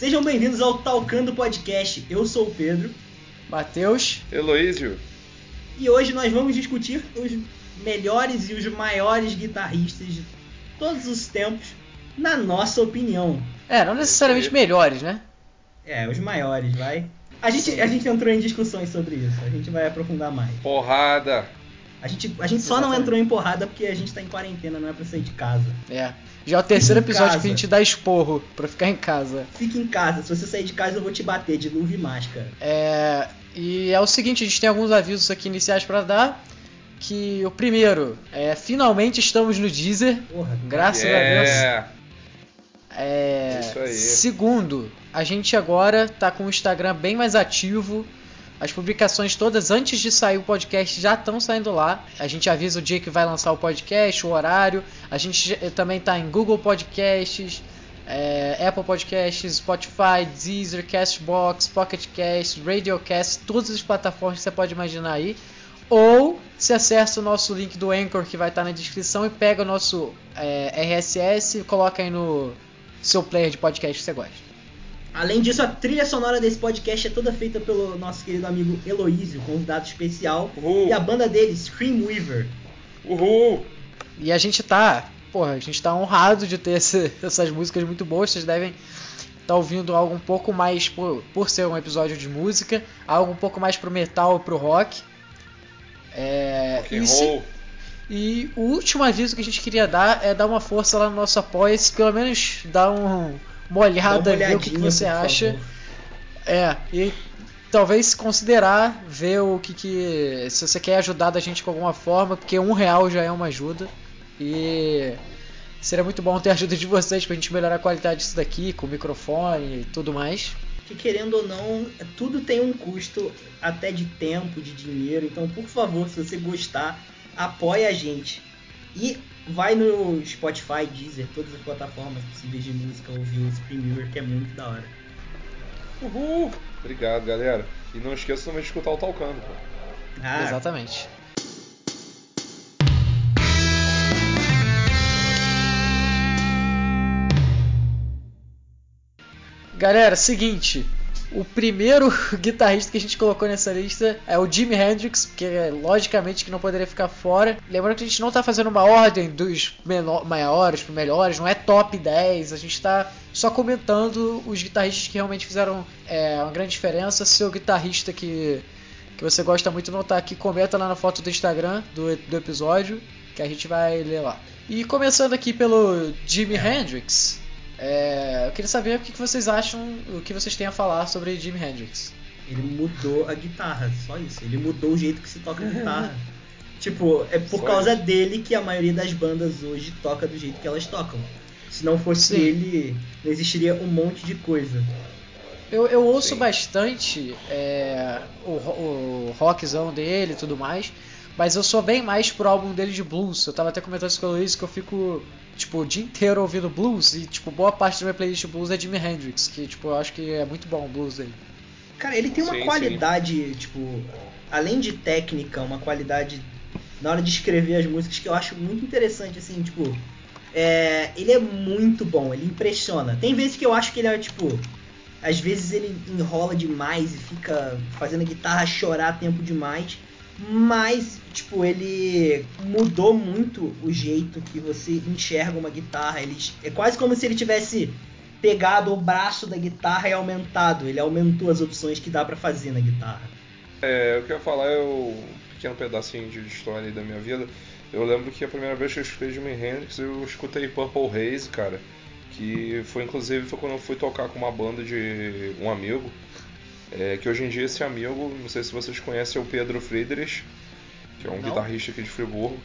Sejam bem-vindos ao Talcando Podcast. Eu sou o Pedro. Matheus. Heloísio. E hoje nós vamos discutir os melhores e os maiores guitarristas de todos os tempos, na nossa opinião. É, não necessariamente melhores, né? É, os maiores, vai. A gente, a gente entrou em discussões sobre isso, a gente vai aprofundar mais. Porrada! A gente, a gente só não entrou em porrada porque a gente tá em quarentena, não é pra sair de casa. É. Já é o terceiro episódio que a gente dá esporro pra ficar em casa. Fique em casa, se você sair de casa eu vou te bater de luva e máscara. É. E é o seguinte, a gente tem alguns avisos aqui iniciais para dar. Que o primeiro é finalmente estamos no Deezer. Porra, graças yeah. a Deus. É, Isso aí. Segundo, a gente agora tá com o Instagram bem mais ativo. As publicações todas antes de sair o podcast já estão saindo lá. A gente avisa o dia que vai lançar o podcast, o horário. A gente também está em Google Podcasts, é, Apple Podcasts, Spotify, Deezer, Castbox, Pocket Cast, Radiocast, todas as plataformas que você pode imaginar aí. Ou se acessa o nosso link do Anchor que vai estar tá na descrição e pega o nosso é, RSS e coloca aí no seu player de podcast que você gosta. Além disso, a trilha sonora desse podcast é toda feita pelo nosso querido amigo Eloísio, convidado especial, Uhul. e a banda dele, Screamweaver. Uhul! E a gente tá, porra, a gente tá honrado de ter esse, essas músicas muito boas, vocês devem estar tá ouvindo algo um pouco mais, por, por ser um episódio de música, algo um pouco mais pro metal e pro rock. É, rock e, se, e o último aviso que a gente queria dar é dar uma força lá no nosso apoia pelo menos dar um uma olhada, ver o que, que você acha. Favor. É, e talvez considerar ver o que, que. Se você quer ajudar a gente com alguma forma, porque um real já é uma ajuda. E seria muito bom ter a ajuda de vocês pra gente melhorar a qualidade disso daqui, com o microfone e tudo mais. Que querendo ou não, tudo tem um custo até de tempo, de dinheiro. Então, por favor, se você gostar, apoie a gente. E vai no Spotify, Deezer, todas as plataformas possíveis de música, ouvir esse Premiere, que é muito da hora. Uhul! Obrigado, galera. E não esqueça também de escutar o Talcando, pô. Ah. Exatamente. Galera, seguinte, o primeiro guitarrista que a gente colocou nessa lista é o Jimi Hendrix, porque logicamente que não poderia ficar fora. Lembrando que a gente não está fazendo uma ordem dos maiores para melhores, não é top 10, a gente está só comentando os guitarristas que realmente fizeram é, uma grande diferença. Se o guitarrista que, que você gosta muito não está aqui, comenta lá na foto do Instagram do, do episódio, que a gente vai ler lá. E começando aqui pelo Jimi Hendrix, é, eu queria saber o que vocês acham, o que vocês têm a falar sobre Jimi Hendrix. Ele mudou a guitarra, só isso. Ele mudou o jeito que se toca a guitarra. tipo, é por só causa isso. dele que a maioria das bandas hoje toca do jeito que elas tocam. Se não fosse Sim. ele, não existiria um monte de coisa. Eu, eu ouço Sim. bastante é, o, o rockzão dele e tudo mais, mas eu sou bem mais pro álbum dele de blues. Eu tava até comentando isso com o Luiz que eu fico tipo, o dia inteiro ouvindo blues e, tipo, boa parte da minha playlist de blues é Jimi Hendrix, que, tipo, eu acho que é muito bom o blues dele. Cara, ele tem uma sim, qualidade, sim. tipo, além de técnica, uma qualidade na hora de escrever as músicas que eu acho muito interessante, assim, tipo, é, ele é muito bom, ele impressiona. Tem vezes que eu acho que ele é, tipo, às vezes ele enrola demais e fica fazendo a guitarra chorar tempo demais, mas tipo, ele mudou muito o jeito que você enxerga uma guitarra. Ele, é quase como se ele tivesse pegado o braço da guitarra e aumentado. Ele aumentou as opções que dá para fazer na guitarra. É, eu queria falar é um pequeno pedacinho de história da minha vida. Eu lembro que a primeira vez que eu escutei Jimi Hendrix, eu escutei Purple Haze, cara. Que foi inclusive foi quando eu fui tocar com uma banda de um amigo. É, que hoje em dia esse amigo, não sei se vocês conhecem, é o Pedro Friedrich que é um Não. guitarrista aqui de Friburgo.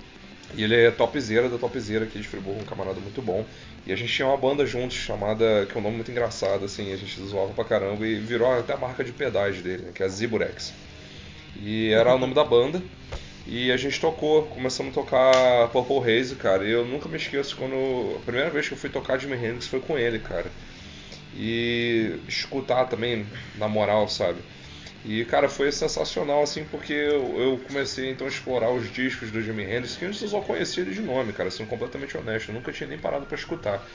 E ele é topzera da topzera aqui de Friburgo, um camarada muito bom. E a gente tinha uma banda juntos chamada, que é um nome muito engraçado, assim, a gente zoava pra caramba e virou até a marca de pedais dele, né, que é a Ziburex. E era o nome da banda. E a gente tocou, começamos a tocar Purple Haze, cara. E eu nunca me esqueço quando. A primeira vez que eu fui tocar Jimi Hendrix foi com ele, cara. E escutar também, na moral, sabe? E, cara, foi sensacional, assim, porque eu, eu, comecei então a explorar os discos do Jimi Hendrix, que antes eu só conhecia ele de nome, cara, sendo completamente honesto. Eu nunca tinha nem parado para escutar.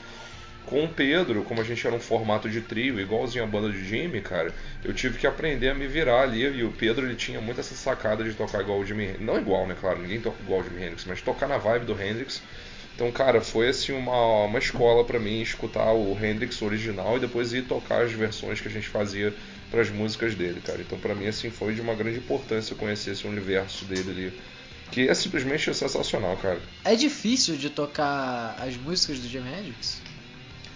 Com o Pedro, como a gente era um formato de trio, igualzinho a banda de Jimmy, cara, eu tive que aprender a me virar ali. E o Pedro, ele tinha muito essa sacada de tocar igual o Jimmy Hendrix. Não igual, né, claro, ninguém toca igual o Jimmy Hendrix, mas tocar na vibe do Hendrix. Então, cara, foi assim uma, uma escola para mim escutar o Hendrix original e depois ir tocar as versões que a gente fazia para as músicas dele, cara. Então, para mim, assim, foi de uma grande importância conhecer esse universo dele ali que é simplesmente sensacional, cara. É difícil de tocar as músicas do Jimi Hendrix?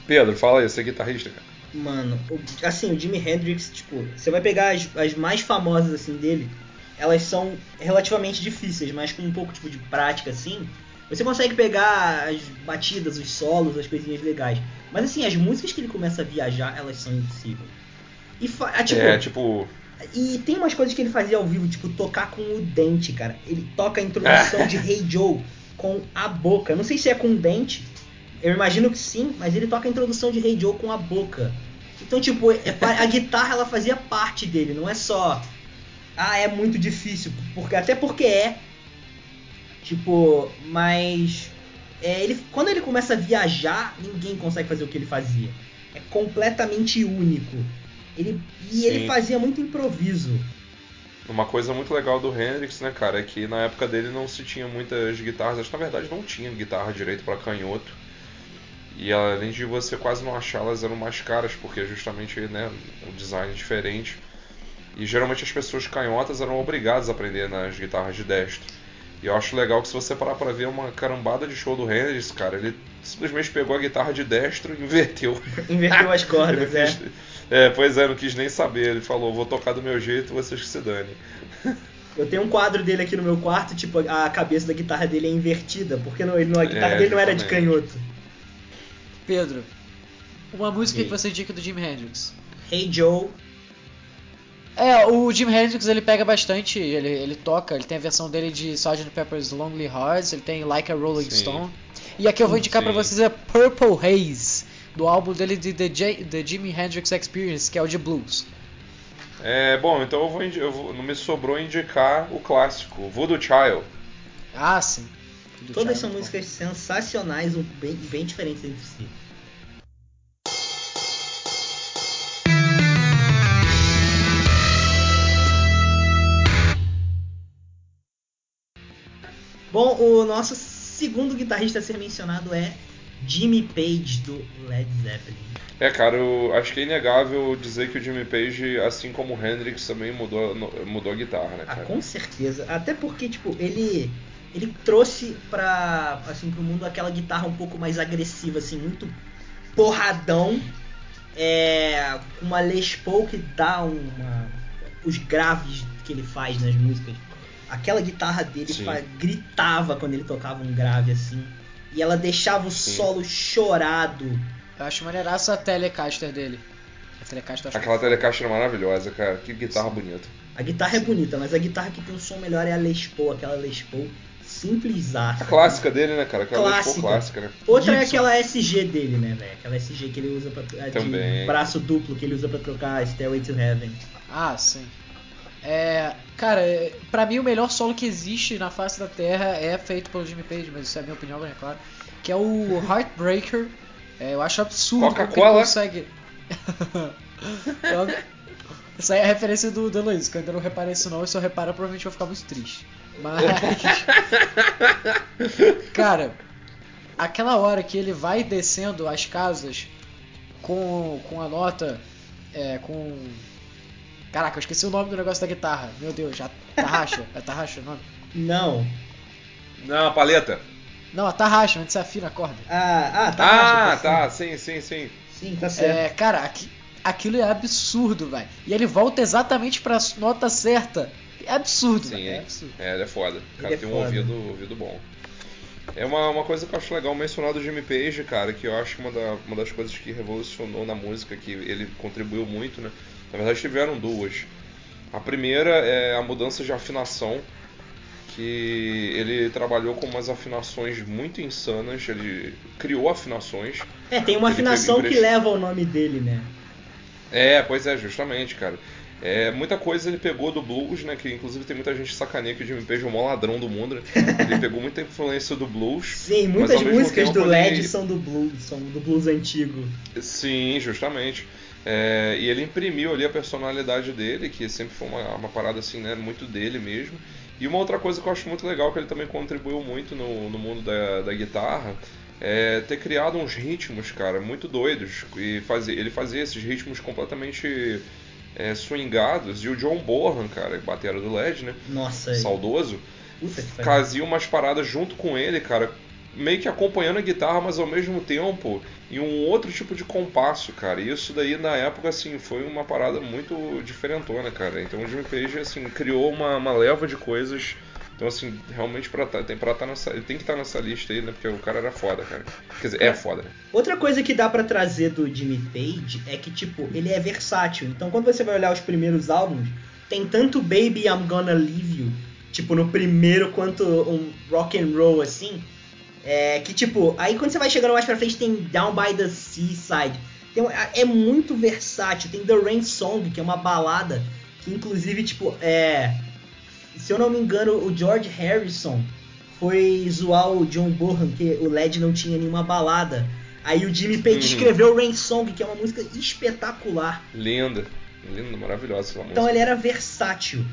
Pedro, fala aí, você é guitarrista, cara. Mano, assim, o Jimi Hendrix, tipo, você vai pegar as, as mais famosas, assim, dele, elas são relativamente difíceis, mas com um pouco, tipo, de prática, assim, você consegue pegar as batidas, os solos, as coisinhas legais. Mas, assim, as músicas que ele começa a viajar, elas são impossíveis. E, ah, tipo, é, tipo... E tem umas coisas que ele fazia ao vivo, tipo, tocar com o dente, cara. Ele toca a introdução de Hey Joe com a boca. Não sei se é com o dente, eu imagino que sim, mas ele toca a introdução de Hey Joe com a boca. Então, tipo, é a guitarra ela fazia parte dele, não é só. Ah, é muito difícil. Porque, até porque é. Tipo, mas. É, ele, quando ele começa a viajar, ninguém consegue fazer o que ele fazia. É completamente único. Ele, e Sim. ele fazia muito improviso. Uma coisa muito legal do Hendrix, né, cara, é que na época dele não se tinha muitas guitarras, acho que na verdade não tinha guitarra direito para canhoto. E além de você quase não achá-las, eram mais caras, porque justamente né, o design é diferente. E geralmente as pessoas canhotas eram obrigadas a aprender nas guitarras de destro. E eu acho legal que se você parar para ver uma carambada de show do Hendrix, cara, ele simplesmente pegou a guitarra de destro e inverteu. Inverteu as cordas, é. É, pois é, não quis nem saber. Ele falou, vou tocar do meu jeito, vocês que se dane. Eu tenho um quadro dele aqui no meu quarto, tipo, a cabeça da guitarra dele é invertida, porque não, ele não, a guitarra é, dele não era de canhoto. Pedro, uma música que você indica do Jimi Hendrix? Hey Joe. É, o Jimi Hendrix ele pega bastante, ele, ele toca, ele tem a versão dele de Sgt. Pepper's Lonely Hearts, ele tem Like a Rolling Sim. Stone. E aqui eu vou indicar para vocês é Purple Haze do álbum dele de The, J, The Jimi Hendrix Experience, que é o de blues. É, bom, então eu vou, eu vou, não me sobrou indicar o clássico, Voodoo Child. Ah, sim. Voodoo Todas Child, são é músicas sensacionais, bem, bem diferentes entre si. Bom, o nosso segundo guitarrista a ser mencionado é Jimmy Page do Led Zeppelin. É, cara, eu acho que é inegável dizer que o Jimmy Page, assim como o Hendrix, também mudou, mudou a guitarra, né, ah, cara? Ah, com certeza. Até porque, tipo, ele ele trouxe para assim pro mundo aquela guitarra um pouco mais agressiva, assim, muito porradão, é, uma Les Paul que dá uma os graves que ele faz nas músicas. Aquela guitarra dele gritava quando ele tocava um grave assim. E ela deixava o Sim. solo chorado. Eu acho maneiraça a Telecaster dele. A Telecaster Aquela Telecaster é maravilhosa, cara. Que guitarra Sim. bonita. A guitarra é bonita, mas a guitarra que tem um som melhor é a Les Paul, aquela Les Paul simples A clássica dele, né, cara? Aquela clássica. Les Paul clássica, né? Outra Gibson. é aquela SG dele, né, velho? Aquela SG que ele usa pra. Também. De braço duplo que ele usa pra trocar Stairway to Heaven. Ah, sim. É, cara, para mim o melhor solo que existe na face da Terra é feito pelo Jimmy Page, mas isso é a minha opinião, é claro. Que é o Heartbreaker. É, eu acho absurdo como ele consegue. Essa aí é a referência do, do Luiz, que eu ainda não reparei isso não, e se eu reparar provavelmente eu vou ficar muito triste. Mas. cara, aquela hora que ele vai descendo as casas com, com a nota. É, com Caraca, eu esqueci o nome do negócio da guitarra. Meu Deus, já. Tarraxa. é Tarraxa o nome? Não. Não, a paleta. Não, a Tarraxa, onde você afina a corda. Ah, ah, Tarraxa. Ah, tá, sim, sim, sim. Sim, tá certo. É, cara, aqui, aquilo é absurdo, velho. E ele volta exatamente pra nota certa. É absurdo, Sim, é, é absurdo. É, ele é foda. O cara é tem um ouvido, ouvido bom. É uma, uma coisa que eu acho legal mencionar do Jimmy Page, cara, que eu acho uma, da, uma das coisas que revolucionou na música, que ele contribuiu muito, né? Na verdade, tiveram duas. A primeira é a mudança de afinação, que ele trabalhou com umas afinações muito insanas, ele criou afinações. É, tem uma afinação que leva o nome dele, né? É, pois é, justamente, cara. É, muita coisa ele pegou do blues, né? Que inclusive tem muita gente sacaneia que o Jimmy Page é o maior ladrão do mundo, né? Ele pegou muita influência do blues. Sim, muitas músicas do LED ele... são do blues, são do blues antigo. Sim, justamente. É, e ele imprimiu ali a personalidade dele, que sempre foi uma, uma parada assim, né? Muito dele mesmo. E uma outra coisa que eu acho muito legal, que ele também contribuiu muito no, no mundo da, da guitarra, é ter criado uns ritmos, cara, muito doidos. E fazer, ele fazia esses ritmos completamente é, swingados. E o John Bohan, cara, batera do LED, né? Nossa. Saudoso. Fazia umas paradas junto com ele, cara, meio que acompanhando a guitarra, mas ao mesmo tempo em um outro tipo de compasso, cara. E isso daí na época assim foi uma parada muito diferentona, cara. Então o Jimmy Page assim criou uma, uma leva de coisas então, assim, realmente pra tá, tem, pra tá nessa, ele tem que estar tá nessa lista aí, né? Porque o cara era foda, cara. Quer dizer, é, é foda, né? Outra coisa que dá para trazer do Jimmy Page é que, tipo, ele é versátil. Então, quando você vai olhar os primeiros álbuns, tem tanto Baby I'm Gonna Leave You, tipo, no primeiro, quanto um rock and roll, assim. É, que, tipo, aí quando você vai chegando mais pra frente, tem Down by the Seaside. Tem, é muito versátil. Tem The Rain Song, que é uma balada que, inclusive, tipo, é se eu não me engano, o George Harrison foi zoar o John Bonham, que o LED não tinha nenhuma balada. Aí o Jimmy Page uhum. escreveu Rain Song, que é uma música espetacular. Linda, linda, maravilhosa essa música. Então ele era versátil.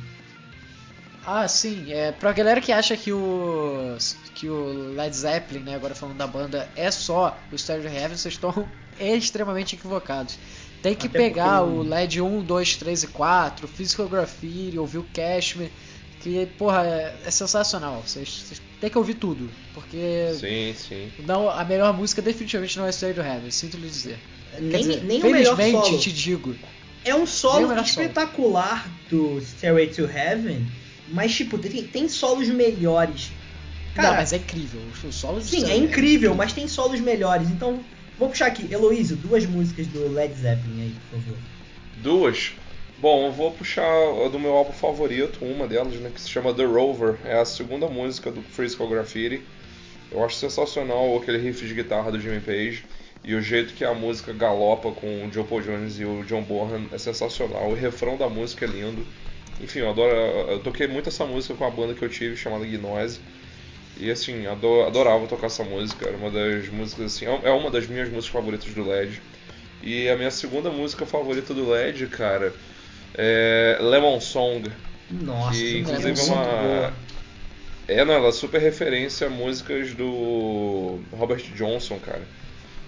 Ah, sim. É, pra galera que acha que o que o Led Zeppelin, né, agora falando da banda, é só o Stereo Heaven, vocês estão extremamente equivocados. Tem que Até pegar porque... o LED 1, 2, 3 e 4, Physical Graffiti, ouvir o Cashmere que, porra, é, é sensacional. Vocês, têm que ouvir tudo. Porque. Sim, sim. Não, a melhor música definitivamente não é Stay to Heaven, sinto lhe dizer. Nem, dizer, nem o melhor solo. te digo. É um solo espetacular solo. do Stairway to Heaven, mas, tipo, tem, tem solos melhores. Cara, não, mas é incrível. Os solos Sim, é incrível, mas tem solos melhores. Então, vou puxar aqui. Heloísio, duas músicas do Led Zeppelin aí, por favor. Duas? Bom, eu vou puxar do meu álbum favorito, uma delas, né, que se chama The Rover. É a segunda música do Frisco Graffiti. Eu acho sensacional aquele riff de guitarra do Jimmy Page. E o jeito que a música galopa com o Joe Paul Jones e o John Bonham é sensacional. O refrão da música é lindo. Enfim, eu, adoro, eu toquei muito essa música com a banda que eu tive chamada Gnose. E assim, adorava tocar essa música. Era uma das músicas assim, é, é uma das minhas músicas favoritas do LED. E a minha segunda música favorita do LED, cara, é Lemon Song. Nossa, que inclusive é uma. Boa. É, não, ela é super referência a músicas do Robert Johnson, cara.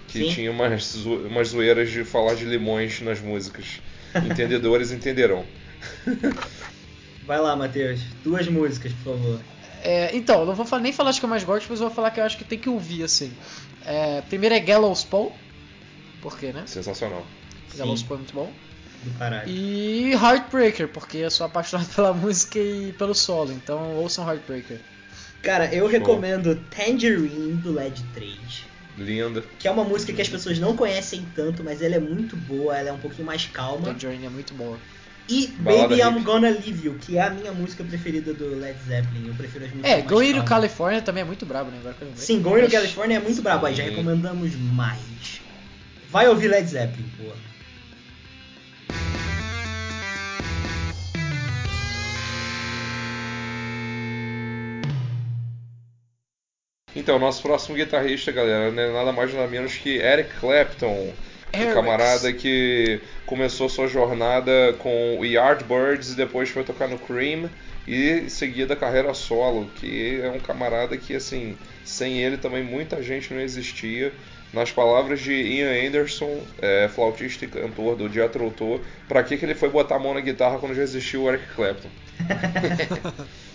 Que Sim. tinha umas, zo umas zoeiras de falar de limões nas músicas. Entendedores entenderão. Vai lá, Matheus. Duas músicas, por favor. É, então, não vou nem falar as que eu mais gosto, mas vou falar que eu acho que tem que ouvir, assim. É, primeiro é Gallows Paul. Por quê, né? Sensacional. Gallows Paul é muito bom do caralho. E Heartbreaker, porque eu sou apaixonado pela música e pelo solo, então ouçam Heartbreaker. Cara, eu recomendo Tangerine do LED 3. Linda. Que é uma música que as pessoas não conhecem tanto, mas ela é muito boa, ela é um pouquinho mais calma. Tangerine é muito boa. E Balada Baby I'm Gonna Leave You, que é a minha música preferida do Led Zeppelin. Eu prefiro as músicas É, Going to California também é muito brabo, né? Agora que eu Sim, Going to California é muito brabo, aí já recomendamos mais. Vai ouvir Led Zeppelin, porra. Então, nosso próximo guitarrista, galera, não é nada mais nada menos que Eric Clapton. Um camarada que começou sua jornada com o Yardbirds e depois foi tocar no Cream e em seguida carreira solo, que é um camarada que assim, sem ele também muita gente não existia. Nas palavras de Ian Anderson, é, flautista e cantor do Jethro Tull, pra que, que ele foi botar a mão na guitarra quando já existiu o Eric Clapton?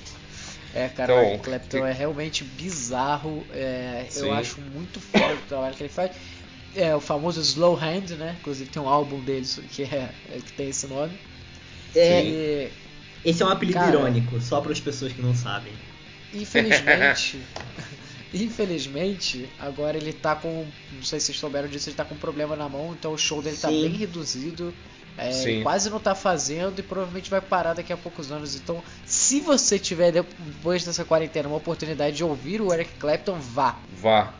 É, cara, então, o Eric Clapton é realmente bizarro. É, eu acho muito foda o trabalho que ele faz. É o famoso Slow Hand, né? Inclusive tem um álbum deles que, é, que tem esse nome. É, e, esse é um apelido cara, irônico, só para as pessoas que não sabem. Infelizmente, infelizmente, agora ele tá com, não sei se vocês souberam disso, ele tá com um problema na mão, então o show dele tá Sim. tá bem reduzido. É, quase não está fazendo e provavelmente vai parar daqui a poucos anos. Então, se você tiver depois dessa quarentena uma oportunidade de ouvir o Eric Clapton, vá. Vá.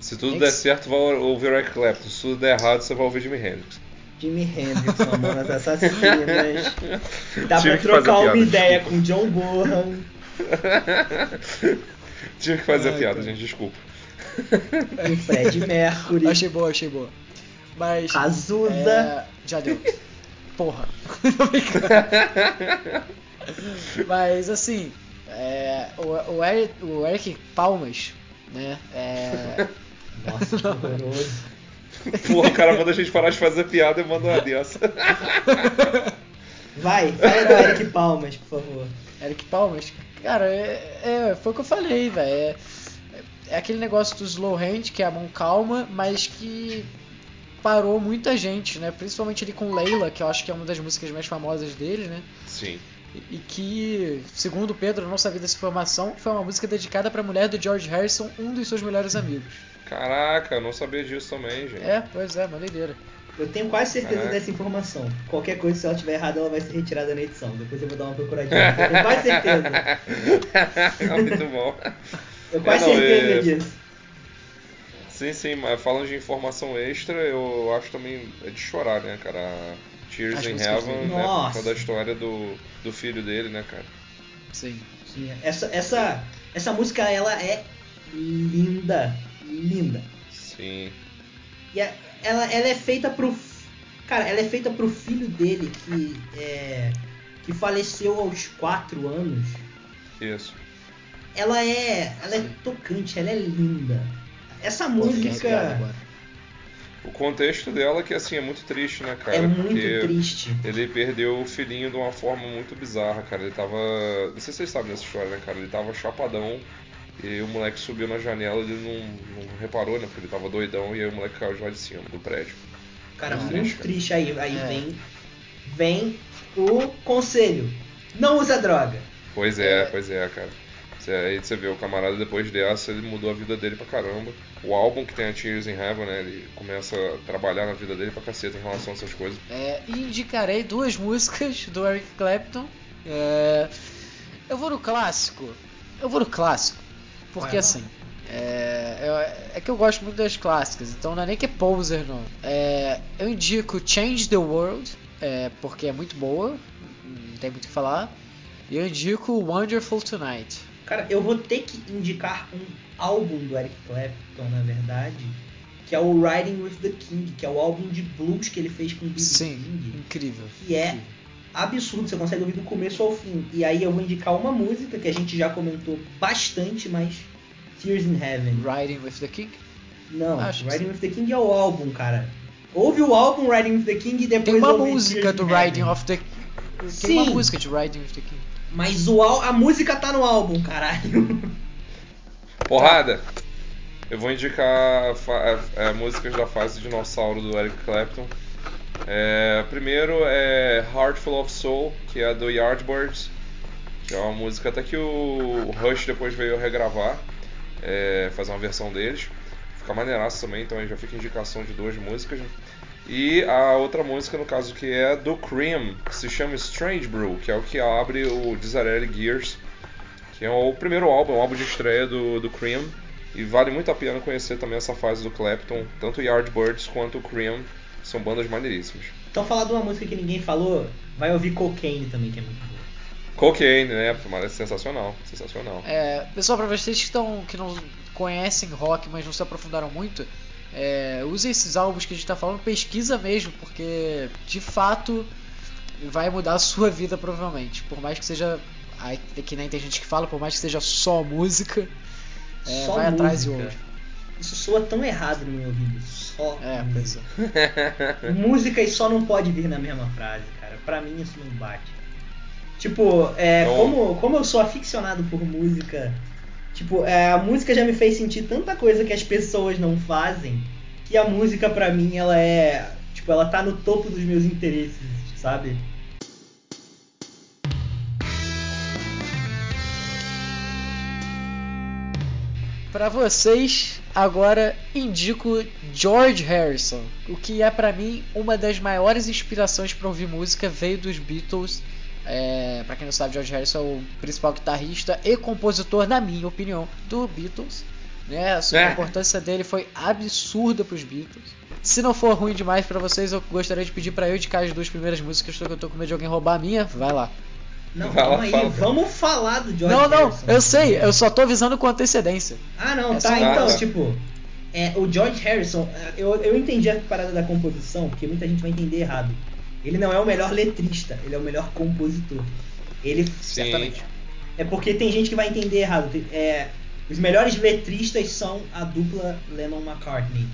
Se tudo der certo, vai ouvir o Eric Clapton. Se tudo der errado, você vai ouvir Jimi Hendrix. Jimi Hendrix, Mamonas Assassinas. Dá Tive pra trocar uma ideia com John Bonham. Tive que fazer Ai, a piada, gente, desculpa. Com Fred Mercury. Achei boa, achei boa. Mas. Cazuza. É... Já deu. Porra. Mas assim, é, o, o, Eric, o Eric Palmas, né? É... Nossa, que horroroso. Porra, o cara manda a gente parar de fazer piada e manda uma dessa. Vai, fala do Eric Palmas, por favor. Eric Palmas, cara, é, é foi o que eu falei, velho. É, é, aquele negócio do slow hand, que é a mão calma, mas que parou muita gente, né? Principalmente ali com Leila, que eu acho que é uma das músicas mais famosas dele, né? Sim. E, e que, segundo Pedro, eu não sabia dessa informação, foi uma música dedicada para a mulher do George Harrison, um dos seus melhores amigos. Caraca, não sabia disso também, gente. É, pois é, uma doideira. Eu tenho quase certeza Caraca. dessa informação. Qualquer coisa, se ela estiver errada, ela vai ser retirada na edição. Depois eu vou dar uma procuradinha. Eu tenho quase certeza. é muito bom. Eu quase é, não, certeza é... disso. Sim, sim, mas falando de informação extra, eu acho também é de chorar, né, cara? Tears in Heaven, né? Por causa da história do, do filho dele, né, cara? Sim. sim. Essa, essa, essa música, ela é linda linda. Sim. E a, ela, ela é feita pro. Cara, ela é feita pro filho dele que é, que faleceu aos 4 anos. Isso. Ela é. Ela é tocante, ela é linda. Essa música. O contexto dela que assim é muito triste, né, cara? É muito triste. Ele perdeu o filhinho de uma forma muito bizarra, cara. Ele tava. Não sei se vocês sabem dessa história, né, cara? Ele tava chapadão e o moleque subiu na janela e ele não, não, reparou, né? Porque ele tava doidão e aí o moleque caiu de lá de cima do prédio. Cara, muito, muito triste, triste. Aí, aí é. vem, vem o conselho. Não usa droga. Pois é, é. pois é, cara. Aí você vê o camarada depois dessa, ele mudou a vida dele pra caramba. O álbum que tem a Tears in Heaven, né? Ele começa a trabalhar na vida dele pra caceta em relação a essas coisas. É, indicarei duas músicas do Eric Clapton. É, eu vou no clássico. Eu vou no clássico. Porque é, assim, é, é, que eu gosto muito das clássicas, então não é nem que é poser, não. É, eu indico Change the World, é, porque é muito boa, não tem muito o que falar. E eu indico Wonderful Tonight. Cara, eu vou ter que indicar um álbum do Eric Clapton, na verdade, que é o Riding with the King, que é o álbum de blues que ele fez com o B.B. Sim, King. incrível. Que é absurdo, você consegue ouvir do começo ao fim. E aí eu vou indicar uma música que a gente já comentou bastante, mas Tears in Heaven. Riding with the King? Não, Acho Riding with the King é o álbum, cara. Ouve o álbum Riding with the King e depois Tem uma música do Riding of the Tem Sim, uma música de Riding with the King. Mas o, a música tá no álbum, caralho. Porrada! Eu vou indicar é, músicas da fase dinossauro do Eric Clapton. É, primeiro é Heartful of Soul, que é do Yardbirds, que é uma música até que o Rush depois veio regravar, é, fazer uma versão deles. Fica maneiraço também, então aí já fica indicação de duas músicas. E a outra música, no caso, que é do Cream, que se chama Strange Brew, que é o que abre o Disarelli Gears, que é o primeiro álbum, o álbum de estreia do, do Cream. E vale muito a pena conhecer também essa fase do Clapton, tanto Yardbirds quanto o Cream são bandas maneiríssimas. Então falar de uma música que ninguém falou, vai ouvir Cocaine também, que é muito boa. Cocaine, né? É sensacional, sensacional. É, pessoal, para vocês que, estão, que não conhecem rock, mas não se aprofundaram muito, é, use esses álbuns que a gente está falando, pesquisa mesmo, porque de fato vai mudar a sua vida provavelmente. Por mais que seja. Aí, que nem tem gente que fala, por mais que seja só música, é, só vai música. atrás e ouve. Isso soa tão errado no meu ouvido. Só. É, pois é. música e só não pode vir na mesma frase, cara. Pra mim isso não bate. Tipo, é, como, como eu sou aficionado por música, tipo, é, a música já me fez sentir tanta coisa que as pessoas não fazem, que a música pra mim ela é. Tipo, ela tá no topo dos meus interesses, sabe? Para vocês, agora indico George Harrison, o que é para mim uma das maiores inspirações para ouvir música veio dos Beatles. É, para quem não sabe, George Harrison é o principal guitarrista e compositor, na minha opinião, do Beatles. Né? A é. importância dele foi absurda para os Beatles. Se não for ruim demais para vocês, eu gostaria de pedir para eu indicar as duas primeiras músicas, porque eu tô com medo de alguém roubar a minha. Vai lá. Não, calma aí, fala. vamos falar do George Não, não, Harrison. eu sei, eu só tô avisando com antecedência. Ah, não, é tá, então, tipo, é, o George Harrison, eu, eu entendi a parada da composição, porque muita gente vai entender errado. Ele não é o melhor letrista, ele é o melhor compositor. Ele. Sim. Certamente. É porque tem gente que vai entender errado. É, os melhores letristas são a dupla Lennon-McCartney.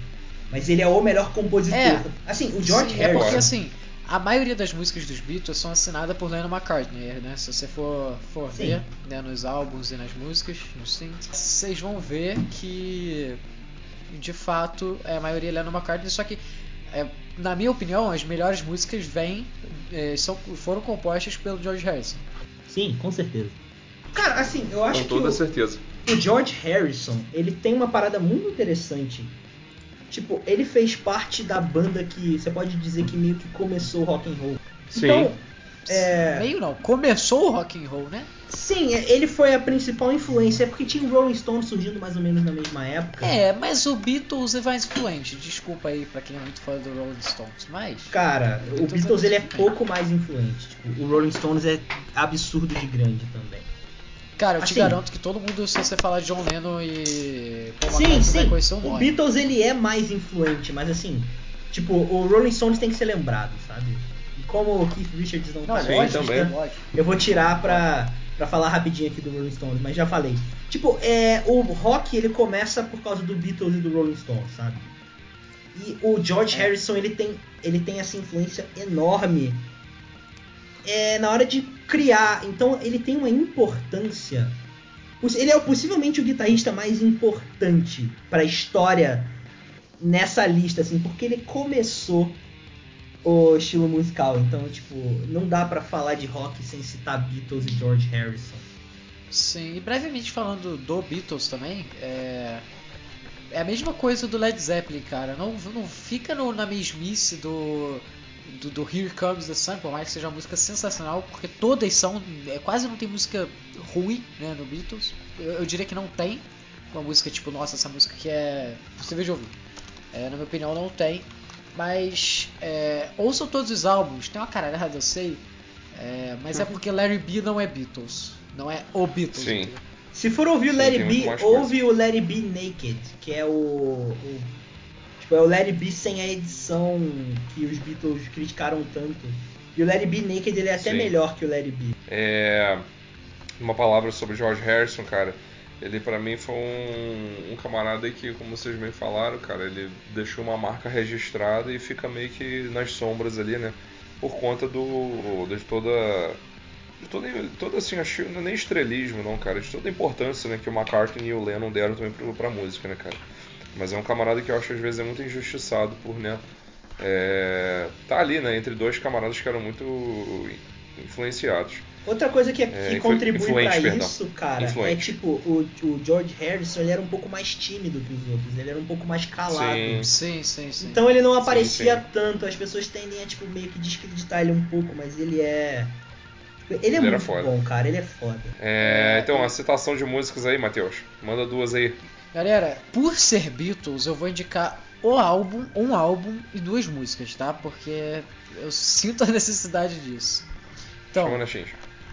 Mas ele é o melhor compositor. É, assim, o George sim, Harrison. É porque assim, a maioria das músicas dos Beatles são assinadas por Lennon McCartney, né? Se você for, for ver né, nos álbuns e nas músicas, nos singles, vocês vão ver que de fato é a maioria é Lennon McCartney, só que é, na minha opinião, as melhores músicas vêm, é, são, foram compostas pelo George Harrison. Sim, com certeza. Cara, assim, eu acho com toda que. Toda certeza. O George Harrison, ele tem uma parada muito interessante. Tipo, ele fez parte da banda que você pode dizer que meio que começou o rock and roll. Sim. Então, é... Meio não, começou o rock and roll, né? Sim, é, ele foi a principal influência, porque tinha o Rolling Stone surgindo mais ou menos na mesma época. É, mas o Beatles é mais influente. Desculpa aí pra quem é muito fã do Rolling Stones, mas. Cara, o Beatles, o Beatles é ele é pouco mais influente. Tipo, o Rolling Stones é absurdo de grande também. Cara, eu assim, te garanto que todo mundo, se você falar de John Lennon e Paul sim, sim. vai conhecer o nome. O Beatles ele é mais influente, mas assim, tipo, o Rolling Stones tem que ser lembrado, sabe? E como o Keith Richards não, não tá sim, também. eu vou tirar pra, pra falar rapidinho aqui do Rolling Stones, mas já falei. Tipo, é, o rock ele começa por causa do Beatles e do Rolling Stones, sabe? E o George é. Harrison ele tem, ele tem essa influência enorme é, na hora de criar. Então ele tem uma importância. Ele é possivelmente o guitarrista mais importante para a história nessa lista, assim, porque ele começou o estilo musical. Então, tipo, não dá para falar de rock sem citar Beatles e George Harrison. Sim, e brevemente falando do Beatles também, é, é a mesma coisa do Led Zeppelin, cara. Não, não fica no, na mesmice do do, do Here Comes the Sun, por mais que seja uma música sensacional, porque todas são. É, quase não tem música ruim né, no Beatles. Eu, eu, diria que não tem. Uma música tipo, nossa, essa música que é. Você veja ouvir. É, na minha opinião, não tem. Mas é, ouçam todos os álbuns, tem uma caralhada, eu sei. É, mas é porque Larry B não é Beatles. Não é o Beatles. Sim. Se for ouvir o Larry B, ouve o Larry B Naked, que é o, o Tipo, é o Larry B sem a edição que os Beatles criticaram tanto. E o Larry B Naked ele é até Sim. melhor que o Larry B. É. Uma palavra sobre George Harrison, cara. Ele para mim foi um, um, camarada que, como vocês bem falaram, cara, ele deixou uma marca registrada e fica meio que nas sombras ali, né? Por conta do. de toda. De toda, toda assim, acho não é nem estrelismo, não, cara. De toda a importância né, que o McCartney e o Lennon deram também pra, pra música, né, cara? Mas é um camarada que eu acho às vezes é muito injustiçado por, né? É, tá ali, né? Entre dois camaradas que eram muito influenciados. Outra coisa que, que é, contribui para isso, cara, é influente. é tipo, o, o, George Harrison ele era um pouco mais tímido que os outros, ele era um pouco mais calado. Sim, sim, sim. sim. Então ele não aparecia sim, sim. tanto, as pessoas tendem a tipo, meio que descreditar ele um pouco, mas ele é. Ele é ele muito bom, cara, ele é foda. É, então, a citação de músicas aí, Matheus. Manda duas aí. Galera, por ser Beatles, eu vou indicar o álbum, um álbum e duas músicas, tá? Porque eu sinto a necessidade disso. Então,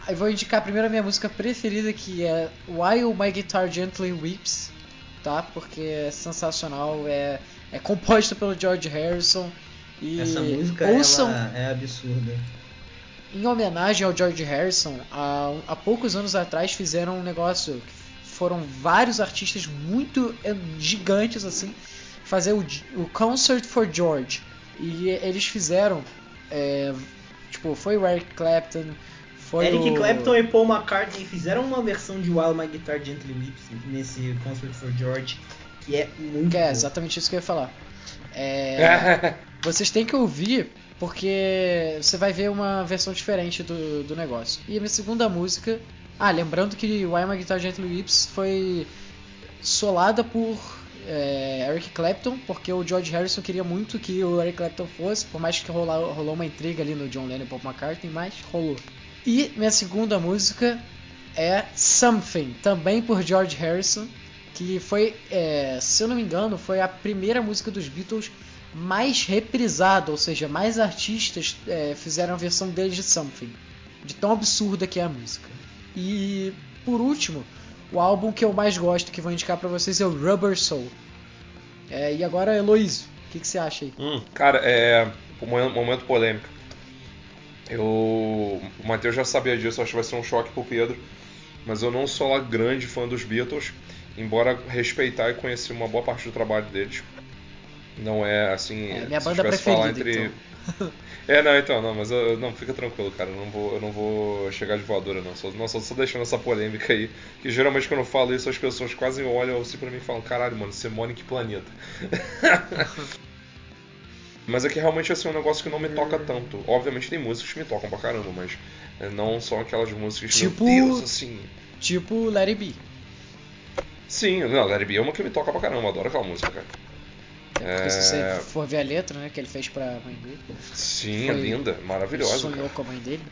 eu vou indicar a primeira minha música preferida, que é While My Guitar Gently Weeps, tá? Porque é sensacional, é, é composta pelo George Harrison. E Essa música ouçam, é absurda. Em homenagem ao George Harrison, há, há poucos anos atrás fizeram um negócio foram vários artistas muito eh, gigantes assim fazer o, o Concert for George. E eles fizeram é, tipo foi o Eric Clapton foi Eric o... Clapton e Paul McCartney fizeram uma versão de While My Guitar Gently Weeps nesse Concert for George que é muito é exatamente isso que eu ia falar. É, vocês têm que ouvir porque você vai ver uma versão diferente do, do negócio. E a minha segunda música ah, lembrando que Why My Guitar Gently Weeps foi solada por é, Eric Clapton, porque o George Harrison queria muito que o Eric Clapton fosse, por mais que rolou, rolou uma intriga ali no John Lennon e Paul McCartney, mas rolou. E minha segunda música é Something, também por George Harrison, que foi, é, se eu não me engano, foi a primeira música dos Beatles mais reprisado, ou seja, mais artistas é, fizeram a versão deles de Something. De tão absurda que é a música. E por último, o álbum que eu mais gosto, que vou indicar para vocês, é o Rubber Soul. É, e agora, Heloísio, o que, que, você acha aí? Hum, cara, é. Um momento polêmico. Eu. O Matheus já sabia disso, acho que vai ser um choque pro Pedro. Mas eu não sou lá grande fã dos Beatles, embora respeitar e conhecer uma boa parte do trabalho deles. Não é assim. É minha banda preferida. Entre... Então. é, não, então, não, mas eu, não, fica tranquilo, cara. Eu não vou, eu não vou chegar de voadora, não. Só, não, só, só deixando essa polêmica aí. Que geralmente quando eu falo isso, as pessoas quase olham assim pra mim e falam: caralho, mano, você mora em que planeta? mas é que realmente assim, é um negócio que não me toca tanto. Obviamente tem músicas que me tocam pra caramba, mas é, não são aquelas músicas, tipo, meu Deus, assim. Tipo Let It Be. Sim, não, Let It Be é uma que me toca pra caramba, eu adoro aquela música, cara. É, se você for ver a letra, né, que ele fez pra mãe dele. Sim, é linda, maravilhosa. Sonhou cara. com a mãe dele.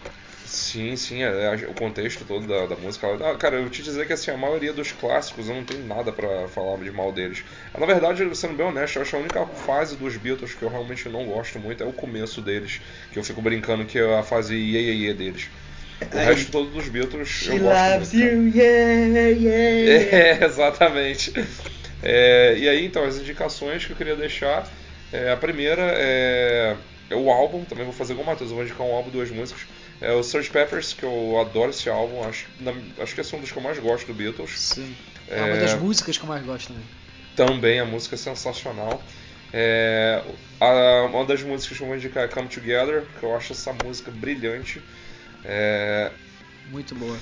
Sim, sim, é, é, o contexto todo da, da música. Ah, cara, eu te dizer que assim, a maioria dos clássicos eu não tenho nada para falar de mal deles. Na verdade, sendo bem honesto, eu acho que a única fase dos Beatles que eu realmente não gosto muito é o começo deles, que eu fico brincando que é a fase Ye Ye Ye deles. O resto todo dos Beatles She eu gosto loves muito. You, yeah, yeah, yeah. É, exatamente. É, e aí, então, as indicações que eu queria deixar. É, a primeira é, é, o álbum, também vou fazer com o Matheus, eu vou indicar um álbum, duas músicas. É o Sgt. Peppers, que eu adoro esse álbum, acho, na, acho que é um dos que eu mais gosto do Beatles. Sim. É, é uma das músicas que eu mais gosto também. Também, a música é sensacional. É, a, uma das músicas que eu vou indicar é Come Together, que eu acho essa música brilhante. É, muito boa.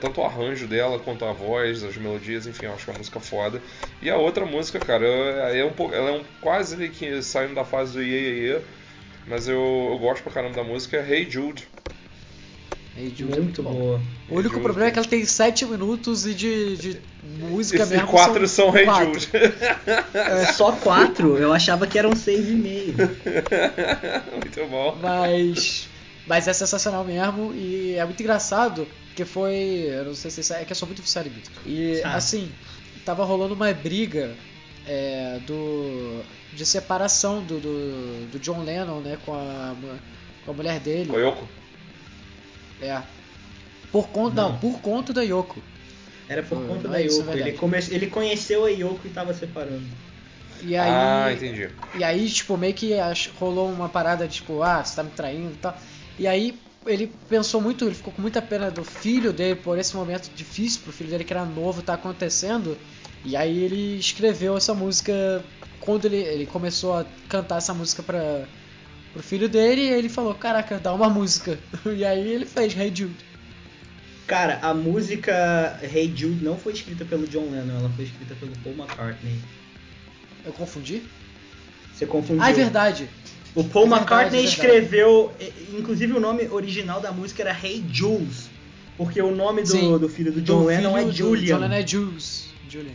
Tanto o arranjo dela quanto a voz, as melodias, enfim, eu acho que é uma música foda. E a outra música, cara, é um pouco, ela é um, quase que saindo da fase do Ye Ye Ye, mas eu, eu gosto pra caramba da música, é Hey Jude. Hey Jude muito, é muito boa. O único Jude. problema é que ela tem 7 minutos e de, de música e mesmo. E 4 são, são Hey quatro. Jude. É, só 4? Eu achava que eram 6,5. muito bom. Mas. Mas é sensacional mesmo e é muito engraçado que foi. Eu não sei se é que eu sou muito oficial de E ah. assim, tava rolando uma briga é, do de separação do, do, do, John Lennon, né, com a, com a mulher dele. Com a Yoko? É. Por conta, não. não por conta da Yoko. Era por uh, conta da é Yoko. Ele, come, ele conheceu a Yoko e tava separando. E aí, ah, entendi. E aí, tipo, meio que rolou uma parada, tipo, ah, você tá me traindo e tal. E aí ele pensou muito, ele ficou com muita pena do filho dele por esse momento difícil pro filho dele que era novo tá acontecendo. E aí ele escreveu essa música quando ele, ele começou a cantar essa música para pro filho dele, e ele falou: "Caraca, dá uma música". E aí ele fez Hey Jude. Cara, a música Hey Jude não foi escrita pelo John Lennon, ela foi escrita pelo Paul McCartney. Eu confundi? Você confundiu. Ah, é verdade. O Paul é McCartney verdade, escreveu, inclusive o nome original da música era Hey Jules, porque o nome do, do filho do John do Lennon é Julian. John Lennon é Jules. Julian.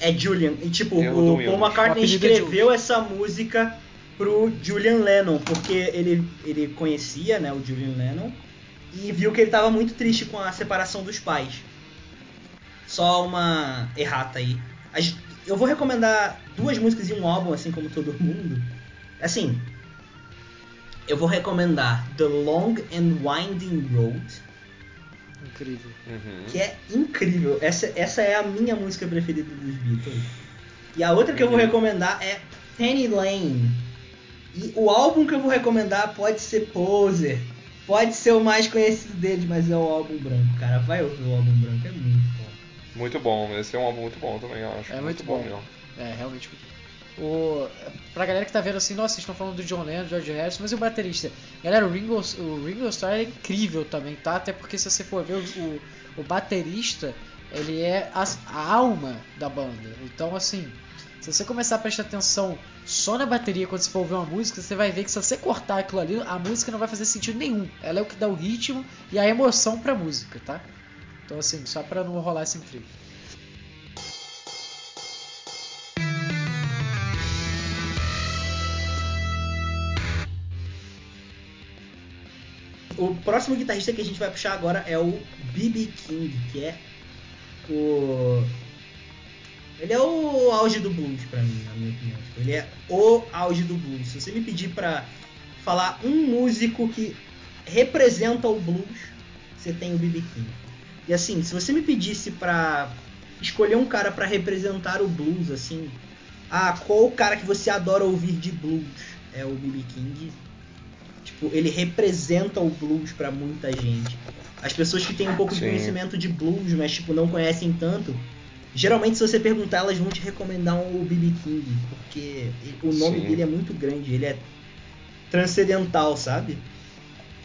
É Julian. E tipo, o Paul McCartney escreveu essa música pro Julian Lennon, porque ele, ele conhecia né, o Julian Lennon e viu que ele estava muito triste com a separação dos pais. Só uma errata aí. Eu vou recomendar duas músicas e um álbum, assim como todo mundo. Assim, eu vou recomendar The Long and Winding Road. Incrível. Uhum. Que é incrível. Essa, essa é a minha música preferida dos Beatles. E a outra que uhum. eu vou uhum. recomendar é Penny Lane. E o álbum que eu vou recomendar pode ser Poser. Pode ser o mais conhecido deles, mas é o álbum branco, cara. Vai ouvir o álbum branco, é muito bom. Muito bom, esse é um álbum muito bom também, eu acho. É muito, muito bom. bom mesmo. É, realmente muito bom. O, pra galera que tá vendo assim, nossa, vocês estão falando do John Lennon, George Harrison, mas e o baterista? Galera, o Ringo, o Ringo Starr é incrível também, tá? Até porque se você for ver o, o baterista, ele é a, a, alma da banda. Então, assim, se você começar a prestar atenção só na bateria quando você for ouvir uma música, você vai ver que se você cortar aquilo ali, a música não vai fazer sentido nenhum. Ela é o que dá o ritmo e a emoção pra música, tá? Então, assim, só pra não rolar esse intrigo. O próximo guitarrista que a gente vai puxar agora é o B.B. King, que é o. Ele é o auge do blues para mim, na minha opinião. Tipo, ele é o auge do blues. Se você me pedir para falar um músico que representa o blues, você tem o B.B. King. E assim, se você me pedisse para escolher um cara para representar o blues, assim, ah, qual o cara que você adora ouvir de blues? É o B.B. King. Tipo, ele representa o blues para muita gente. As pessoas que têm um pouco Sim. de conhecimento de blues, mas tipo não conhecem tanto, Geralmente, se você perguntar, elas vão te recomendar o BB King, porque o nome Sim. dele é muito grande, ele é transcendental, sabe?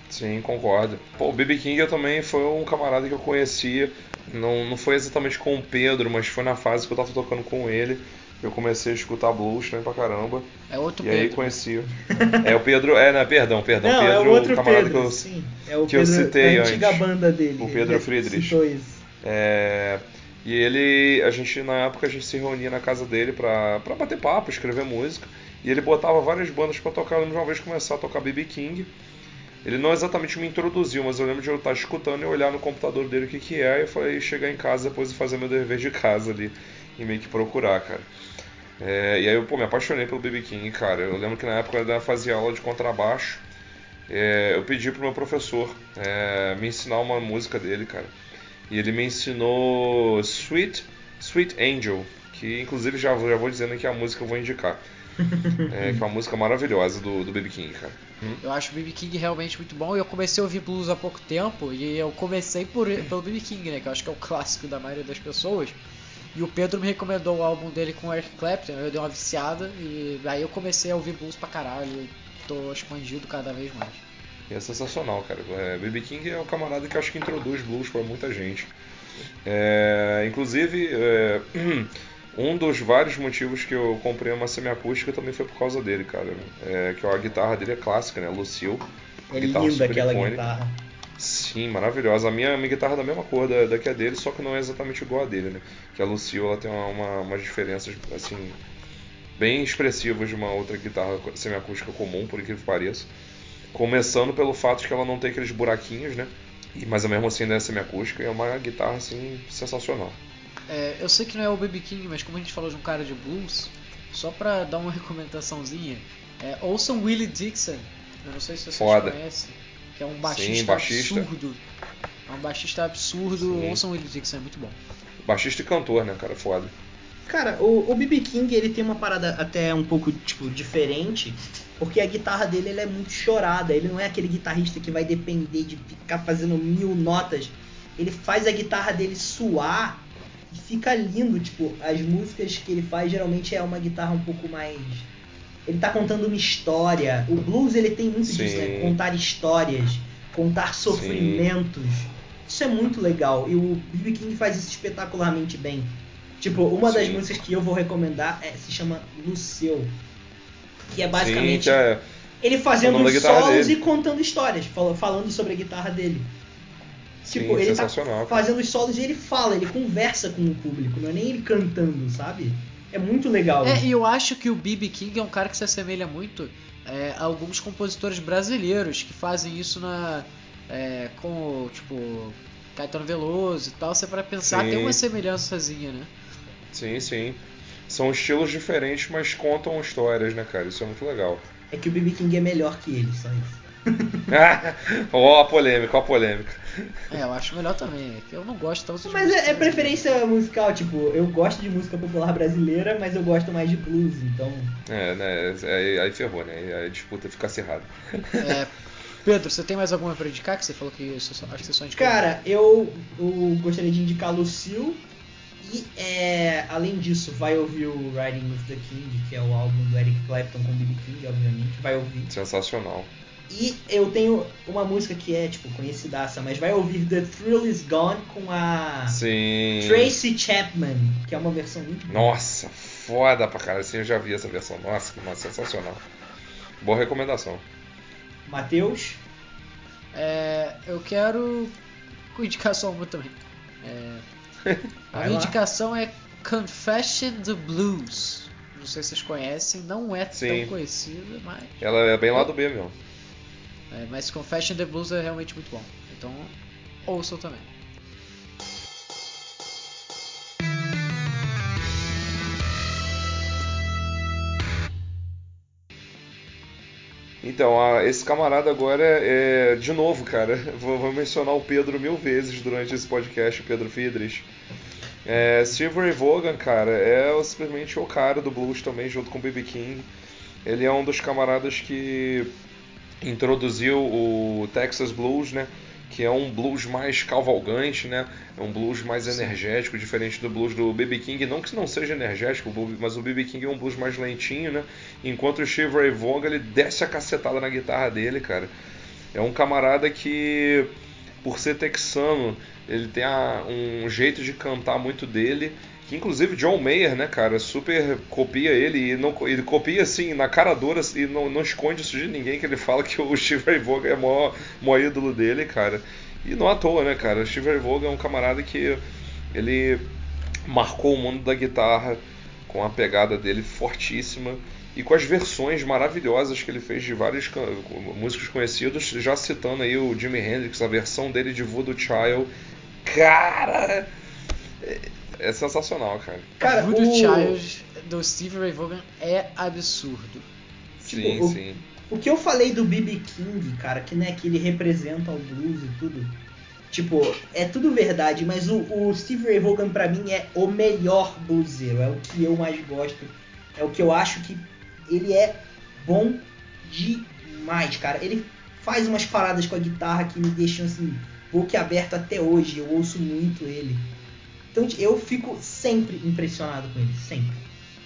Sim, concordo. Pô, o BB King eu também foi um camarada que eu conhecia, não, não foi exatamente com o Pedro, mas foi na fase que eu tava tocando com ele. Eu comecei a escutar blues também pra caramba. É outro e Pedro. E aí conheci. é o Pedro. É, né? Perdão, perdão. Não, Pedro, é o outro camarada Pedro, que eu, sim. É o que Pedro, eu citei a antiga antes. banda dele. O Pedro Friedrich. É, e ele, a gente na época a gente se reunia na casa dele pra, pra bater papo, escrever música. E ele botava várias bandas para tocar. Eu lembro de uma vez começar a tocar BB King. Ele não exatamente me introduziu, mas eu lembro de eu estar escutando e olhar no computador dele o que que é. E eu falei, chegar em casa depois e fazer meu dever de casa ali. E meio que procurar, cara. É, e aí eu pô, me apaixonei pelo BB King, cara. Eu lembro que na época eu fazia aula de contrabaixo. É, eu pedi pro meu professor é, me ensinar uma música dele, cara. E ele me ensinou Sweet, Sweet Angel, que inclusive já, já vou dizendo que é a música que eu vou indicar. é, que é uma música maravilhosa do, do BB King, cara. Hum? Eu acho o BB King realmente muito bom e eu comecei a ouvir blues há pouco tempo e eu comecei por, pelo BB King, né, que eu acho que é o clássico da maioria das pessoas. E o Pedro me recomendou o álbum dele com o Eric Clapton, eu dei uma viciada e aí eu comecei a ouvir blues pra caralho e tô expandido cada vez mais. E é sensacional, cara. É, BB King é um camarada que acho que introduz blues para muita gente. É, inclusive, é, um dos vários motivos que eu comprei uma semiacústica também foi por causa dele, cara. É, que a guitarra dele é clássica, né? Lucille. É linda aquela icônica. guitarra. Sim, maravilhosa. A minha, minha guitarra é da mesma cor da, da que a dele, só que não é exatamente igual a dele, né? Que a Lucille ela tem uma, uma, umas diferenças, assim, bem expressivas de uma outra guitarra semiacústica comum, por incrível que pareça. Começando pelo fato de que ela não tem aqueles buraquinhos, né? Mas mesmo assim ainda é semiacústica e é uma guitarra assim sensacional. É, eu sei que não é o Baby King, mas como a gente falou de um cara de blues, só pra dar uma recomendaçãozinha, é, ouçam Willie Dixon. Eu não sei se vocês Foda. conhecem. Que é um baixista, Sim, baixista. absurdo. É um baixista absurdo. Sim. Ouçam Willie Dixon, é muito bom. Baixista e cantor, né, cara? Foda. Cara, o, o BB King ele tem uma parada até um pouco tipo diferente, porque a guitarra dele é muito chorada. Ele não é aquele guitarrista que vai depender de ficar fazendo mil notas. Ele faz a guitarra dele suar e fica lindo. Tipo, as músicas que ele faz geralmente é uma guitarra um pouco mais. Ele tá contando uma história. O blues ele tem muito Sim. disso, né? Contar histórias, contar sofrimentos. Sim. Isso é muito legal. E o B.B. King faz isso espetacularmente bem. Tipo, uma Sim. das músicas que eu vou recomendar é, se chama Lucille. Que é basicamente Sim, é... ele fazendo os solos dele. e contando histórias, falando sobre a guitarra dele. Tipo, ele tá fazendo os solos e ele fala, ele conversa com o público, não é nem ele cantando, sabe? É muito legal. É, e eu acho que o B.B. King é um cara que se assemelha muito é, a alguns compositores brasileiros que fazem isso na é, com, tipo, Caetano Veloso e tal. Você para pensar, Sim. tem uma semelhançazinha, né? Sim, sim. São estilos diferentes, mas contam histórias, né, cara? Isso é muito legal. É que o BB King é melhor que ele, só isso. Ó, oh, a polêmica, ó a polêmica. É, eu acho melhor também. É que eu não gosto tanto de Mas é, é preferência musical, tipo, eu gosto de música popular brasileira, mas eu gosto mais de blues, então. É, né? Aí, aí ferrou, né? Aí a disputa fica acirrada. É. Pedro, você tem mais alguma pra indicar? Que você falou que você só, acho que você só indicou. Cara, eu, eu gostaria de indicar Lucille e é, além disso, vai ouvir o Riding with the King, que é o álbum do Eric Clapton com B.B. King, obviamente. Vai ouvir. Sensacional. E eu tenho uma música que é, tipo, conhecidaça, mas vai ouvir The Thrill Is Gone com a Sim. Tracy Chapman, que é uma versão muito boa. Nossa, foda pra caralho. Sim, eu já vi essa versão. Nossa, que sensacional. Boa recomendação. Matheus? É, eu quero indicar só uma também. É, a minha indicação é Confession the Blues. Não sei se vocês conhecem, não é Sim. tão conhecida, mas. Ela é bem lá do B mesmo. É, mas Confession the Blues é realmente muito bom. Então ouçam também. Então, a, esse camarada agora é, é de novo, cara, vou, vou, mencionar o Pedro mil vezes durante esse podcast, o Pedro Fidris. É, Silver Vaughan, cara, é simplesmente o cara do blues também, junto com o B.B. King. Ele é um dos camaradas que introduziu o Texas Blues, né? Que é um blues mais cavalgante, né? É um blues mais energético, diferente do blues do B.B. King. Não que não seja energético, mas o B.B. King é um blues mais lentinho, né? Enquanto o Shiver Vaughan, ele desce a cacetada na guitarra dele, cara. É um camarada que, por ser texano, ele tem a, um jeito de cantar muito dele que inclusive John Mayer, né, cara, super copia ele e não, ele copia assim na cara dura e não, não esconde isso de ninguém que ele fala que o Steve Vogue é o maior, maior ídolo dele, cara. E não à toa, né, cara? O Steve Vogue é um camarada que ele marcou o mundo da guitarra com a pegada dele fortíssima e com as versões maravilhosas que ele fez de vários músicos conhecidos, já citando aí o Jimi Hendrix, a versão dele de Voodoo Child. Cara, é sensacional, cara. Cara, Voodoo o Child do Steve Ray Vaughan é absurdo. Sim, tipo, o, sim. O que eu falei do B.B. King, cara, que, né, que ele representa o blues e tudo. Tipo, é tudo verdade, mas o, o Steve Ray Vaughan pra mim é o melhor bluseiro. É o que eu mais gosto. É o que eu acho que ele é bom demais, cara. Ele faz umas paradas com a guitarra que me deixam assim, boquiaberto até hoje. Eu ouço muito ele. Então eu fico sempre impressionado com ele, sempre.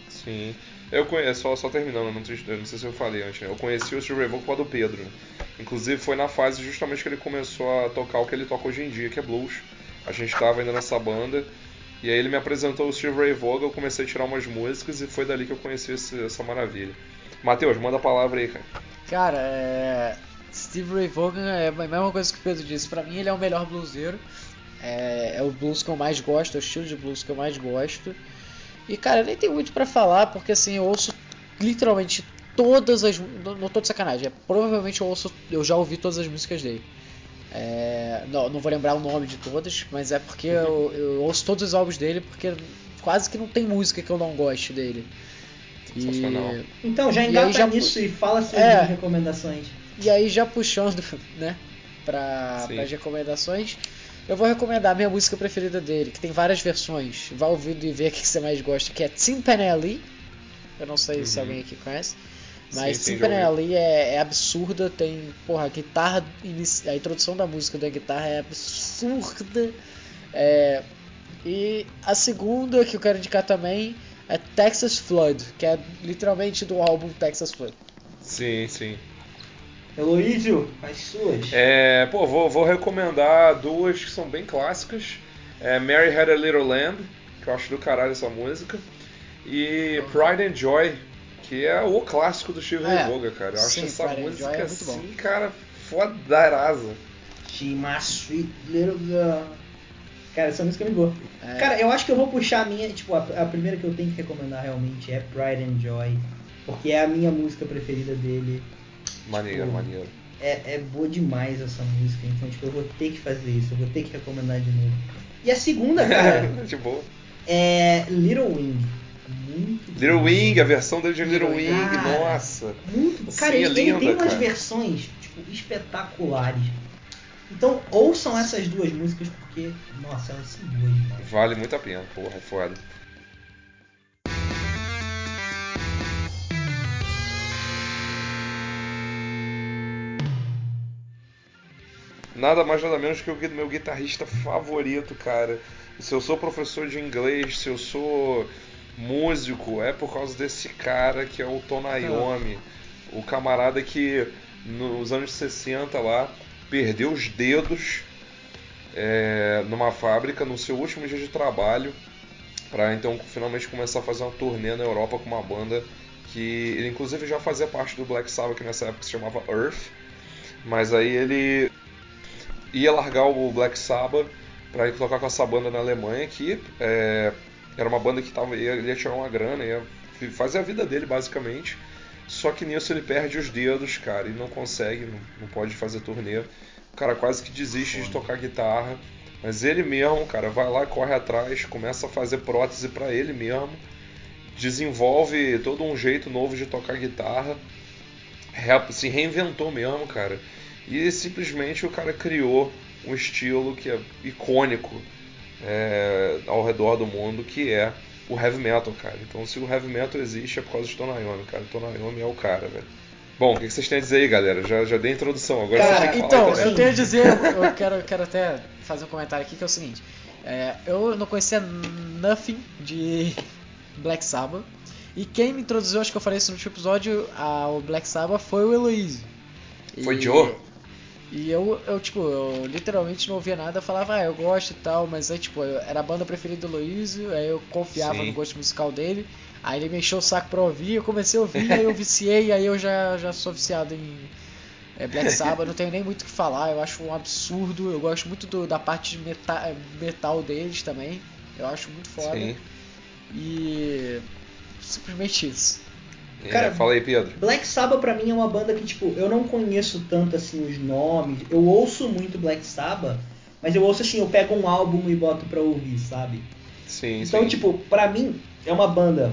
Sim. Eu conheço, só, só terminando, não, não, sei se eu falei antes, né? Eu conheci o Steve Ray Vaughan do Pedro. Inclusive foi na fase justamente que ele começou a tocar o que ele toca hoje em dia, que é blues. A gente estava ainda nessa banda. E aí ele me apresentou o Steve Ray Vaughan, eu comecei a tirar umas músicas e foi dali que eu conheci esse, essa maravilha. Matheus, manda a palavra aí, cara. Cara, é... Steve Ray Vaughan é a mesma coisa que o Pedro disse. Pra mim ele é o melhor bluseiro. É, é, o blues que eu mais gosto, é o estilo de blues que eu mais gosto. E cara, nem tem muito para falar, porque assim, eu ouço literalmente todas as. Não, não tô de sacanagem, é, provavelmente eu ouço. Eu já ouvi todas as músicas dele. É, não, não, vou lembrar o nome de todas, mas é porque eu, eu, ouço todos os álbuns dele, porque quase que não tem música que eu não goste dele. E... Então, já engata já, nisso e fala suas é, recomendações. E aí, já puxando né, para as recomendações, eu vou recomendar a minha música preferida dele, que tem várias versões. Vá ouvindo e ver o que você mais gosta, que é Timpanelli. Eu não sei uhum. se alguém aqui conhece. Mas Timpanelli é, é, absurda, tem, porra, a guitarra, a introdução da música da guitarra é absurda. É, e a segunda que eu quero indicar também é Texas Flood, que é literalmente do álbum Texas Flood. Sim, sim. Heloísio, as suas. É, pô, vou, vou recomendar duas que são bem clássicas. É Mary Had a Little Lamb, que eu acho do caralho essa música. E Pride and Joy, que é o clássico do Steve é, Voga, cara. Eu acho sim, essa Pride música é assim, cara, fodaraza. She my sweet little girl. Cara, essa música me boa. É. Cara, eu acho que eu vou puxar a minha, tipo, a, a, primeira que eu tenho que recomendar realmente é Pride and Joy, porque é a minha música preferida dele. Maneiro, tipo, maneiro. É, é boa demais essa música, então tipo, eu vou ter que fazer isso, eu vou ter que recomendar de novo. E a segunda, cara. de boa. É Little Wing. Muito Little bom. Wing, a versão dele de Little, Little Wing, cara, nossa. Muito bom. Cara, Sim, ele, é linda, ele, tem umas cara. versões tipo, espetaculares. Então ouçam essas duas músicas porque, nossa, elas são boas demais. Vale muito a pena, porra, é foda. Nada mais nada menos que o meu guitarrista favorito, cara. Se eu sou professor de inglês, se eu sou músico, é por causa desse cara que é o Tonayomi. O camarada que nos anos 60 lá perdeu os dedos é, numa fábrica no seu último dia de trabalho para então finalmente começar a fazer uma turnê na Europa com uma banda que ele inclusive já fazia parte do Black Sabbath que nessa época se chamava Earth mas aí ele ia largar o Black Sabbath para ir tocar com essa banda na Alemanha, que é, era uma banda que tava, ia, ia tirar uma grana, ia fazer a vida dele basicamente. Só que nisso ele perde os dedos, cara, e não consegue, não, não pode fazer turnê. O cara quase que desiste de tocar guitarra. Mas ele mesmo, cara, vai lá, corre atrás, começa a fazer prótese para ele mesmo, desenvolve todo um jeito novo de tocar guitarra, se reinventou mesmo, cara. E simplesmente o cara criou um estilo que é icônico é, ao redor do mundo, que é o heavy metal, cara. Então, se o heavy metal existe é por causa de Tonayomi, cara. Tonayomi é o cara, velho. Bom, o que vocês têm a dizer aí, galera? Já, já dei a introdução, agora cara, vocês Então, eu tenho a dizer, eu quero, quero até fazer um comentário aqui que é o seguinte. É, eu não conhecia nothing de Black Sabbath. E quem me introduziu, acho que eu falei isso no último episódio, ao Black Sabbath foi o Eloise. Foi e, Joe? E eu, eu, tipo, eu literalmente não ouvia nada, eu falava, ah, eu gosto e tal, mas aí, tipo, eu, era a banda preferida do Luizio, aí eu confiava Sim. no gosto musical dele, aí ele me encheu o saco pra ouvir, eu comecei a ouvir, aí eu viciei, aí eu já, já sou viciado em é, Black Sabbath, não tenho nem muito o que falar, eu acho um absurdo, eu gosto muito do, da parte de meta, metal deles também, eu acho muito foda. Sim. E simplesmente isso. É, Cara, fala aí, Pedro. Black Sabbath pra mim é uma banda que, tipo, eu não conheço tanto assim os nomes. Eu ouço muito Black Sabbath, mas eu ouço assim, eu pego um álbum e boto pra ouvir, sabe? Sim, então, sim. tipo, pra mim é uma banda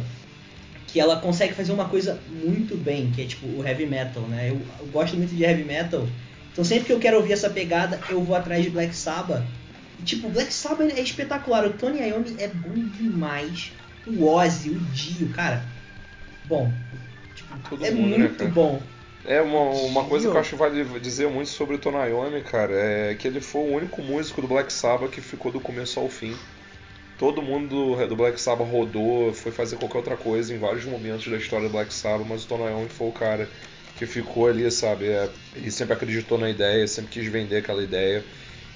que ela consegue fazer uma coisa muito bem, que é tipo o heavy metal, né? Eu, eu gosto muito de heavy metal. Então sempre que eu quero ouvir essa pegada, eu vou atrás de Black Sabbath. E, tipo, Black Sabbath é espetacular. O Tony Iommi é bom demais. O Ozzy, o Dio, cara bom. Todo é mundo, né, muito né, bom. É uma, uma coisa que eu acho que vale dizer muito sobre o Tonayomi, cara, é que ele foi o único músico do Black Sabbath que ficou do começo ao fim. Todo mundo do, do Black Sabbath rodou, foi fazer qualquer outra coisa em vários momentos da história do Black Sabbath, mas o Tonayomi foi o cara que ficou ali, sabe? É, ele sempre acreditou na ideia, sempre quis vender aquela ideia.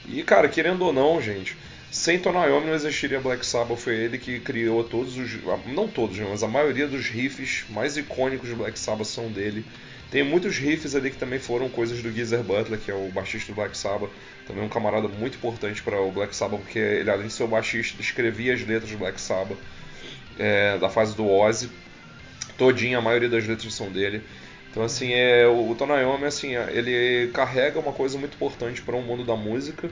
E, cara, querendo ou não, gente, sem Tonayomi não existiria Black Sabbath, foi ele que criou todos os. Não todos, né, mas a maioria dos riffs mais icônicos do Black Sabbath são dele. Tem muitos riffs ali que também foram coisas do Geezer Butler, que é o baixista do Black Sabbath, também um camarada muito importante para o Black Sabbath, porque ele, além de ser o baixista, escrevia as letras do Black Sabbath, é, da fase do Ozzy. Todinha, a maioria das letras são dele. Então, assim, é, o, o Tonayomi, assim, ele carrega uma coisa muito importante para o mundo da música,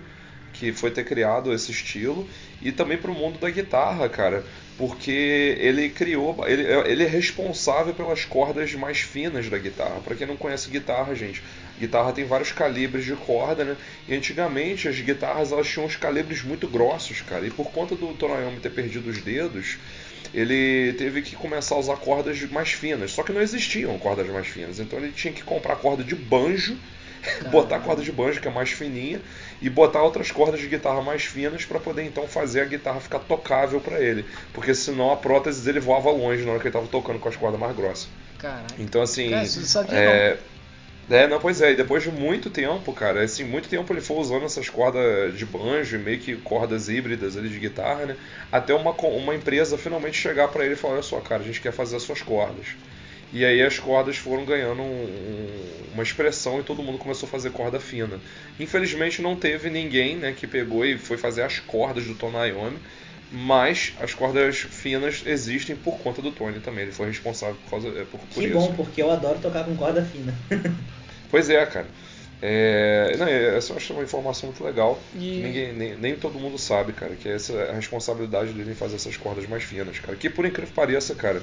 que foi ter criado esse estilo e também para o mundo da guitarra, cara, porque ele criou, ele, ele é responsável pelas cordas mais finas da guitarra. Para quem não conhece guitarra, gente, guitarra tem vários calibres de corda, né? E antigamente as guitarras elas tinham uns calibres muito grossos, cara. E por conta do Tonayomi ter perdido os dedos, ele teve que começar a usar cordas mais finas. Só que não existiam cordas mais finas, então ele tinha que comprar corda de banjo botar a corda de banjo que é mais fininha e botar outras cordas de guitarra mais finas para poder então fazer a guitarra ficar tocável para ele, porque senão a prótese dele voava longe na hora que ele tava tocando com as cordas mais grossas. Caraca. Então assim, Cara, isso sabia é, não. é, não, pois é, e depois de muito tempo, cara, assim, muito tempo ele foi usando essas cordas de banjo, meio que cordas híbridas ali de guitarra, né? Até uma, uma empresa finalmente chegar para ele e falar: olha só, cara, a gente quer fazer as suas cordas. E aí as cordas foram ganhando um, um, uma expressão e todo mundo começou a fazer corda fina. Infelizmente não teve ninguém né, que pegou e foi fazer as cordas do Iommi, mas as cordas finas existem por conta do Tony também. Ele foi responsável por, causa, é, por, por que isso. bom, porque eu adoro tocar com corda fina. pois é, cara. É, não, essa eu acho uma informação muito legal. E... Que ninguém, nem, nem, todo mundo sabe, cara. Que essa é a responsabilidade dele em fazer essas cordas mais finas, cara. Que por incrível que pareça, cara,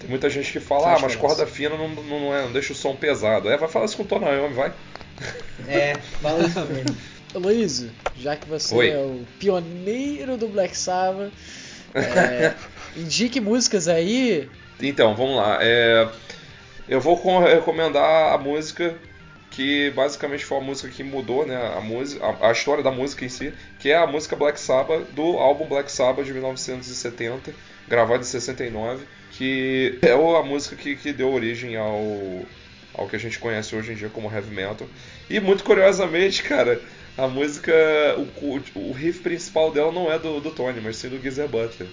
tem muita gente que fala, ah, mas corda fina não, não, é, não deixa o som pesado. É, vai falar isso com o Tonayomi, vai. É, fala isso com ele. Luiz, já que você Oi. é o pioneiro do Black Sabbath, é, indique músicas aí. Então, vamos lá. É, eu vou recomendar a música que basicamente foi a música que mudou né, a, música, a, a, história da música em si, que é a música Black Sabbath do álbum Black Sabbath de 1970, gravado em 69 que é a música que, que deu origem ao, ao que a gente conhece hoje em dia como heavy metal. E muito curiosamente, cara, a música, o, o riff principal dela não é do, do Tony, mas sim do Geezer Butler.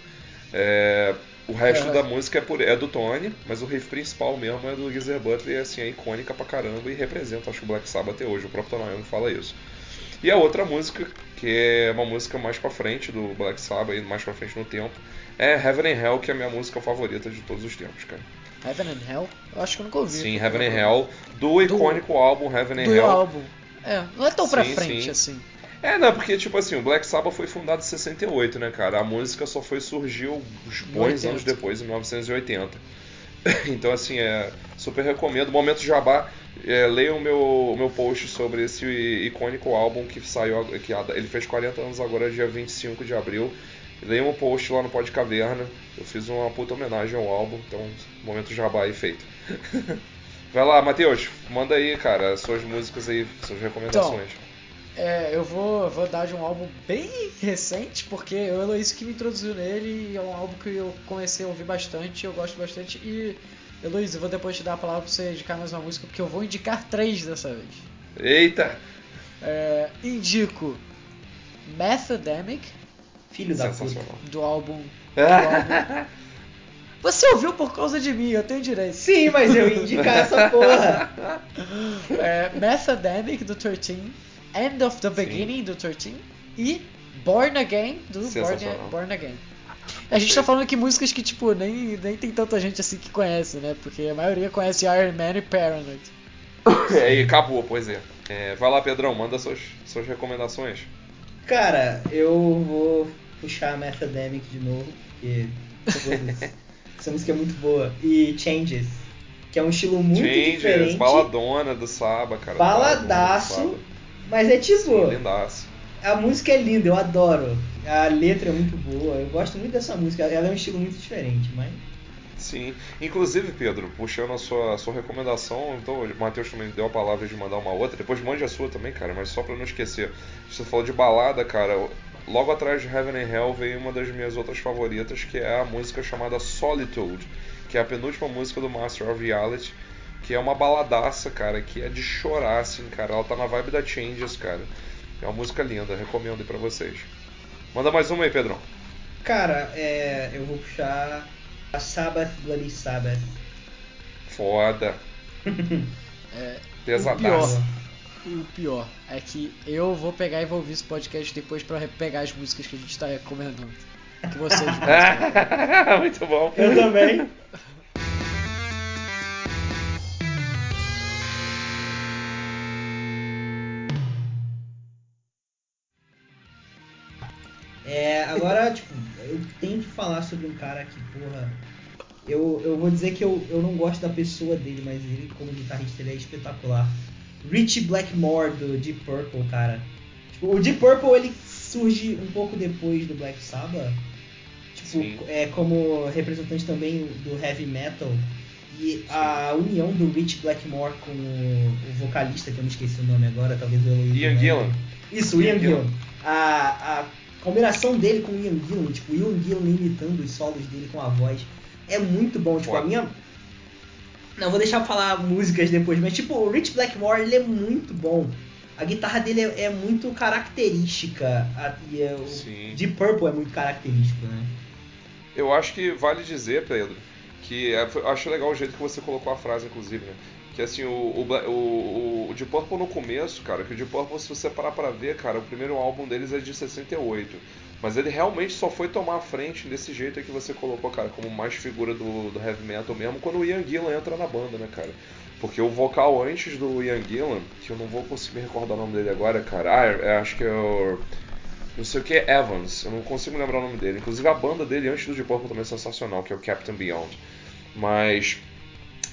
É, o resto é. da música é, por, é, do Tony, mas o riff principal mesmo é do Geezer Butler e assim, é icônica pra caramba e representa, acho que o Black Sabbath até hoje, o próprio Tony fala isso. E a outra música, que é uma música mais pra frente do Black Sabbath, mais pra frente no tempo, é Heaven and Hell, que é a minha música favorita de todos os tempos, cara. Heaven and Hell? Eu acho que eu nunca ouvi. Sim, Heaven and Hell, do icônico do, álbum Heaven and do Hell. Do álbum. É, não é tão sim, pra frente sim. assim. É, não, porque, tipo assim, o Black Sabbath foi fundado em 68, né, cara? A música só foi surgir uns bons anos depois, em 1980. então, assim, é, super recomendo. Momento Jabá, é, leiam o meu, o meu post sobre esse icônico álbum que saiu, que ele fez 40 anos agora, dia 25 de abril. Leiam o post lá no Pod Caverna. Eu fiz uma puta homenagem ao álbum, então, momento Jabá aí feito. Vai lá, Matheus, manda aí, cara, suas músicas aí, suas recomendações. Então, é, eu vou, vou dar de um álbum bem recente, porque o Heloísa que me introduziu nele e é um álbum que eu comecei a ouvir bastante, eu gosto bastante. E, Heloísa, eu vou depois te dar a palavra pra você indicar mais uma música, porque eu vou indicar três dessa vez. Eita! É, indico Methodemic, Filho da puta. Do álbum. Do álbum. Você ouviu por causa de mim, eu tenho direito. Sim, mas eu ia indicar essa porra. É, Methodemic do 13 End of the Beginning Sim. do 13 e Born Again do Born, Born Again. A gente tá falando aqui músicas que, tipo, nem, nem tem tanta gente assim que conhece, né? Porque a maioria conhece Iron Man e Paranoid. É, e acabou, pois é. é. Vai lá, Pedrão, manda suas, suas recomendações. Cara, eu vou puxar a Methodemic de novo, porque essa música é muito boa. E Changes, que é um estilo muito Changes, diferente. baladona do Saba, cara. Baladaço. Mas é tipo. Lindaço. A música é linda, eu adoro. A letra é muito boa. Eu gosto muito dessa música. Ela é um estilo muito diferente, mas. Sim. Inclusive, Pedro, puxando a sua, a sua recomendação, então o Matheus também deu a palavra de mandar uma outra. Depois mande a sua também, cara, mas só pra não esquecer. Você falou de balada, cara. Logo atrás de Heaven and Hell veio uma das minhas outras favoritas, que é a música chamada Solitude, que é a penúltima música do Master of Reality que é uma baladaça, cara, que é de chorar, assim, cara. Ela tá na vibe da Changes, cara. É uma música linda, recomendo aí pra vocês. Manda mais uma aí, Pedrão. Cara, é, eu vou puxar a Sabbath Bloody Sabbath. Foda. é, Pesadaço. O pior, o pior é que eu vou pegar e vou ouvir esse podcast depois pra pegar as músicas que a gente tá recomendando. Que vocês Muito bom. Eu também. É, agora, tipo, eu tenho que falar sobre um cara que, porra. Eu, eu vou dizer que eu, eu não gosto da pessoa dele, mas ele, como guitarrista, ele é espetacular. Richie Blackmore, do Deep Purple, cara. Tipo, o Deep Purple, ele surge um pouco depois do Black Sabbath. Tipo, Sim. é como representante também do heavy metal. E Sim. a união do Rich Blackmore com o, o, vocalista, que eu me esqueci o nome agora, talvez eu Ian Gillan. Isso, Ian, Ian Gillan. A, a combinação dele com o Ian Gillan, tipo, o Ian Gillan imitando os solos dele com a voz, é muito bom. Tipo, a minha. Não, vou deixar falar músicas depois, mas tipo, o Rich Blackmore, ele é muito bom. A guitarra dele é, é muito característica. A, e é, o. Deep Purple é muito característico, né? Eu acho que vale dizer, Pedro, que é, acho legal o jeito que você colocou a frase, inclusive, né? Que assim, o, o, o, o Deep Purple no começo, cara, que o Deep Purple, se você parar pra ver, cara, o primeiro álbum deles é de 68. Mas ele realmente só foi tomar a frente desse jeito que você colocou, cara, como mais figura do, do heavy metal mesmo, quando o Ian Gillan entra na banda, né, cara? Porque o vocal antes do Ian Gillan, que eu não vou conseguir recordar o nome dele agora, cara, ah, é, acho que é o. Não sei o que, Evans, eu não consigo lembrar o nome dele. Inclusive a banda dele antes do Deep Purple também é sensacional, que é o Captain Beyond. Mas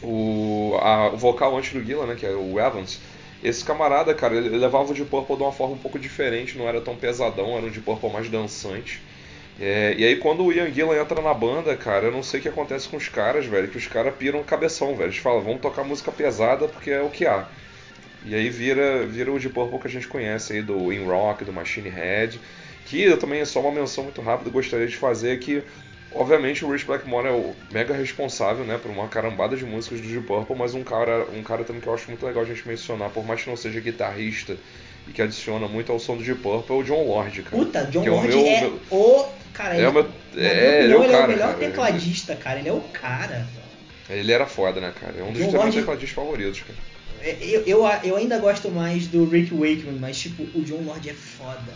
o, a, o vocal antes do Gillan, né, que é o Evans, esse camarada, cara, ele levava o Deep Purple de uma forma um pouco diferente, não era tão pesadão, era um Deep Purple mais dançante. É, e aí quando o Ian Gillan entra na banda, cara, eu não sei o que acontece com os caras, velho, que os caras piram cabeção, velho. Eles falam, vamos tocar música pesada porque é o que há. E aí vira, vira o Deep Purple que a gente conhece aí do In Rock, do Machine Head. Que também é só uma menção muito rápida gostaria de fazer que Obviamente o Rich Blackmore é o mega responsável, né, por uma carambada de músicas do Deep Purple, mas um cara, um cara também que eu acho muito legal a gente mencionar, por mais que não seja guitarrista e que adiciona muito ao som do Deep Purple, é o John Lord, cara. Puta, John é Lord é, o, meu, é meu... o... Cara, é ele, o meu... é, ele, é o, cara, é o melhor cara. tecladista, cara, ele é o cara. Ele era foda, né, cara? É um dos John meus Lord... tecladistas favoritos, cara. É, eu, eu, eu ainda gosto mais do Rick Wakeman, mas tipo, o John Lord é foda.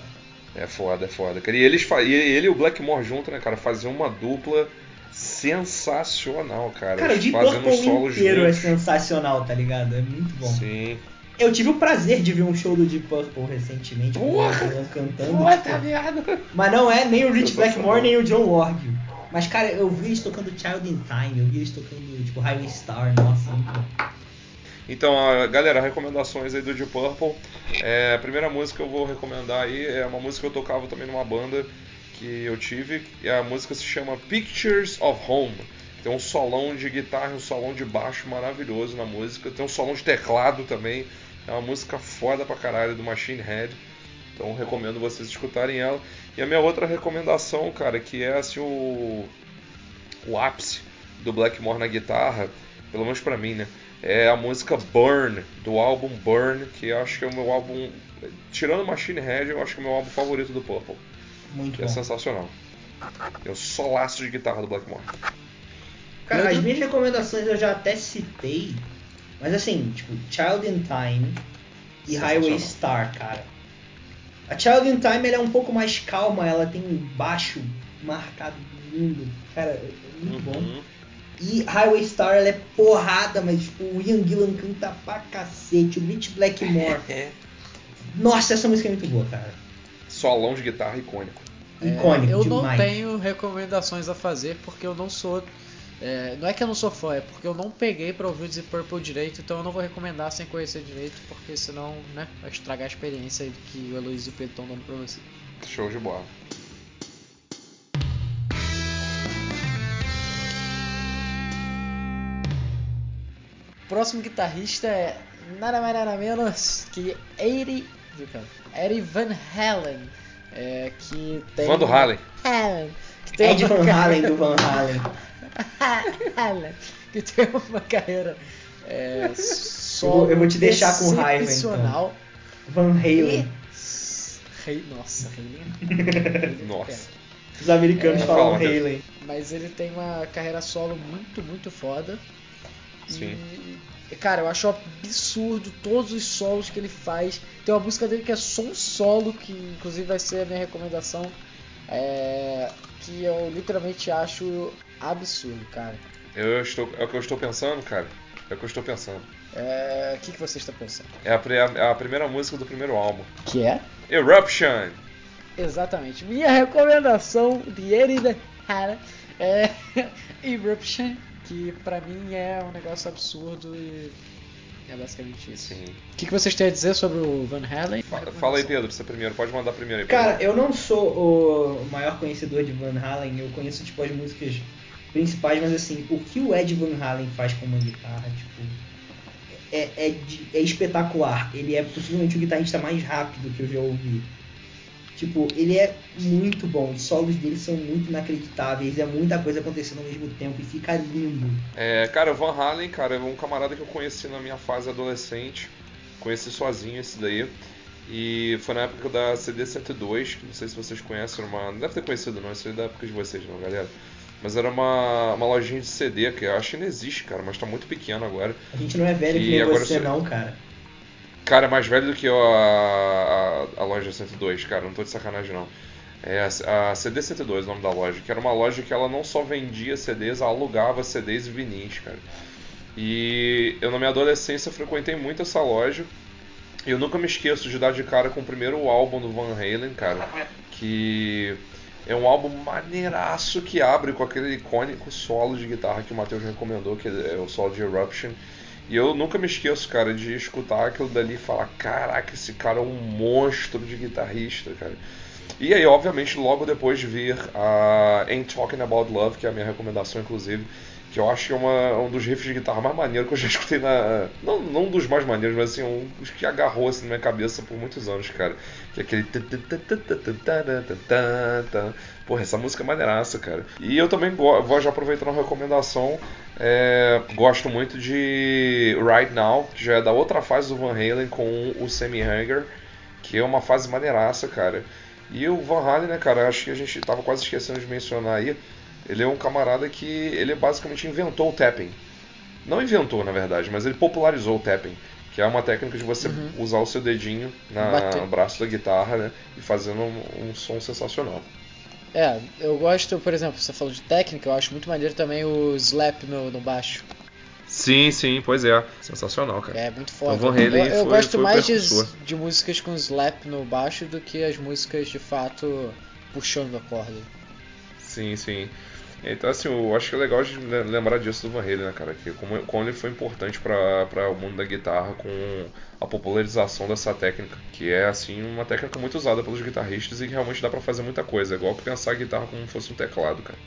É foda, é foda. Cara. E, eles, e ele e o Blackmore junto, né, cara, faziam uma dupla sensacional, cara. Cara, o Deep Purple inteiro é juntos. é sensacional, tá ligado? É muito bom. Sim. Eu tive o prazer de ver um show do Deep Purple recentemente, o cantando. Puta tipo, merda! Mas não é nem o Rich Blackmore nem o John Lord. Mas, cara, eu vi eles tocando Child in Time, eu vi eles tocando, tipo, Highway Star, nossa, muito bom. Então, galera, recomendações aí do Deep Purple. É, a primeira música que eu vou recomendar aí é uma música que eu tocava também numa banda que eu tive. E a música se chama Pictures of Home. Tem um solão de guitarra um solão de baixo maravilhoso na música. Tem um solão de teclado também. É uma música foda pra caralho do Machine Head. Então recomendo vocês escutarem ela. E a minha outra recomendação, cara, que é assim o, o ápice do Blackmore na guitarra, pelo menos para mim, né? É a música Burn, do álbum Burn, que acho que é o meu álbum. Tirando Machine Head, eu acho que é o meu álbum favorito do Purple. Muito é bom. sensacional. É o solaço de guitarra do Blackmore. Cara, as minhas recomendações eu já até citei, mas assim, tipo, Child in Time e Highway Star, cara. A Child in Time é um pouco mais calma, ela tem um baixo marcado lindo, cara, é muito uhum. bom. E Highway Star ela é porrada, mas tipo, o Ian Gillan canta pra cacete, o Rich Blackmore. É. Nossa, essa música é muito boa, cara. Solão de guitarra icônico. É, icônico, Eu demais. não tenho recomendações a fazer porque eu não sou é, não é que eu não sou fã, é porque eu não peguei pra ouvir o Deep Purple direito, então eu não vou recomendar sem conhecer direito, porque senão né, vai estragar a experiência que o Heloísa e o Pedro estão dando pra você. Show de bola. Próximo guitarrista é nada mais nada menos que Eddie, Eddie Van Halen, é, que tem... Van do Halen. Halen que tem Ed Van Halen do Van Halen. que tem uma carreira é, solo eu vou te deixar com raiva então. Van Halen. E... Nossa, Halen. Nossa. Os americanos é, falam Halen. Mas ele tem uma carreira solo muito, muito foda. Sim. E, cara, eu acho absurdo todos os solos que ele faz. Tem uma música dele que é só um solo, que inclusive vai ser a minha recomendação. É, que eu literalmente acho absurdo, cara. Eu estou, é o que eu estou pensando, cara. É o que eu estou pensando. É, o que, que você está pensando? É a, a, primeira música do primeiro álbum. Que é? Eruption! Exatamente. Minha recomendação de Erida é Eruption, que pra mim é um negócio absurdo e é basicamente isso. Sim. O que, que vocês têm a dizer sobre o Van Halen? Fala, fala aí, Pedro, você primeiro. Pode mandar primeiro aí. Cara, eu não sou o maior conhecedor de Van Halen. Eu conheço, tipo, as músicas principais, mas assim, o que o Ed Van Halen faz com uma guitarra, tipo... É, é, é espetacular. Ele é possivelmente o guitarrista mais rápido que eu já ouvi. Tipo, ele é muito bom. Os solos dele são muito inacreditáveis. É muita coisa acontecendo ao mesmo tempo e fica lindo. É, cara, o Van Halen, cara, é um camarada que eu conheci na minha fase adolescente. Conheci sozinho esse daí. E foi na época da CD 102, que não sei se vocês conhecem, uma. Não deve ter conhecido não, isso é da época de vocês, não, galera. Mas era uma, uma lojinha de CD, que eu acho que não existe, cara, mas tá muito pequeno agora. A gente não é velho que, que nem você, não, cara. Cara, é mais velho do que eu, a, a, a loja 102, cara, não tô de sacanagem não. É a, a CD 102 o nome da loja, que era uma loja que ela não só vendia CDs, ela alugava CDs e vinis, cara. E eu na minha adolescência frequentei muito essa loja. E eu nunca me esqueço de dar de cara com o primeiro álbum do Van Halen, cara. Que é um álbum maneiraço que abre com aquele icônico solo de guitarra que o Matheus recomendou, que é o solo de Eruption. E eu nunca me esqueço, cara, de escutar aquilo dali e falar: caraca, esse cara é um monstro de guitarrista, cara. E aí, obviamente, logo depois de vir a Ain't Talking About Love, que é a minha recomendação, inclusive, que eu acho que é uma, um dos riffs de guitarra mais maneiros que eu já escutei na. Não, não um dos mais maneiros, mas assim, um dos que agarrou assim, na minha cabeça por muitos anos, cara. Que é aquele. Porra, essa música é maneiraça, cara. E eu também vou já aproveitando a recomendação. É, gosto muito de Right Now, que já é da outra fase do Van Halen com o Sammy Hagar, que é uma fase maneiraça, cara. E o Van Halen, né, cara, acho que a gente tava quase esquecendo de mencionar aí ele é um camarada que ele basicamente inventou o tapping. Não inventou, na verdade, mas ele popularizou o tapping, que é uma técnica de você uhum. usar o seu dedinho no braço da guitarra, né, e fazendo um, um, som sensacional. É, eu gosto, por exemplo, você falou de técnica, eu acho muito maneiro também o slap no, no baixo. Sim, sim, pois é. Sensacional, cara. É muito foda. Então, eu, eu foi, gosto foi mais de, de músicas com slap no baixo do que as músicas de fato puxando a corda. Sim, sim. Então, assim, eu acho que é legal de lembrar disso do Van Halen, né, cara? Que como, como ele foi importante para o mundo da guitarra com a popularização dessa técnica, que é, assim, uma técnica muito usada pelos guitarristas e que realmente dá para fazer muita coisa. É igual pensar a guitarra como se fosse um teclado, cara.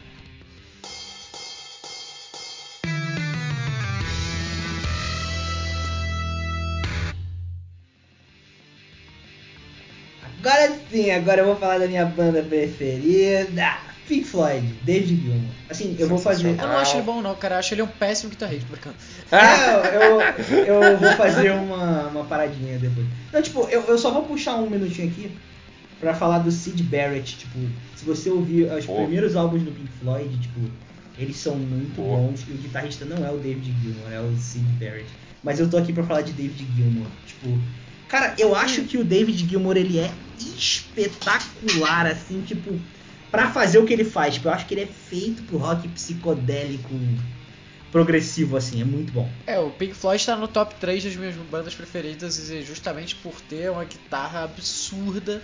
Agora sim, agora eu vou falar da minha banda preferida. Pink Floyd, David Gilmour. Assim, eu vou fazer. Eu não acho ele bom, não, cara. Eu acho ele um péssimo guitarrista, brincando. É, eu, eu vou fazer uma, uma paradinha depois. Não, tipo, eu, eu só vou puxar um minutinho aqui pra falar do Sid Barrett. Tipo, se você ouvir os Pô. primeiros álbuns do Pink Floyd, tipo, eles são muito Pô. bons. E o guitarrista não é o David Gilmour, é o Sid Barrett. Mas eu tô aqui pra falar de David Gilmour. Tipo, cara, eu acho que o David Gilmour ele é espetacular, assim, tipo para fazer o que ele faz. Tipo, eu acho que ele é feito pro rock psicodélico progressivo, assim, é muito bom. É, o Pink Floyd tá no top 3 das minhas bandas preferidas justamente por ter uma guitarra absurda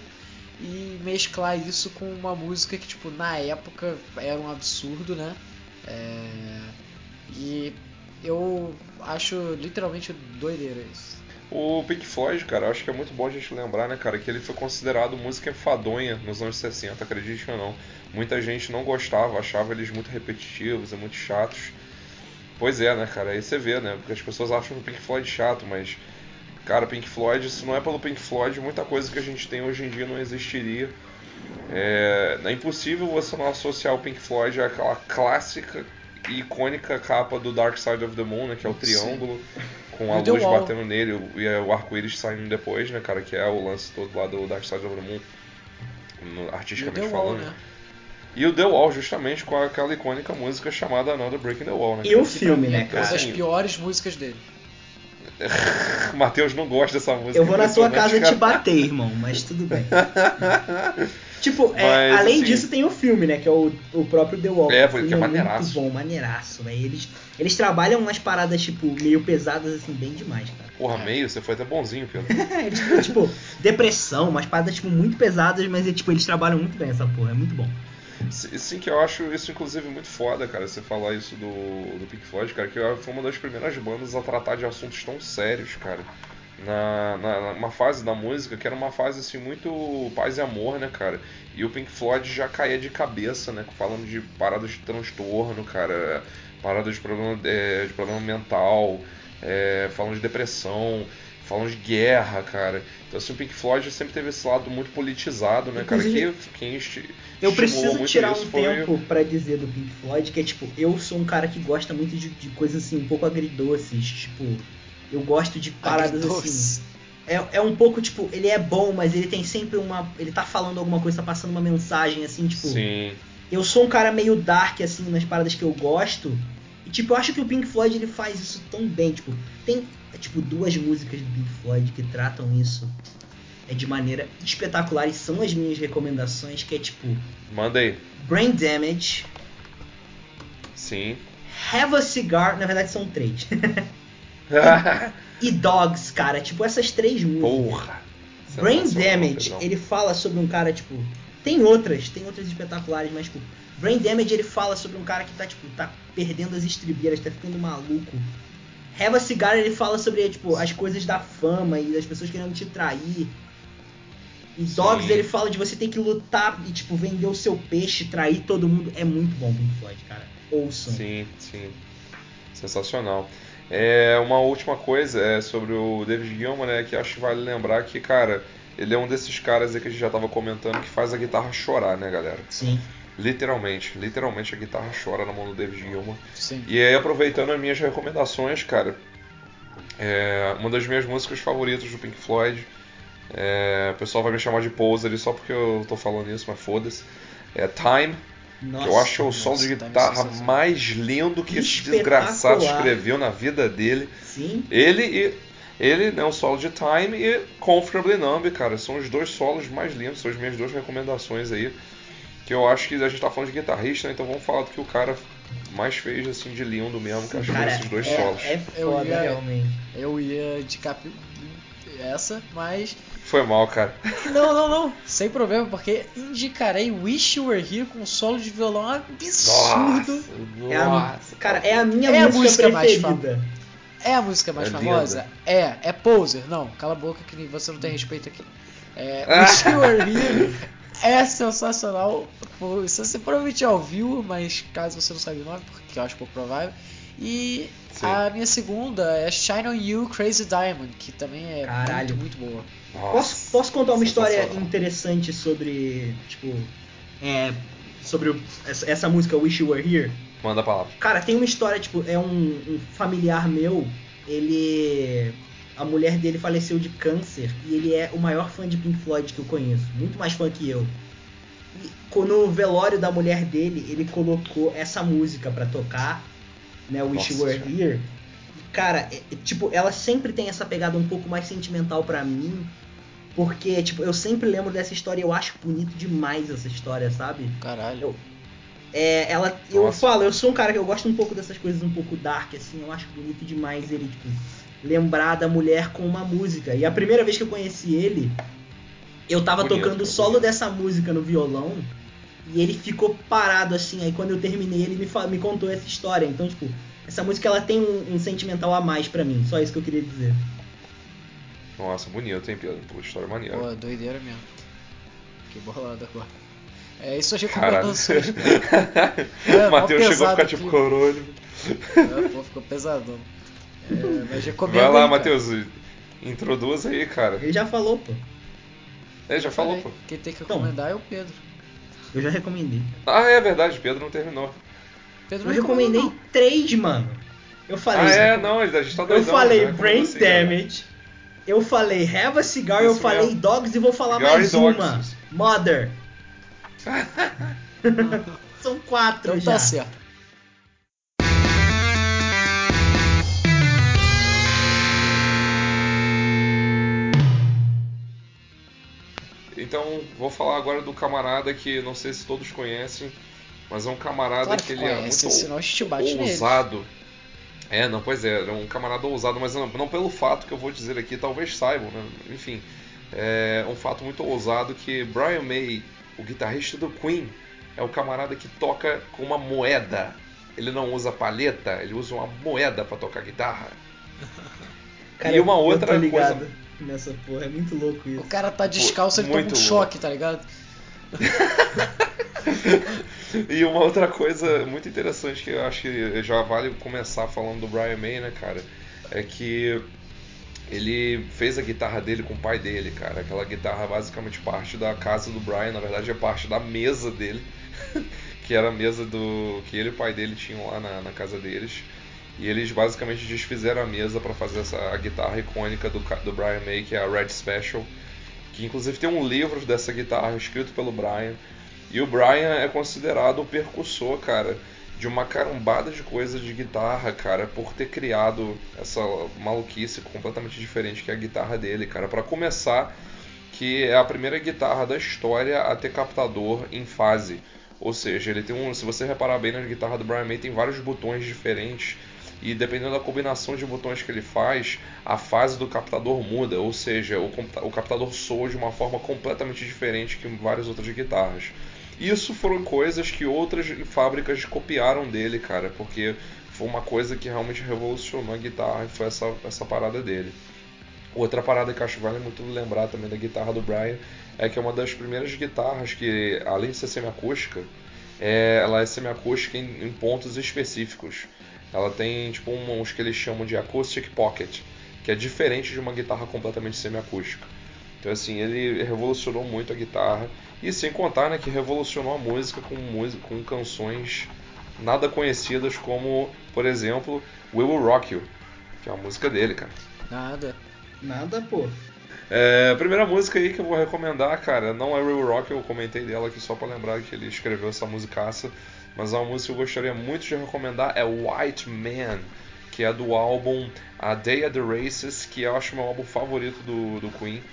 e mesclar isso com uma música que, tipo, na época era um absurdo, né? É... E eu acho literalmente doideira isso. O Pink Floyd, cara, acho que é muito bom a gente lembrar, né, cara, que ele foi considerado música enfadonha nos anos 60, acredite ou não. Muita gente não gostava, achava eles muito repetitivos e muito chatos. Pois é, né, cara, aí você vê, né, porque as pessoas acham o Pink Floyd chato, mas, cara, Pink Floyd, se não é pelo Pink Floyd, muita coisa que a gente tem hoje em dia não existiria. É, é impossível você não associar o Pink Floyd àquela clássica e icônica capa do Dark Side of the Moon, né, que é o triângulo. Sim com a luz batendo nele e o arco-íris saindo depois, né, cara? Que é o lance todo lá do Dark Side of the Moon, artisticamente falando. Wall, né? E o The Wall, justamente com aquela icônica música chamada Another Breaking the Wall, né? E o filme, né, cara? Uma das piores músicas dele. Matheus não gosta dessa música. Eu vou na sua casa te bater, irmão, mas tudo bem. tipo, é, além assim, disso tem o filme, né? Que é o, o próprio The Wall. É, porque é, é maneiraço. Muito bom, maneiraço, velho. Eles, eles trabalham umas paradas, tipo, meio pesadas, assim, bem demais, cara. Porra, meio? Você foi até bonzinho, Pedro. eles, tipo, depressão, umas paradas, tipo, muito pesadas, mas, tipo, eles trabalham muito bem essa porra. É muito bom. Sim, que eu acho isso, inclusive, muito foda, cara, você falar isso do, do Pink Floyd, cara, que foi uma das primeiras bandas a tratar de assuntos tão sérios, cara. Na, na, uma fase da música que era uma fase assim muito paz e amor, né, cara? E o Pink Floyd já caía de cabeça, né? Falando de paradas de transtorno, cara, paradas de problema, é, de problema mental, é, falando de depressão, falando de guerra, cara. Então, assim, o Pink Floyd sempre teve esse lado muito politizado, né, cara? Que, quem esti eu preciso tirar um foi... tempo para dizer do Pink Floyd que é tipo, eu sou um cara que gosta muito de, de coisas assim, um pouco agridoces. Tipo, eu gosto de paradas Agridoce. assim. É, é um pouco, tipo, ele é bom, mas ele tem sempre uma. Ele tá falando alguma coisa, tá passando uma mensagem, assim, tipo. Sim. Eu sou um cara meio dark, assim, nas paradas que eu gosto. E, tipo, eu acho que o Pink Floyd ele faz isso tão bem. Tipo, tem, tipo, duas músicas do Pink Floyd que tratam isso é de maneira espetacular e são as minhas recomendações, que é tipo. Manda aí. Brain Damage. Sim. Have a Cigar, na verdade são três. e Dogs, cara, tipo essas três músicas. Porra! Brain Damage, ele fala sobre um cara, tipo. Tem outras, tem outras espetaculares, mas tipo. Brain Damage ele fala sobre um cara que tá, tipo, tá perdendo as estribeiras, tá ficando maluco. Have a Cigar ele fala sobre, tipo, as coisas da fama e das pessoas querendo te trair. Em Dogs Sim. ele fala de você ter que lutar e, tipo, vender o seu peixe, trair todo mundo. É muito bom Pink Floyd, cara. Ouçam. Sim, sim. Sensacional. É, uma última coisa é sobre o David Gilmour, né, que acho que vale lembrar que, cara, ele é um desses caras aí que a gente já tava comentando que faz a guitarra chorar, né, galera? Sim. Literalmente, literalmente a guitarra chora na mão do David Gilmour. Sim. E aí, aproveitando as minhas recomendações, cara, é uma das minhas músicas favoritas do Pink Floyd é, o pessoal vai me chamar de poser só porque eu tô falando isso, mas foda-se. É Time, nossa, que eu acho o som de guitarra mais lindo que esse desgraçado escreveu na vida dele. Sim. Ele e ele, né, o solo de Time e Comfortably Numb, cara, são os dois solos mais lindos, são as minhas duas recomendações aí. Que eu acho que a gente tá falando de guitarrista, né, então vamos falar do que o cara mais fez assim de lindo mesmo, que acho que esses dois é, solos. É foda, eu ia, realmente. Eu ia de cap essa, mas Foi mal, cara. Não, não, não. Sem problema, porque indicarei Wish You Were Here com um solo de violão absurdo. Nossa, é a, cara, é a minha é música, a música preferida. É a música mais é famosa? Linda. É. É Poser. Não, cala a boca que você não tem respeito aqui. É, Wish You Were Here é sensacional. Se você provavelmente já ouviu, mas caso você não saiba o nome, porque eu acho pouco provável. E Sim. a minha segunda é Shine On You Crazy Diamond, que também é Caralho. muito, muito boa. Posso, posso contar uma história interessante sobre, tipo, é, sobre o, essa, essa, música Wish You Were Here? Manda a palavra. Cara, tem uma história, tipo, é um, um familiar meu, ele a mulher dele faleceu de câncer e ele é o maior fã de Pink Floyd que eu conheço, muito mais fã que eu. E no velório da mulher dele, ele colocou essa música para tocar, né, Wish You Were Here. Cara, é, é, tipo, ela sempre tem essa pegada um pouco mais sentimental para mim, porque tipo, eu sempre lembro dessa história, eu acho bonito demais essa história, sabe? Caralho. Eu, é, ela, eu falo, eu sou um cara que eu gosto um pouco dessas coisas um pouco dark, assim, eu acho bonito demais ele, tipo, lembrar da mulher com uma música. E a primeira vez que eu conheci ele, eu tava bonito, tocando o solo bonito. dessa música no violão e ele ficou parado assim. Aí quando eu terminei, ele me, me contou essa história. Então, tipo, essa música ela tem um, um sentimental a mais para mim. Só isso que eu queria dizer. Nossa, bonito, hein, Pedro? Pô, história maneira. Pô, doideira mesmo. Que bolada agora. É isso, achei recomendações. é, Matheus chegou a ficar tipo corolho. É, pô, ficou pesadão. É, mas recomendo. Vai lá, Matheus. Introduz aí, cara. Ele já falou, pô. É, já falou, pô. Quem tem que recomendar então, é o Pedro. Eu já recomendei. Ah, é verdade, Pedro não terminou. Pedro não eu recomendei não. três, mano. Eu falei. Ah, é, não, a gente tá doidão. Eu falei Brain assim, Damage. Né? Eu falei Have a Cigar, Isso eu falei mesmo. Dogs e vou falar Cigar mais uma. Mother. São quatro então, tá já. Tá certo. Então, vou falar agora do camarada que não sei se todos conhecem, mas é um camarada claro que, que ele é conhece, é muito ousado. É, não, pois é, é um camarada ousado, mas não, não, pelo fato que eu vou dizer aqui, talvez saibam, né? Enfim, é um fato muito ousado que Brian May, o guitarrista do Queen, é o camarada que toca com uma moeda. Ele não usa palheta, ele usa uma moeda para tocar guitarra. Cara, e uma outra coisa nessa porra. É muito louco isso. O cara tá descalço, ele toma um choque, tá ligado? e uma outra coisa muito interessante que eu acho que já vale começar falando do Brian May, né, cara? É que ele fez a guitarra dele com o pai dele, cara. Aquela guitarra basicamente parte da casa do Brian, na verdade é parte da mesa dele, que era a mesa do que ele e o pai dele tinham lá na, na casa deles. E eles basicamente desfizeram a mesa para fazer essa guitarra icônica do, do Brian May, que é a Red Special. Que inclusive tem um livro dessa guitarra escrito pelo Brian. E o Brian é considerado o percussor, cara, de uma carambada de coisas de guitarra, cara, por ter criado essa maluquice completamente diferente que é a guitarra dele, cara. Para começar, que é a primeira guitarra da história a ter captador em fase. Ou seja, ele tem um, se você reparar bem na guitarra do Brian May, tem vários botões diferentes e dependendo da combinação de botões que ele faz, a fase do captador muda, ou seja, o, o captador soa de uma forma completamente diferente que várias outras guitarras. Isso foram coisas que outras fábricas copiaram dele, cara, porque foi uma coisa que realmente revolucionou a guitarra e foi essa, essa parada dele. Outra parada que acho vale muito lembrar também da guitarra do Brian é que é uma das primeiras guitarras que, além de ser semiacústica, é, ela é semiacústica em, em pontos específicos. Ela tem tipo uns que eles chamam de acoustic pocket, que é diferente de uma guitarra completamente semiacústica. Então assim, ele revolucionou muito a guitarra e sem contar, né, que revolucionou a música com música com canções nada conhecidas como, por exemplo, We Will Rock You, que é uma música dele, cara. Nada. Nada, pô. É, a primeira música aí que eu vou recomendar, cara, não é We Will Rock, eu comentei dela aqui só para lembrar que ele escreveu essa musicaça. Mas uma música que eu gostaria muito de recomendar é White Man, que é do álbum A Day at the Races, que eu acho meu álbum favorito do, do Queen.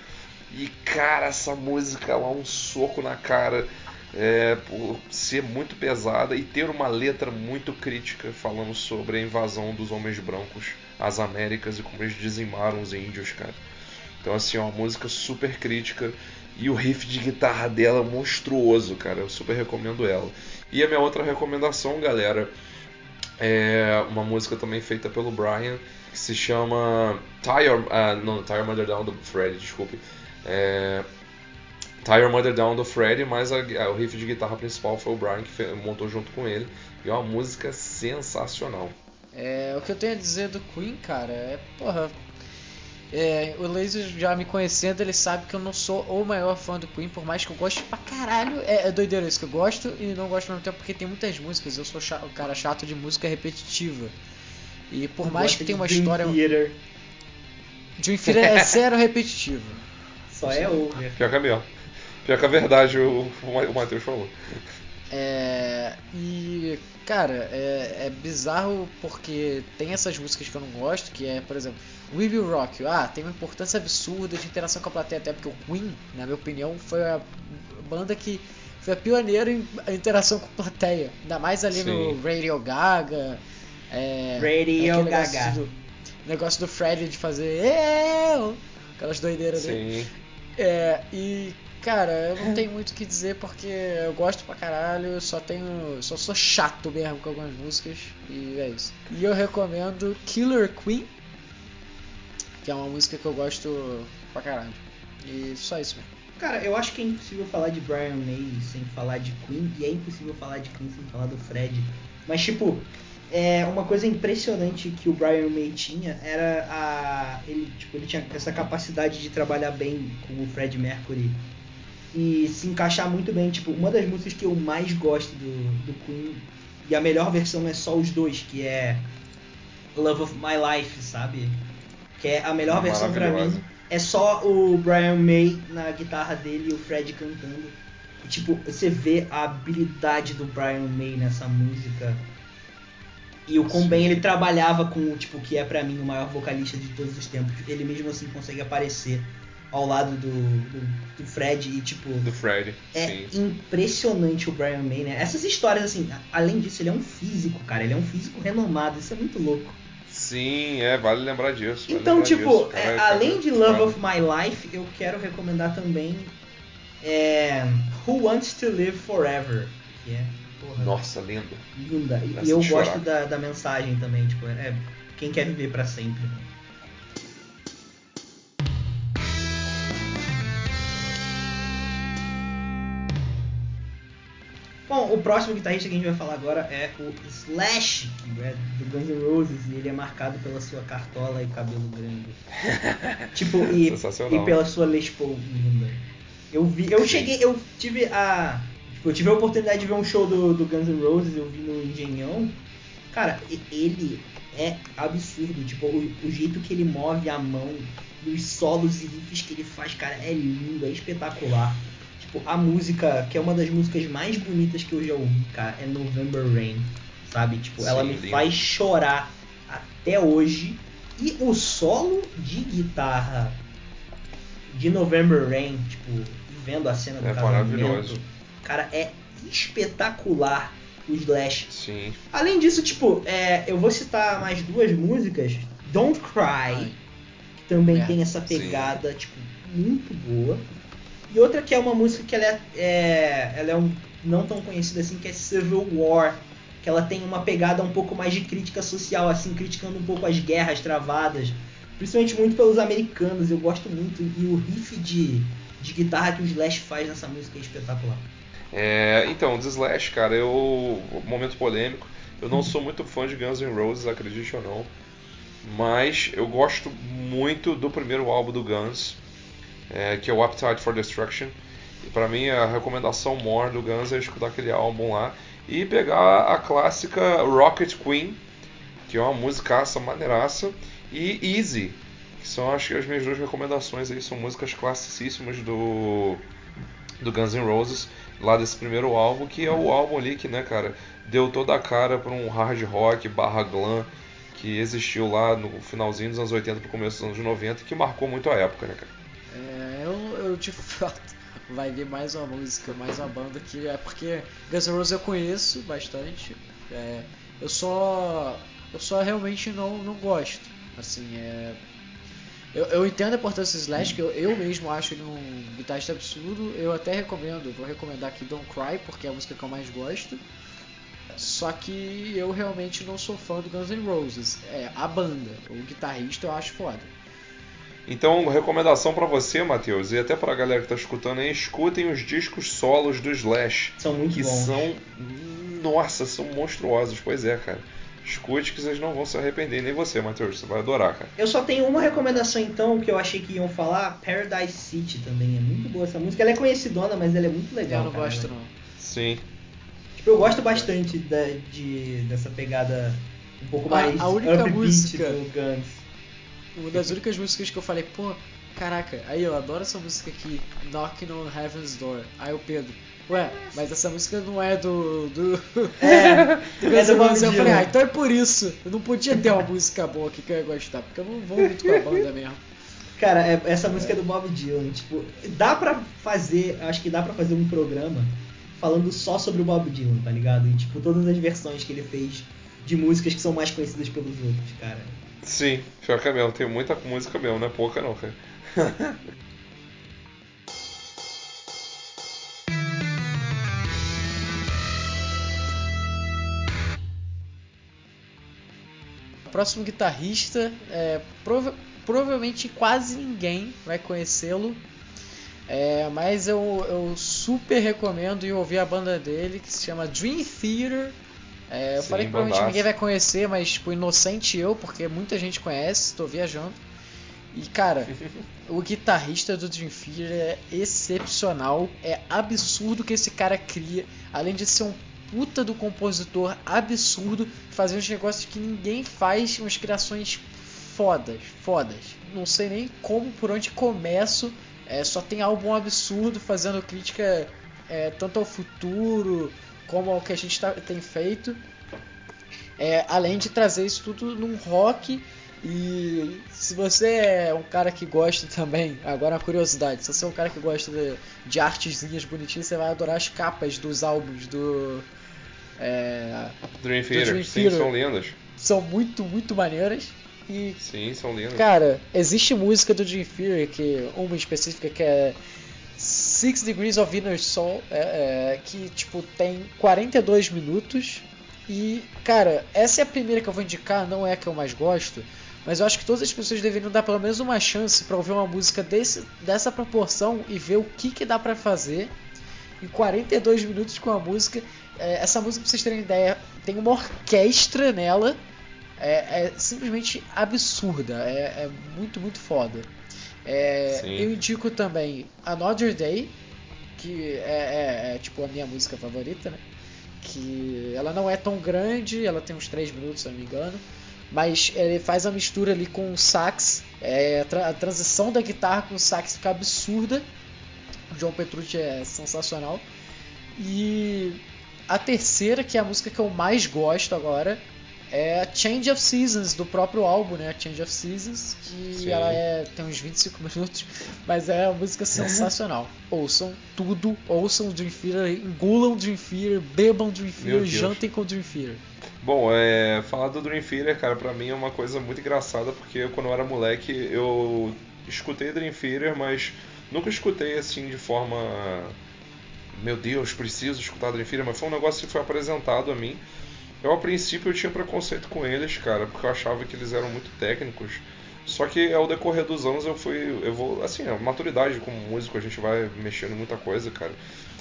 E cara, essa música é um soco na cara é, por ser muito pesada e ter uma letra muito crítica falando sobre a invasão dos homens brancos às Américas e como eles dizimaram os índios, cara. Então, assim, é uma música super crítica e o riff de guitarra dela é monstruoso, cara. Eu super recomendo ela. E a minha outra recomendação, galera, é uma música também feita pelo Brian, que se chama Tire, uh, não, Tire Mother Down do Fred, desculpe. É, Tire Mother Down do Fred, mas a, a, o riff de guitarra principal foi o Brian que montou junto com ele. E é uma música sensacional. É, o que eu tenho a dizer do Queen, cara, é, porra, é, o Laser já me conhecendo, ele sabe que eu não sou o maior fã do Queen, por mais que eu goste pra caralho. É, é doideira isso, que eu gosto e não gosto ao mesmo tempo porque tem muitas músicas. Eu sou chato, o cara chato de música repetitiva. E por mais que tenha uma história. Theater. Dream Theater é zero repetitivo. Só é o. Pior que é mesmo. Pior que a verdade o, o Matheus falou. É, e, cara, é, é, bizarro porque tem essas músicas que eu não gosto, que é, por exemplo, We Will Rock You. Ah, tem uma importância absurda de interação com a plateia, até porque o Queen, na minha opinião, foi a banda que foi a pioneira em interação com a plateia. Ainda mais ali Sim. no Radio Gaga. É, Radio Gaga. Do, negócio do Fred de fazer eu, aquelas doideiras Sim. dele. É, e Cara, eu não tenho muito o que dizer porque eu gosto pra caralho, só tenho. só sou chato mesmo com algumas músicas e é isso. E eu recomendo Killer Queen, que é uma música que eu gosto pra caralho. E só isso mesmo. Cara, eu acho que é impossível falar de Brian May sem falar de Queen, e é impossível falar de Queen sem falar do Fred. Mas, tipo, é uma coisa impressionante que o Brian May tinha era a. Ele, tipo, ele tinha essa capacidade de trabalhar bem com o Fred Mercury e se encaixar muito bem. Tipo, uma das músicas que eu mais gosto do, do Queen, e a melhor versão é só os dois, que é Love of My Life, sabe? Que é a melhor versão para mim. É só o Brian May na guitarra dele e o Fred cantando. E, tipo, você vê a habilidade do Brian May nessa música. E o quão bem ele trabalhava com, tipo, que é para mim o maior vocalista de todos os tempos. Ele mesmo assim consegue aparecer ao lado do, do, do, Fred e tipo. Do Fred. É sim. impressionante o Brian May, né? Essas histórias, assim, além disso, ele é um físico, cara. Ele é um físico renomado, isso é muito louco. Sim, é, vale lembrar disso. Vale então, lembrar tipo, disso. É, além de Love of My Life, eu quero recomendar também é, Who Wants to Live Forever. Que é. Porra, Nossa, linda. Linda. E, eu gosto da, da mensagem também, tipo, é quem quer viver para sempre. Né? Bom, o próximo guitarrista que a gente vai falar agora é o Slash, é do Guns N' Roses, e ele é marcado pela sua cartola e cabelo grande. tipo, e, e pela sua Les Paul linda. Eu vi, eu cheguei, eu tive a. Tipo, eu tive a oportunidade de ver um show do, do Guns N' Roses, eu vi no Engenhão. Cara, ele é absurdo. Tipo, o, o jeito que ele move a mão, os solos e riffs que ele faz, cara, é lindo, é espetacular. Tipo, a música, que é uma das músicas mais bonitas que eu já ouvi, cara, é November Rain. Sabe? Tipo, Sim, ela me lindo. faz chorar até hoje. E o solo de guitarra de November Rain, tipo, vendo a cena do é casamento, cara, é espetacular o Slash. Sim. Além disso, tipo, é, eu vou citar mais duas músicas. Don't Cry, que também é, tem essa pegada, sim. tipo, muito boa. E outra que é uma música que ela é, é, ela é um, não tão conhecida assim, que é Civil War. Que ela tem uma pegada um pouco mais de crítica social, assim, criticando um pouco as guerras travadas. Principalmente muito pelos americanos, eu gosto muito. E o riff de, de guitarra que o Slash faz nessa música é espetacular. É, então, The Slash, cara, eu. Momento polêmico. Eu não sou muito fã de Guns N' Roses, acredite ou não. Mas eu gosto muito do primeiro álbum do Guns é, que é o Appetite for Destruction. E para mim a recomendação more do Guns é escutar aquele álbum lá e pegar a clássica Rocket Queen, que é uma musicaça maneiraça, e Easy, que são acho que as minhas duas recomendações aí, são músicas classicíssimas do do Guns N' Roses, lá desse primeiro álbum, que é o álbum ali que, né, cara, deu toda a cara para um hard rock barra glam que existiu lá no finalzinho dos anos 80 pro começo dos anos 90 que marcou muito a época, né, cara? Eu, fato vai vir mais uma música, mais uma banda que é porque Guns N' Roses eu conheço bastante. É, eu só eu só realmente não, não gosto. Assim, é Eu, eu entendo a importância do Slash, que eu, eu mesmo acho ele um guitarrista absurdo. Eu até recomendo, vou recomendar aqui Don't Cry, porque é a música que eu mais gosto. Só que eu realmente não sou fã do Guns N' Roses. É a banda, o guitarrista eu acho foda. Então, recomendação para você, Matheus, e até pra galera que tá escutando aí, escutem os discos solos do Slash. São muito que bons. são. Nossa, são monstruosos. Pois é, cara. Escute que vocês não vão se arrepender, nem você, Matheus. Você vai adorar, cara. Eu só tenho uma recomendação então, que eu achei que iam falar, Paradise City também. É muito boa essa música. Ela é conhecidona, mas ela é muito legal. Eu não cara. gosto, não. Sim. Tipo, eu gosto bastante da, de, dessa pegada um pouco mais a, a única música, do Guns. Uma das únicas músicas que eu falei, pô, caraca, aí eu adoro essa música aqui, Knocking on Heaven's Door. Aí o Pedro, ué, mas essa música não é do. do. É, do Guns N' Roses. Eu falei, ah, então é por isso. Eu não podia ter uma música boa aqui que eu ia gostar, porque eu não vou muito com a banda mesmo. Cara, é, essa música é do Bob Dylan, tipo, dá pra fazer, acho que dá pra fazer um programa falando só sobre o Bob Dylan, tá ligado? E tipo, todas as versões que ele fez de músicas que são mais conhecidas pelos outros, cara. Sim, pior que é mesmo, tem muita música mesmo, não é pouca não, cara. próximo guitarrista, é, prova provavelmente quase ninguém vai conhecê-lo, é, mas eu, eu, super recomendo ir ouvir a banda dele, que se chama Dream Theater. É, eu Sim, falei que provavelmente ninguém vai conhecer, mas tipo, inocente eu, porque muita gente conhece, estou viajando. E cara, o guitarrista do Dream Theater é excepcional, é absurdo que esse cara cria, além de ser um puta do compositor absurdo, fazer uns negócios que ninguém faz, umas criações fodas, fodas. Não sei nem como, por onde começo é, só tem álbum absurdo fazendo crítica é, tanto ao futuro como ao que a gente tá, tem feito. É, além de trazer isso tudo num rock. E se você é um cara que gosta também, agora uma curiosidade, se você é um cara que gosta de, de artezinhas bonitinhas, você vai adorar as capas dos álbuns do. É, Dream Theater, Dream Theater. Sim, são lindas. São muito, muito maneiras. E, Sim, são lindas. Cara, existe música do Jim Fury, que, uma específica que é Six Degrees of Inner Soul, é, é, que tipo tem 42 minutos. E, cara, essa é a primeira que eu vou indicar, não é a que eu mais gosto. Mas eu acho que todas as pessoas deveriam dar pelo menos uma chance para ouvir uma música desse, dessa proporção e ver o que, que dá para fazer em 42 minutos com a música. É, essa música, pra vocês terem ideia, tem uma orquestra nela é, é simplesmente absurda. É, é, muito, muito foda. É, eu indico também Another Day, que é, é, é, tipo a minha música favorita, né? Que ela não é tão grande, ela tem uns 3 minutos, se eu não me engano. Mas ele faz a mistura ali com o sax. É, a, tra a transição da guitarra com o sax fica absurda. O John Petrucci é sensacional. E a terceira, que é a música que eu mais gosto agora, é Change of Seasons, do próprio álbum, né? Change of Seasons, que Sim. ela é, tem uns 25 minutos, mas é uma música sensacional. ouçam tudo, ouçam Dream Theater, engulam Dream Theater, bebam Dream Theater, jantem com Dream Theater. Bom, é, falar do Dream Theater, cara, pra mim é uma coisa muito engraçada, porque quando eu era moleque eu escutei Dream Theater, mas nunca escutei assim de forma. Meu Deus, preciso escutar Dream Theater, mas foi um negócio que foi apresentado a mim. Eu, a princípio, eu tinha preconceito com eles, cara, porque eu achava que eles eram muito técnicos. Só que ao decorrer dos anos eu fui. Eu vou, assim, a maturidade como músico, a gente vai mexendo em muita coisa, cara.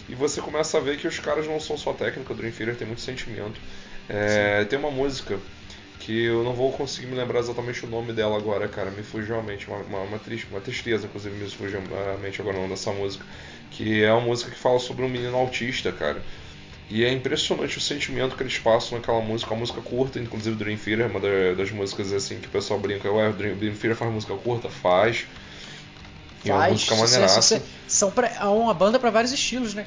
E você começa a ver que os caras não são só técnica, o Dream Theater tem muito sentimento. É, tem uma música que eu não vou conseguir me lembrar exatamente o nome dela agora, cara. Me fugiu a mente, uma, uma, uma, triste, uma tristeza, inclusive, me fugiu a mente agora não dessa música. Que é uma música que fala sobre um menino autista, cara. E é impressionante o sentimento que eles passam naquela música, a música curta, inclusive Dream Theater, uma das músicas assim que o pessoal brinca, ué, Dream, Dream Theater faz música curta? Faz. E é uma música maneiraça. São pra, é uma banda para vários estilos, né?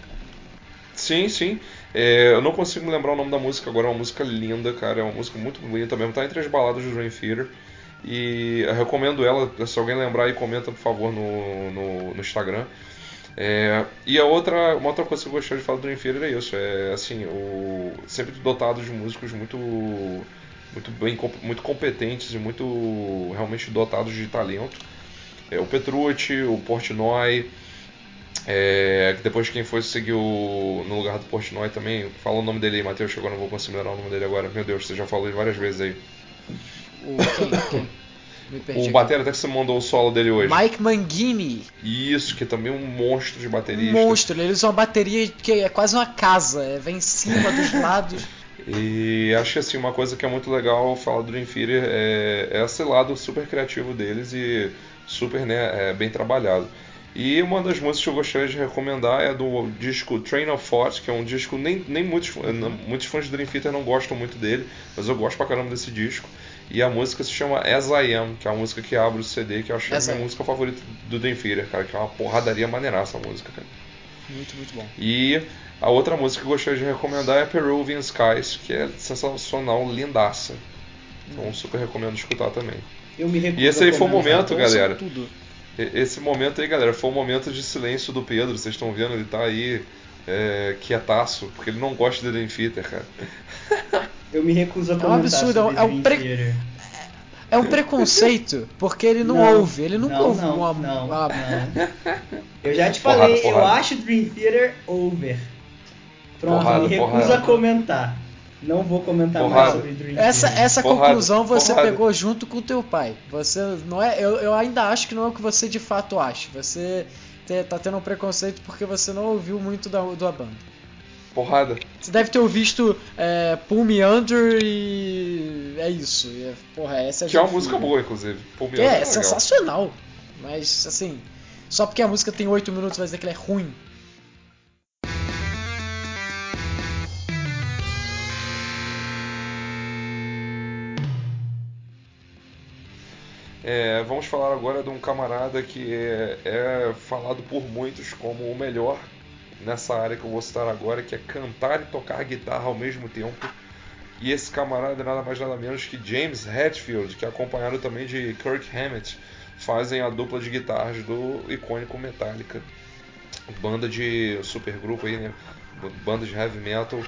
Sim, sim. É, eu não consigo me lembrar o nome da música agora, é uma música linda, cara, é uma música muito bonita mesmo, tá entre as baladas do Dream Theater. E eu recomendo ela, se alguém lembrar aí, comenta por favor no, no, no Instagram. É, e a outra, uma outra coisa que eu gostaria de falar do Theater é isso, é assim, o, sempre dotado de músicos muito muito bem muito competentes e muito realmente dotados de talento. é, o Petrucci, o Portnoy, é, depois quem foi seguiu no lugar do Portnoy também, fala o nome dele aí, Matheus, que agora não vou conseguir lembrar o nome dele agora. Meu Deus, você já falou várias vezes aí. O? O batera até que você mandou o solo dele hoje. Mike Mangini. Isso, que é também um monstro de baterista. Monstro, ele usa uma bateria que é quase uma casa, é, vem em cima dos lados. E acho que assim, uma coisa que é muito legal falar do Dream Theater é, é esse lado super criativo deles e super né, é, bem trabalhado. E uma das músicas que eu gostaria de recomendar é do disco Train of Thought, que é um disco nem, nem muitos, muitos fãs do Dream Theater não gostam muito dele, mas eu gosto pra caramba desse disco. E a música se chama As I Am, que é a música que abre o CD, que eu acho que é a minha música favorita do Theater, cara, que é uma porradaria maneiraça a música, cara. Muito, muito bom. E a outra música que eu gostaria de recomendar é Peruvian Skies, que é sensacional, lindaça. Então super recomendo escutar também. Eu me e esse aí foi o momento, galera. Tudo. Esse momento aí, galera, foi um momento de silêncio do Pedro. Vocês estão vendo, ele tá aí é, quietaço, porque ele não gosta de Dream Theater, cara. Eu me recuso a comentar. É um absurdo, é um, pre... é um preconceito, porque ele não, não ouve, ele nunca não, ouve não, uma, não, uma... não. Eu já te falei, porrada, porrada. eu acho Dream Theater over. Pronto, porrada, me recuso porrada. a comentar. Não vou comentar porrada. mais sobre Dream Essa, essa conclusão você pegou junto com o teu pai. Você não é, eu, eu ainda acho que não é o que você de fato acha. Você tá tendo um preconceito porque você não ouviu muito da, da banda. Porrada. Você deve ter ouvido é, Pull Me Under e é isso. E, é, porra, essa é Que é uma música boa, inclusive. Pull Me é, Under é, é sensacional. Mas assim, só porque a música tem 8 minutos vai dizer que ela é ruim. É, vamos falar agora de um camarada que é, é, falado por muitos como o melhor nessa área que eu vou citar agora, que é cantar e tocar guitarra ao mesmo tempo. E esse camarada é nada mais nada menos que James Hetfield, que é acompanhado também de Kirk Hammett, fazem a dupla de guitarras do icônico Metallica. Banda de supergrupo aí, né? Banda de heavy metal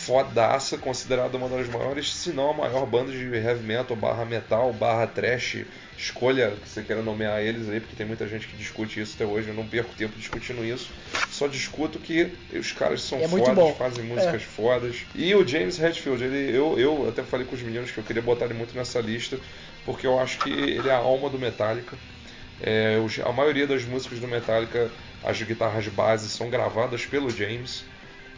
fodaça, considerada uma das maiores, se não a maior banda de heavy metal, barra metal, barra trash, escolha que você queira nomear eles aí, porque tem muita gente que discute isso até hoje, eu não perco tempo discutindo isso, só discuto que os caras são é fodas, fazem músicas é. fodas. E o James Hetfield, ele, eu, eu até falei com os meninos que eu queria botar ele muito nessa lista, porque eu acho que ele é a alma do Metallica. É, a maioria das músicas do Metallica, as guitarras base são gravadas pelo James.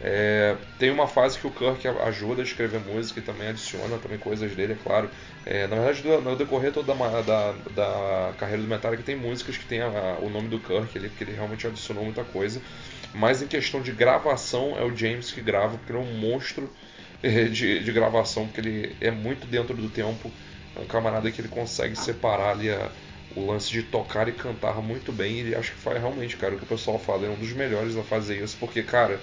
É, tem uma fase que o Kirk ajuda a escrever música e também adiciona também coisas dele, é claro. É, na verdade, no decorrer toda da, da, da, carreira do Metallica tem músicas que tem a, o nome do Kirk ali, porque ele realmente adicionou muita coisa. Mas em questão de gravação, é o James que grava, porque ele é um monstro é, de, de gravação, porque ele é muito dentro do tempo. É um camarada que ele consegue separar ali a, o lance de tocar e cantar muito bem. E ele acho que faz realmente, cara, o que o pessoal fala, é um dos melhores a fazer isso, porque, cara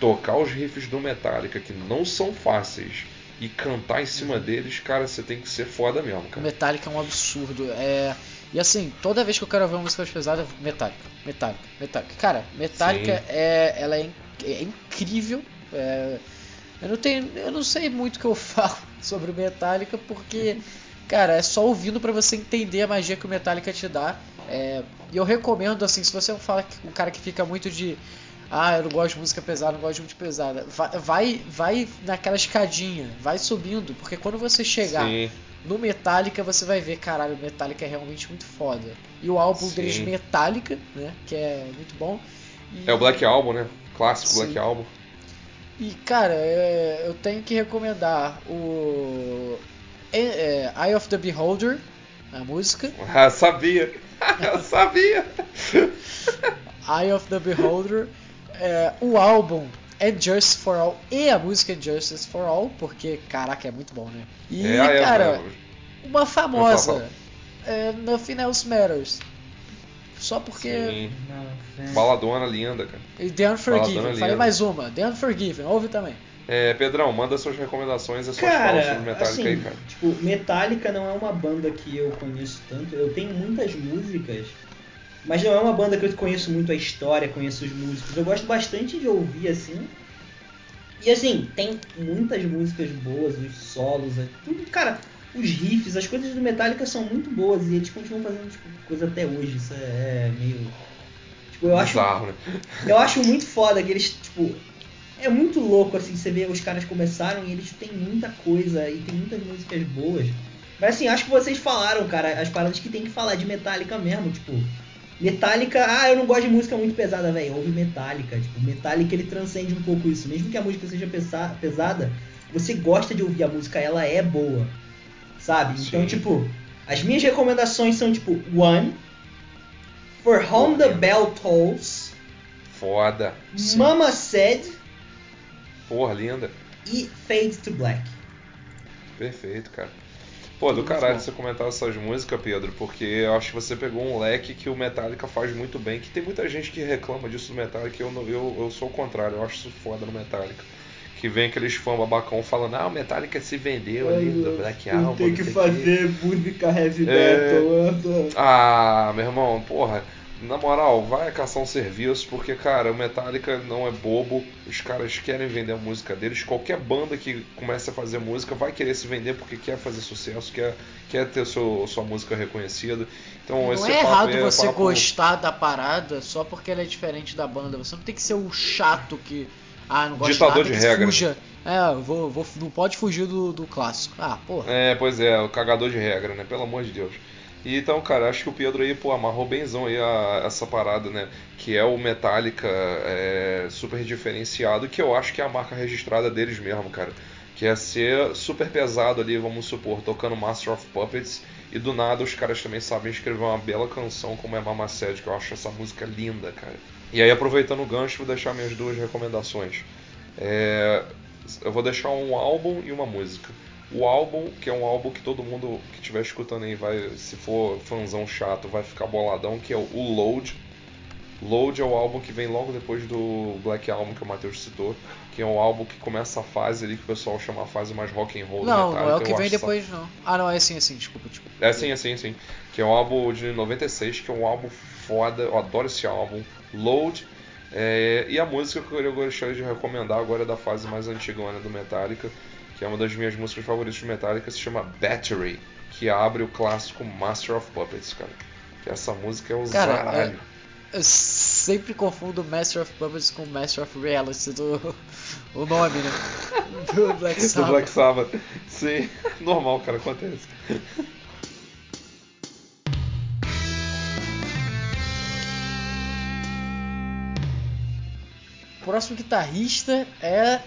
tocar os riffs do Metallica, que não são fáceis, e cantar em cima deles, cara, você tem que ser foda mesmo, cara. O Metallica é um absurdo. É... E assim, toda vez que eu quero ouvir uma música mais pesada, Metallica, Metallica, Metallica. Cara, Metallica é, ela é, é incrível. É... Eu não tenho, eu não sei muito o que eu falo sobre o Metallica porque, cara, é só ouvindo para você entender a magia que o Metallica te dá. É... E eu recomendo assim, se você fala que um cara que fica muito de ah, eu não gosto de música pesada, não gosto de música pesada. Vai, vai, vai naquela escadinha, vai subindo, porque quando você chegar Sim. no Metallica, você vai ver, caralho, o Metallica é realmente muito foda. E o álbum Sim. deles Metallica, né, que é muito bom. E... É o Black Album, né? Clássico Sim. Black Album. E, cara, é, eu tenho que recomendar o é, Eye of the Beholder, a música. Ah, sabia! eu sabia! Eye of the Beholder é, o álbum é Just for All e a música é Justice for All, porque, caraca, é muito bom, né? E, é, é cara, é, uma famosa, é, Nothing Else Matters. Só porque. Sim. Baladona linda, cara. E The Unforgiven, falei mais uma, The Unforgiven, ouve também. É, Pedrão, manda suas recomendações e suas cara, sobre Metallica assim, aí, cara. Tipo, Metallica não é uma banda que eu conheço tanto. Eu tenho muitas músicas mas não é uma banda que eu conheço muito a história, conheço os músicos. Eu gosto bastante de ouvir assim. E assim, tem muitas músicas boas, os solos, é tudo. Cara, os riffs, as coisas do Metallica são muito boas e eles continuam fazendo tipo, coisa até hoje. Isso é, é meio. Tipo, eu acho. Bizarro, né? Eu acho muito foda que eles, tipo. É muito louco assim, você vê os caras começaram e eles têm muita coisa e tem muitas músicas boas. Mas assim, acho que vocês falaram, cara, as paradas que tem que falar de Metallica mesmo, tipo. Metallica, ah, eu não gosto de música muito pesada, velho. Ouve Metallica. Tipo, Metallica ele transcende um pouco isso. Mesmo que a música seja pesada, você gosta de ouvir a música, ela é boa. Sabe? Então, Sim. Então, tipo, as minhas recomendações são tipo One, For Home the Bell Tolls. Foda. Mama Said. Porra, linda. E Fade to Black. Perfeito, cara. Pô, do caralho você comentar essas músicas, Pedro, porque eu acho que você pegou um leque que o Metallica faz muito bem, que tem muita gente que reclama disso do Metallica, e eu, eu, eu sou o contrário, eu acho isso foda no Metallica. Que vem aqueles fãs babacão falando, ah, o Metallica se vendeu ali do Black Album. Tem que fazer que... música heavy é. metal. É... Ah, meu irmão, porra na moral, vai caçar um serviço, porque, cara, o Metallica não é bobo, os caras querem vender a música deles. Qualquer banda que comece a fazer música vai querer se vender porque quer fazer sucesso, quer, quer ter seu, sua música reconhecida. Então, não é errado é você papo... gostar da parada só porque ela é diferente da banda. Você não tem que ser o chato que. Ah, não gosta Ditador de, nada, de regra. Fuja. É, vou, vou, não pode fugir do, do clássico. Ah, porra. É, pois é, o cagador de regra, né? Pelo amor de Deus. Então, cara, acho que o Pedro aí, pô, amarrou benzão aí a, essa parada, né? Que é o Metallica é, super diferenciado, que eu acho que é a marca registrada deles mesmo, cara. Que é ser super pesado ali, vamos supor, tocando Master of Puppets. E do nada os caras também sabem escrever uma bela canção como é Mama Said, que eu acho essa música linda, cara. E aí, aproveitando o gancho, vou deixar minhas duas recomendações. É, eu vou deixar um álbum e uma música. O álbum, que é um álbum que todo mundo que estiver escutando aí vai, se for fãzão chato, vai ficar boladão, que é o Load. Load é o álbum que vem logo depois do Black Album que o Matheus citou, que é um álbum que começa a fase ali que o pessoal chama a fase mais rock and roll Não, não é o que vem depois não. Ah, não, é assim, assim, desculpa, desculpa. É assim, assim, assim. Que é um álbum de 96, que é um álbum foda, eu adoro esse álbum. Load. É, e a música que eu gostaria de recomendar agora é da fase mais antiga do Metallica, que é uma das minhas músicas favoritas de Metallica, se chama Battery, que abre o clássico Master of Puppets, cara. Que essa música é o cara, zaralho. Eu, eu sempre confundo Master of Puppets com Master of Reality do o nome, né? Do Black Sabbath. do Black Sabbath. Sim, normal, cara, acontece. O próximo guitarrista é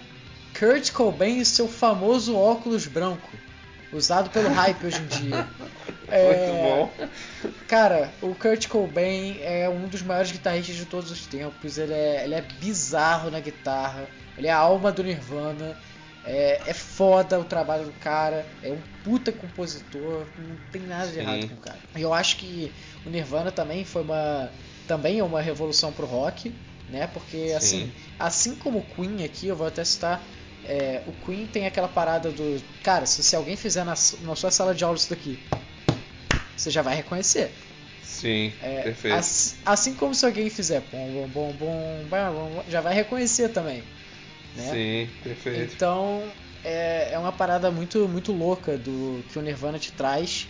Kurt Cobain e seu famoso óculos branco, usado pelo hype hoje em dia. É, Muito bom. Cara, o Kurt Cobain é um dos maiores guitarristas de todos os tempos. Ele é, ele é bizarro na guitarra. Ele é a alma do Nirvana. É, é foda o trabalho do cara. É um puta compositor. Não tem nada de Sim. errado com o cara. E eu acho que o Nirvana também foi uma também é uma revolução pro rock, né? Porque Sim. assim, assim como o Queen aqui, eu vou até citar é, o Queen tem aquela parada do. Cara, se, se alguém fizer na, na sua sala de aula isso daqui, você já vai reconhecer. Sim, é, perfeito. Assim, assim, como se alguém fizer bom, bom, bom, bom, já vai reconhecer também. Né? Sim, perfeito. Então é, é uma parada muito, muito louca do que o Nirvana te traz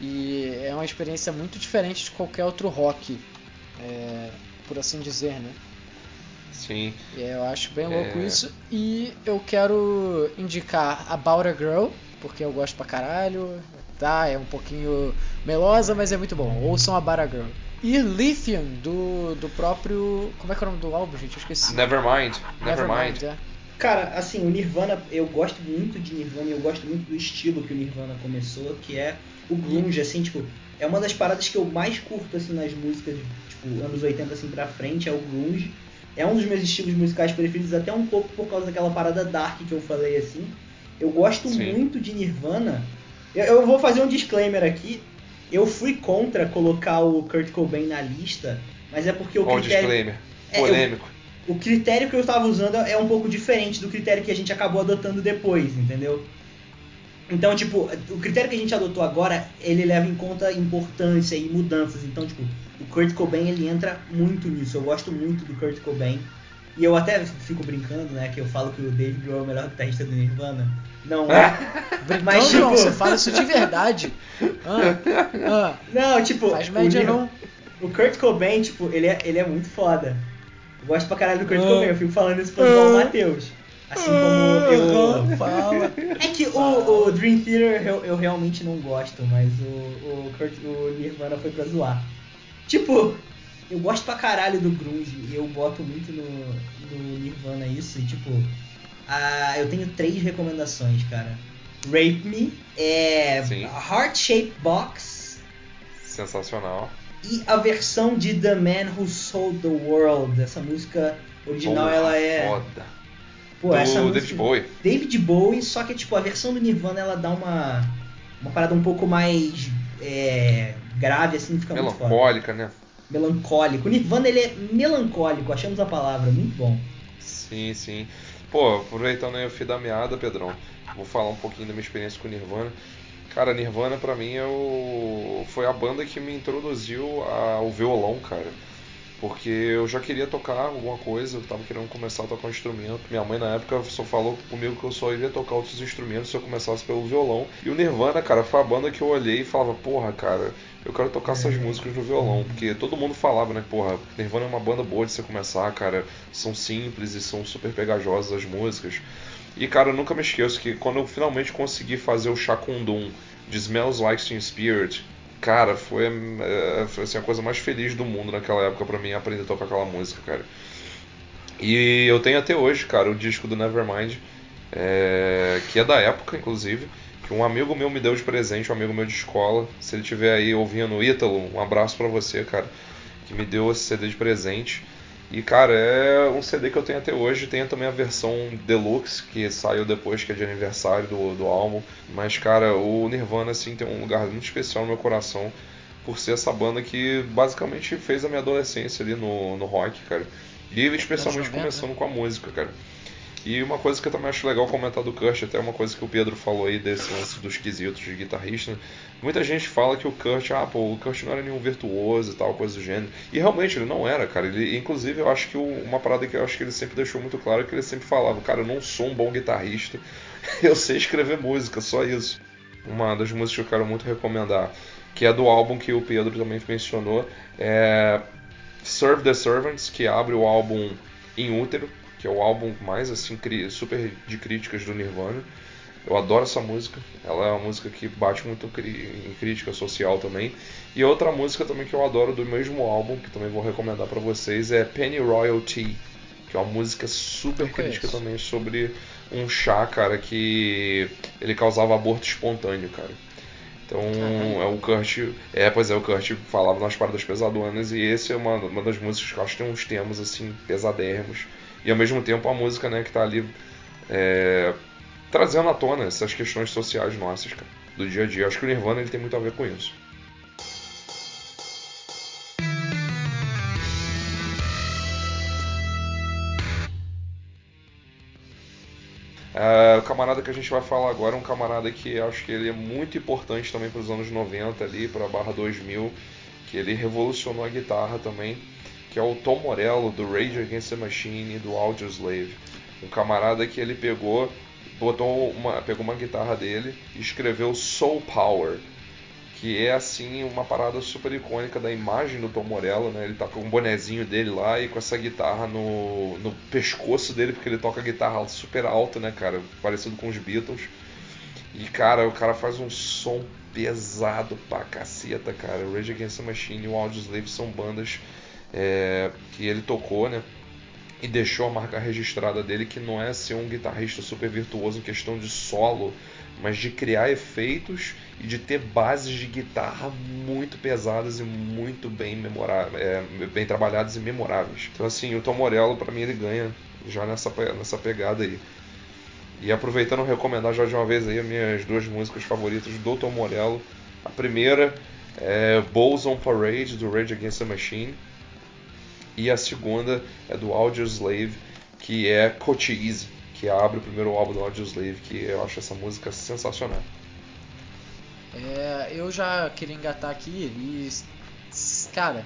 e é uma experiência muito diferente de qualquer outro rock, é, por assim dizer, né? Sim. E eu acho bem louco é... isso. E eu quero indicar About a Girl, porque eu gosto pra caralho. Tá, é um pouquinho melosa, mas é muito bom. Ouçam a About a Girl. E Lithium, do, do próprio. Como é que é o nome do álbum, gente? Eu esqueci. Nevermind. Nevermind. Never é. Cara, assim, o Nirvana, eu gosto muito de Nirvana e eu gosto muito do estilo que o Nirvana começou, que é o grunge, assim, tipo, é uma das paradas que eu mais curto, assim, nas músicas, tipo, anos 80, assim, pra frente, é o grunge é um dos meus estilos musicais preferidos, até um pouco por causa daquela parada dark que eu falei assim. Eu gosto Sim. muito de Nirvana. Eu, eu, vou fazer um disclaimer aqui. Eu fui contra colocar o Kurt Cobain na lista, mas é porque o Qual critério. disclaimer? Polêmico. É, eu, o critério que eu estava usando é um pouco diferente do critério que a gente acabou adotando depois, entendeu? Então, tipo, o critério que a gente adotou agora, ele leva em conta importância e mudanças. Então, tipo, o Kurt Cobain, ele entra muito nisso. Eu gosto muito do Kurt Cobain. E eu até fico brincando, né, que eu falo que o Dave Grohl é o melhor guitarrista do Nirvana. Não é. Mas, tipo... você fala isso de verdade. Ah, ah. Não, tipo... Faz média o, não. O Kurt Cobain, tipo, ele é, ele é muito foda. Eu gosto pra caralho do Kurt ah. Cobain, eu fico falando isso pro ah. Matheus. Assim como ah. eu. Fala. É que o, o Dream Theater eu, eu realmente não gosto, mas o, o, Kurt, o Nirvana foi pra zoar. Tipo, eu gosto pra caralho do Grunge e eu boto muito no, no Nirvana isso. E tipo, a, eu tenho três recomendações, cara. Rape Me, é Sim. Heart Shaped Box. Sensacional. E a versão de The Man Who Sold the World. Essa música original Porra, ela é. Foda. Pô, do essa música, David Bowie. David Bowie, só que tipo, a versão do Nirvana ela dá uma. Uma parada um pouco mais é, grave, assim, fica Melancólica, né? Melancólico. O Nirvana ele é melancólico, achamos a palavra, muito bom. Sim, sim. Pô, aproveitando aí o fio da meada, Pedrão, vou falar um pouquinho da minha experiência com o Nirvana. Cara, Nirvana pra mim é o... foi a banda que me introduziu ao violão, cara. Porque eu já queria tocar alguma coisa, eu tava querendo começar a tocar um instrumento. Minha mãe na época só falou comigo que eu só iria tocar outros instrumentos se eu começasse pelo violão. E o Nirvana, cara, foi a banda que eu olhei e falava, porra, cara, eu quero tocar essas é. músicas no violão. Porque todo mundo falava, né, porra, Nirvana é uma banda boa de você começar, cara. São simples e são super pegajosas as músicas. E, cara, eu nunca me esqueço que quando eu finalmente consegui fazer o Chacundum de Smells Like Teen Spirit, cara, foi, é, foi assim, a coisa mais feliz do mundo naquela época para mim aprender a tocar aquela música, cara. E eu tenho até hoje, cara, o disco do Nevermind, é, que é da época, inclusive, que um amigo meu me deu de presente, um amigo meu de escola. Se ele estiver aí ouvindo Ítalo, um abraço para você, cara, que me deu esse CD de presente. E, cara, é um CD que eu tenho até hoje. Tem também a versão Deluxe, que saiu depois, que é de aniversário do, do álbum. Mas, cara, o Nirvana, assim, tem um lugar muito especial no meu coração. Por ser essa banda que basicamente fez a minha adolescência ali no, no rock, cara. E especialmente começando com a música, cara. E uma coisa que eu também acho legal comentar do Kurt, até uma coisa que o Pedro falou aí desse lance dos quesitos de guitarrista. Muita gente fala que o Kurt, ah, pô, o Kurt não era nenhum virtuoso e tal, coisa do gênero. E realmente ele não era, cara. Ele, inclusive, eu acho que uma parada que eu acho que ele sempre deixou muito claro é que ele sempre falava, cara, eu não sou um bom guitarrista, eu sei escrever música, só isso. Uma das músicas que eu quero muito recomendar, que é do álbum que o Pedro também mencionou, é Serve the Servants, que abre o álbum em útero que é o álbum mais assim super de críticas do Nirvana. Eu adoro essa música. Ela é uma música que bate muito em crítica social também. E outra música também que eu adoro do mesmo álbum, que também vou recomendar para vocês, é Penny Royalty, que é uma música super crítica também sobre um chá, cara, que ele causava aborto espontâneo, cara. Então é o Kurt. É, pois é, o Kurt falava nas paradas pesadonas e esse é uma, uma das músicas que eu acho que tem uns temas assim pesadérrimos e ao mesmo tempo a música né, que está ali é, trazendo à tona essas questões sociais nossas, cara, do dia a dia. Acho que o Nirvana ele tem muito a ver com isso. Uh, o camarada que a gente vai falar agora é um camarada que acho que ele é muito importante também para os anos 90 ali, para a barra 2000, que ele revolucionou a guitarra também que é o Tom Morello do Rage Against the Machine e do Audioslave. Um camarada que ele pegou, botou uma, pegou uma guitarra dele e escreveu Soul Power, que é assim uma parada super icônica da imagem do Tom Morello, né? Ele tá com um bonezinho dele lá e com essa guitarra no, no pescoço dele, porque ele toca guitarra super alta, né, cara? Parecido com os Beatles. E, cara, o cara faz um som pesado pra caceta, cara. Rage Against the Machine e o Audioslave são bandas é, que ele tocou, né? E deixou a marca registrada dele, que não é ser um guitarrista super virtuoso em questão de solo, mas de criar efeitos e de ter bases de guitarra muito pesadas e muito bem é, bem trabalhadas e memoráveis. Então assim, o Tom Morello para mim ele ganha já nessa nessa pegada aí. E aproveitando recomendar já de uma vez aí as minhas duas músicas favoritas do Tom Morello. A primeira é Bulls on Parade do Rage Against the Machine e a segunda é do Audioslave, que é Coach Easy, que abre o primeiro álbum do Audioslave, que eu acho essa música sensacional. É, eu já queria engatar aqui e. Cara,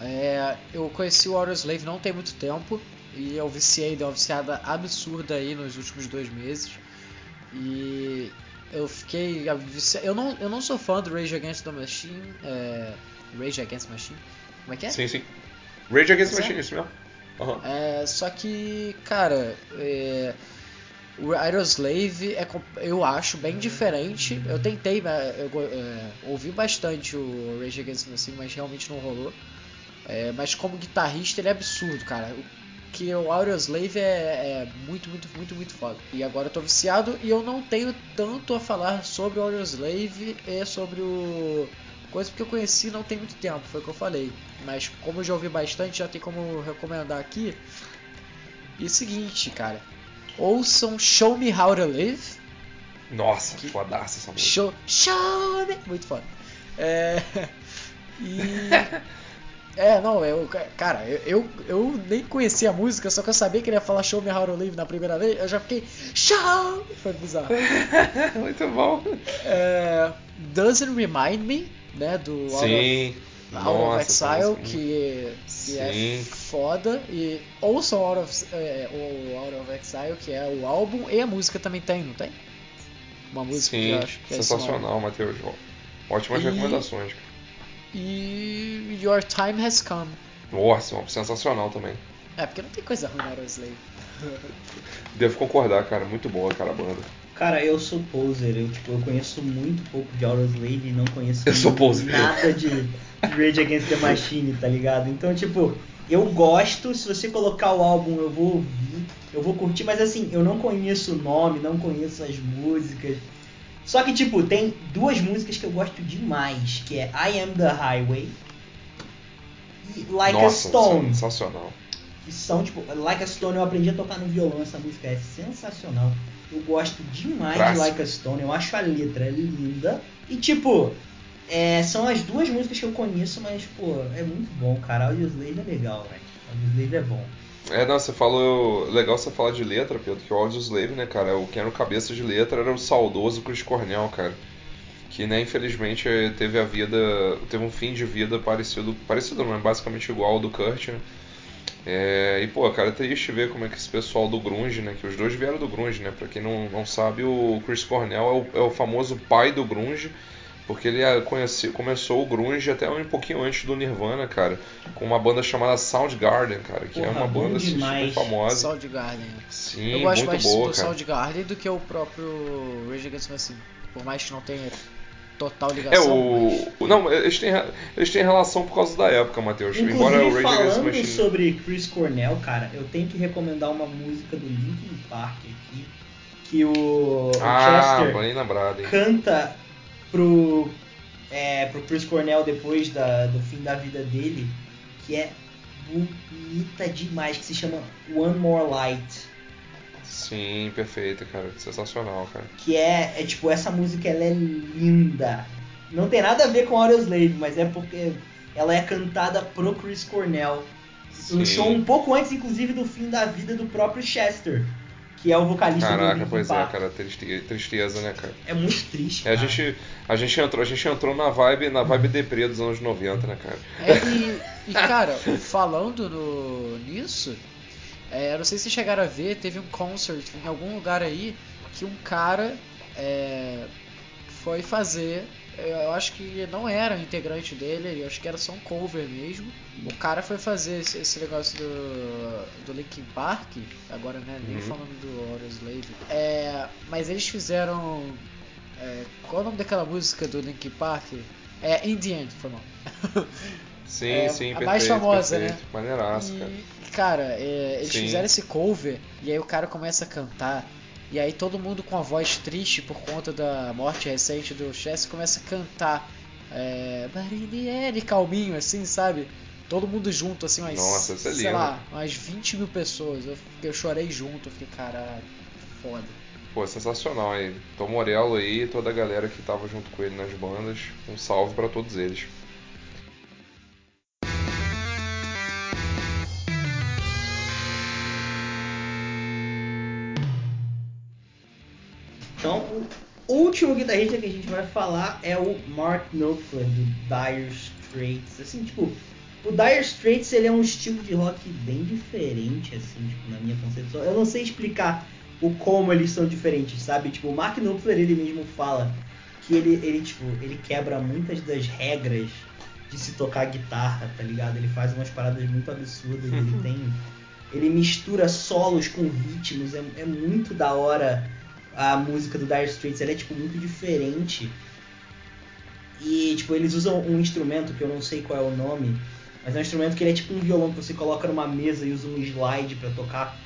é, eu conheci o Audioslave não tem muito tempo. e eu viciei, deu uma viciada absurda aí nos últimos dois meses. E eu fiquei. Eu não, eu não sou fã do Rage Against the Machine. É, Rage Against the Machine? Como é que é? Sim, sim. Rage Against the Machine, isso mesmo. Uhum. É, só que, cara, é, o Aeroslave é, eu acho bem diferente. Eu tentei, eu, é, ouvi bastante o Rage Against the Machine, mas realmente não rolou. É, mas como guitarrista ele é absurdo, cara. O, que o Audioslave é, é muito, muito, muito, muito foda. E agora eu tô viciado e eu não tenho tanto a falar sobre o Audioslave e sobre o coisa porque eu conheci não tem muito tempo, foi o que eu falei. Mas como eu já ouvi bastante, já tem como recomendar aqui. E seguinte, cara, ouçam Show Me How to Live. Nossa, que fodaça essa música. Show, show me, muito foda. É, e É, não, eu, cara, eu, eu, eu, nem conhecia a música, só que eu sabia que ele ia falar Show Me How to Live na primeira vez, eu já fiquei Show! Foi bizarro. Muito bom. É, Doesn't Remind Me, né, do Sim. Out, Out of Exile, que, que é foda, e ouçam Out of, é, o Out of Exile, que é o álbum, e a música também tem, não tem? Uma música Sim, que eu acho que é sensacional, Matheus. Ótimas e... recomendações, cara e Your Time Has Come. Nossa, sensacional também. É, porque não tem coisa ruim na Aeroslave. Devo concordar, cara. Muito boa, cara, a banda. Cara, eu sou poser. Eu, tipo, eu conheço muito pouco de Aeroslave e não conheço eu sou poser. nada de, de Rage Against the Machine, tá ligado? Então, tipo, eu gosto. Se você colocar o álbum, eu vou ouvir. Eu vou curtir, mas assim, eu não conheço o nome, não conheço as músicas. Só que, tipo, tem duas músicas que eu gosto demais, que é I Am The Highway e Like Nossa, a Stone. sensacional. Que são, tipo, Like a Stone eu aprendi a tocar no violão, essa música é sensacional. Eu gosto demais de Like a Stone, eu acho a letra linda. E, tipo, é, são as duas músicas que eu conheço, mas, pô, é muito bom, cara. Audioslave é legal, velho. Audioslave é bom. É, não, você falou. Legal você falar de letra, Pedro, que o Audioslave, né, cara? O que era o cabeça de letra era o saudoso Chris Cornell, cara. Que, né, infelizmente teve a vida. Teve um fim de vida parecido. Parecido, não é basicamente igual ao do Kurt, né? É, e, pô, cara, é triste ver como é que esse pessoal do Grunge, né? Que os dois vieram do Grunge, né? Pra quem não, não sabe, o Chris Cornell é o, é o famoso pai do Grunge porque ele é conheci, começou o grunge até um pouquinho antes do Nirvana, cara, com uma banda chamada Soundgarden, cara, que é Porra, é uma banda assim, super famosa. Soundgarden. Sim, Eu gosto muito mais boa, do cara. Soundgarden do que o próprio Rage Against the Machine, por mais que não tenha total é, ligação. É o, mas... não, eles têm eles têm relação por causa da época, Matheus. Embora o Rage Against the Machine sobre Chris Cornell, cara, eu tenho que recomendar uma música do Linkin Park aqui que o, ah, Chester bem lembrado, hein? canta pro, é, pro Chris Cornell depois da, do fim da vida dele, que é bonita demais, que se chama One More Light. Sim, perfeita, cara. Sensacional, cara. Que é, é tipo, essa música ela é linda. Não tem nada a ver com Audioslave, mas é porque ela é cantada pro Chris Cornell. Sim. Um show um pouco antes, inclusive, do fim da vida do próprio Chester que é o vocalista Caraca, do pois Park. é, cara, tristeza, tristeza, né, cara? É muito triste. É, a gente, a gente entrou, a gente entrou na vibe, na vibe deprê dos anos 90, né, cara? É, e, e cara, falando no, nisso, é, eu não sei se chegaram a ver, teve um concert em algum lugar aí que um cara é, foi fazer eu acho que não era integrante dele, eu acho que era só um cover mesmo. O cara foi fazer esse, esse negócio do, do Linkin Park, agora né, nem uhum. falando do Audioslave. É, mas eles fizeram. É, qual é o nome daquela música do Linkin Park? É In The End, foi mal. Sim, é, sim, a perfeito, mais famosa, perfeito. né? Maneiraço, cara. Cara, é, eles sim. fizeram esse cover e aí o cara começa a cantar. E aí todo mundo com a voz triste por conta da morte recente do Chess começa a cantar é, End, calminho, assim, sabe? Todo mundo junto, assim, umas, Nossa, sei lindo. lá, umas 20 mil pessoas. Eu, eu chorei junto, eu fiquei, caralho, foda. Pô, sensacional aí. Tom Morello aí, toda a galera que tava junto com ele nas bandas. Um salve para todos eles. Então, o último guitarrista que a gente vai falar é o Mark Knopfler, do Dire Straits. Assim, tipo, O Dire Straits ele é um estilo de rock bem diferente, assim, tipo, na minha concepção. Eu não sei explicar o como eles são diferentes, sabe? Tipo, o Mark Knopfler ele mesmo fala que ele, ele, tipo, ele quebra muitas das regras de se tocar guitarra, tá ligado? Ele faz umas paradas muito absurdas, ele tem. Ele mistura solos com ritmos, é, é muito da hora a música do Dire Straits, ela é tipo muito diferente. E tipo, eles usam um instrumento que eu não sei qual é o nome, mas é um instrumento que ele é tipo um violão que você coloca numa mesa e usa um slide para tocar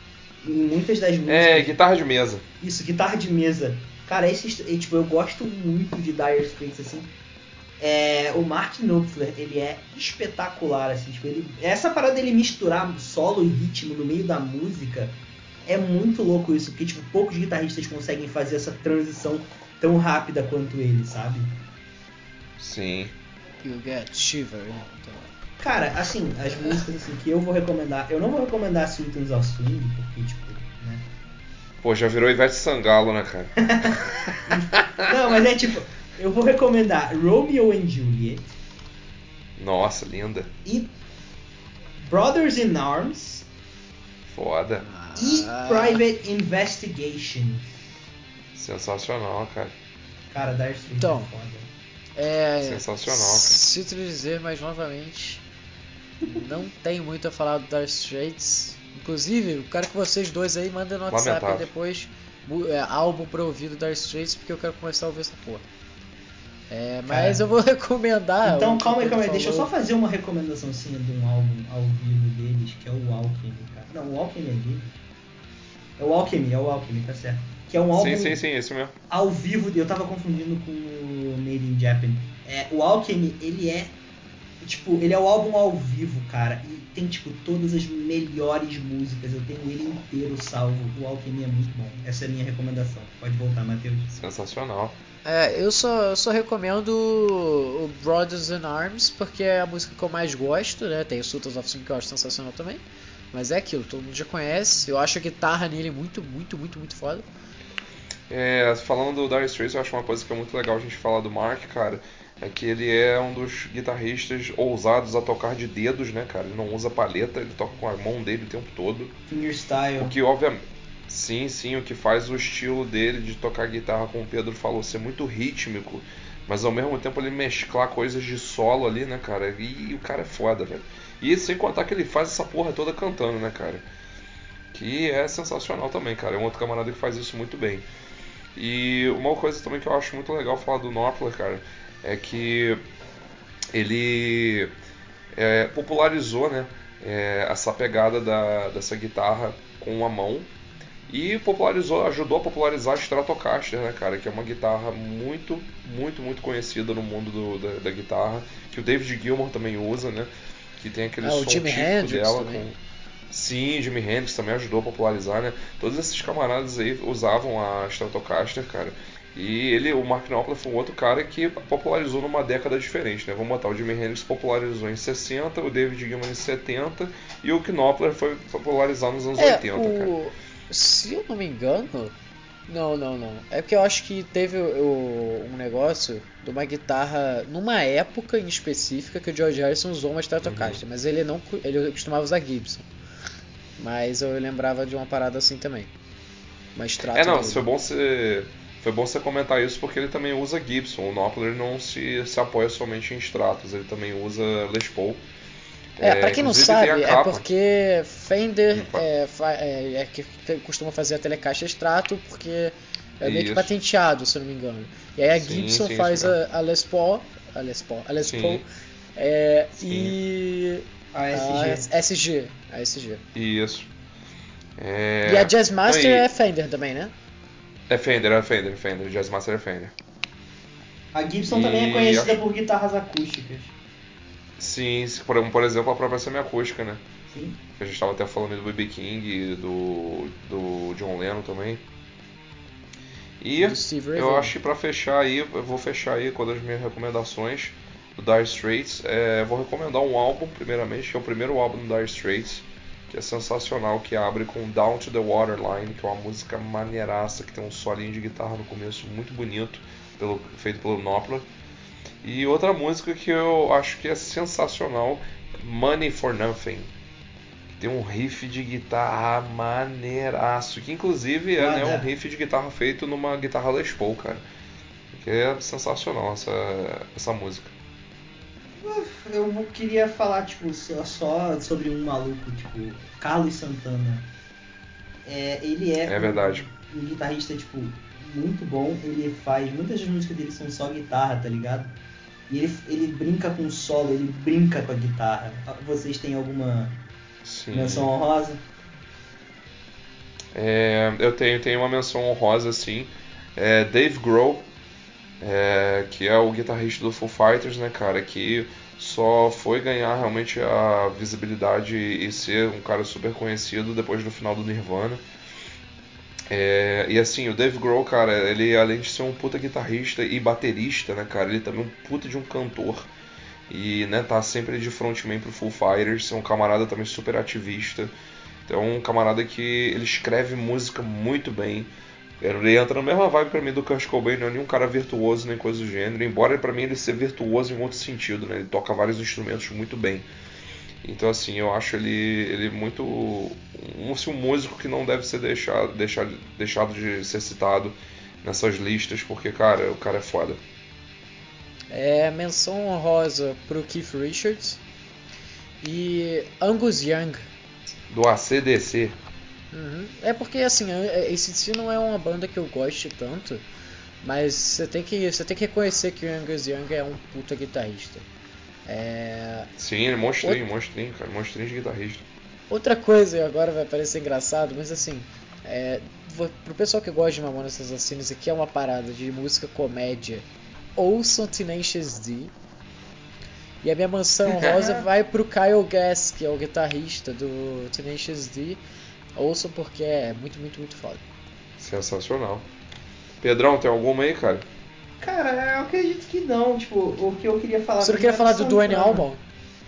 em muitas das músicas. É, guitarra de mesa. Isso, guitarra de mesa. Cara, esse tipo, eu gosto muito de Dire Straits assim. É, o Mark Knopfler, ele é espetacular assim, tipo, ele, essa parada dele misturar solo e ritmo no meio da música é muito louco isso, porque tipo, poucos guitarristas conseguem fazer essa transição tão rápida quanto ele, sabe? Sim. You get shiver. Cara, assim, as músicas assim, que eu vou recomendar, eu não vou recomendar Sultans of Swing, porque, tipo, né? Pô, já virou Ivete Sangalo, né, cara? não, mas é tipo, eu vou recomendar Romeo and Juliet. Nossa, linda. E Brothers in Arms. Foda. E Private Investigation. Sensacional, cara. Cara, Dire Straits então, é foda. É, Sensacional. Cara. Sinto dizer mais novamente, não tem muito a falar do Dire Straits. Inclusive, eu quero que vocês dois aí mandem no WhatsApp aí depois é, álbum pra ouvir do Dire Straits, porque eu quero começar a ouvir essa porra. É, mas Cara, eu vou recomendar. Então, calma aí, calma aí. Deixa eu só fazer uma recomendaçãozinha de um álbum ao vivo deles, que é o Alchemy, cara. Não, o Alchemy é dele. É o Alchemy, é o Alchemy, tá certo. Que é um álbum. Sim, sim, sim, esse mesmo. Ao vivo, eu tava confundindo com o Made in Japan. É, o Alchemy, ele é. Tipo, ele é o álbum ao vivo, cara. E tem, tipo, todas as melhores músicas. Eu tenho ele inteiro salvo. O Alchemy é muito bom. Essa é a minha recomendação. Pode voltar, Matheus. Sensacional. É, eu só, eu só recomendo o Brothers in Arms, porque é a música que eu mais gosto, né? Tem o Sultans of Swing que eu acho sensacional também. Mas é aquilo, todo mundo já conhece. Eu acho a guitarra nele muito, muito, muito, muito foda. É, falando do Dire Straits, eu acho uma coisa que é muito legal a gente falar do Mark, cara, é que ele é um dos guitarristas ousados a tocar de dedos, né, cara? Ele não usa paleta, ele toca com a mão dele o tempo todo. Fingerstyle. O que, obviamente. Sim, sim, o que faz o estilo dele de tocar guitarra, como o Pedro falou, ser muito rítmico, mas ao mesmo tempo ele mesclar coisas de solo ali, né, cara? E, e o cara é foda, velho. E sem contar que ele faz essa porra toda cantando, né, cara? Que é sensacional também, cara. É um outro camarada que faz isso muito bem. E uma coisa também que eu acho muito legal falar do Knopfler, cara, é que ele é, popularizou né, é, essa pegada da, dessa guitarra com a mão e popularizou, ajudou a popularizar a Stratocaster, né, cara, que é uma guitarra muito, muito, muito conhecida no mundo do, da, da, guitarra, que o David Gilmour também usa, né, que tem aquele ah, som típico dela também. com Sim, Jimi Hendrix também ajudou a popularizar, né? Todos esses camaradas aí usavam a Stratocaster, cara. E ele, o Mark Knopfler foi um outro cara que popularizou numa década diferente, né? Vamos botar, o Jimi Hendrix popularizou em 60, o David Gilmour em 70 e o Knopfler foi popularizar nos anos é, 80, o... cara. Se eu não me engano, não, não, não. É porque eu acho que teve o, um negócio de uma guitarra numa época em específica que o George Harrison usou uma Stratocaster, uhum. mas ele não ele costumava usar Gibson. Mas eu lembrava de uma parada assim também. Mas trata É, não, foi bom você. Foi bom você comentar isso porque ele também usa Gibson. O Knopfler não se, se apoia somente em Stratos, ele também usa Les Paul. É, é pra quem não sabe, é porque Fender é, é, é, que costuma fazer a Telecaster Strato porque é meio isso. que patenteado, se eu não me engano. E aí a Gibson sim, faz a, a, Les Paul, a Les Paul, a Les Paul é, e a SG. A SG. A SG. Isso. É... E a Jazzmaster é Fender também, né? É Fender, é Fender, Fender. Jazzmaster é Fender. A Gibson e... também é conhecida por guitarras acústicas. Sim, por, por exemplo, a própria semi-acústica, né? Sim. A gente estava até falando do B.B. King, do, do John Lennon também. E eu acho que pra fechar aí, eu vou fechar aí com as minhas recomendações do Dire Straits. É, vou recomendar um álbum, primeiramente, que é o primeiro álbum do Dire Straits, que é sensacional, que abre com Down to the Waterline, que é uma música maneiraça, que tem um solinho de guitarra no começo muito bonito, pelo, feito pelo Knopfler. E outra música que eu acho que é sensacional Money for Nothing. Tem um riff de guitarra maneiraço. Que inclusive é né, um riff de guitarra feito numa guitarra Les Paul, cara. Que é sensacional essa, essa música. Eu queria falar, tipo, só sobre um maluco, tipo, Carlos Santana. É, ele é, é verdade. Um, um guitarrista, tipo, muito bom. Ele faz. Muitas das músicas dele são só guitarra, tá ligado? E ele, ele brinca com o solo, ele brinca com a guitarra. Vocês têm alguma Sim. menção honrosa? É, eu tenho, tenho uma menção honrosa, sim. É Dave Grohl, é, que é o guitarrista do Foo Fighters, né, cara? Que só foi ganhar realmente a visibilidade e ser um cara super conhecido depois do final do Nirvana. É, e assim, o Dave Grohl, cara, ele além de ser um puta guitarrista e baterista, né, cara, ele também é um puta de um cantor. E, né, tá sempre de frontman pro Full Fighters, é um camarada também super ativista. Então, um camarada que ele escreve música muito bem. Ele entra na mesma vibe pra mim do Kurt Cobain, não é nenhum cara virtuoso nem coisa do gênero, embora para mim ele seja virtuoso em outro sentido, né? Ele toca vários instrumentos muito bem. Então, assim, eu acho ele, ele muito. Um, assim, um músico que não deve ser deixado, deixado, deixado de ser citado nessas listas, porque, cara, o cara é foda. É menção honrosa pro Keith Richards e Angus Young. Do ACDC. Uhum. É porque, assim, esse si não é uma banda que eu goste tanto, mas você tem que, você tem que reconhecer que o Angus Young é um puta guitarrista. É... Sim, ele monstrinho, Outra... monstrinho, cara, monstrinho de guitarrista. Outra coisa, agora vai parecer engraçado, mas assim, é, pro pessoal que gosta de Mamonas Assassinas, aqui é uma parada de música comédia, ouçam Tenacious D. E a minha mansão rosa vai pro Kyle Gass, que é o guitarrista do Tenacious D. Ouçam porque é muito, muito, muito foda. Sensacional. Pedrão, tem alguma aí, cara? Cara, eu acredito que não. Tipo, o que eu queria falar. Você não queria falar do Duane Allman?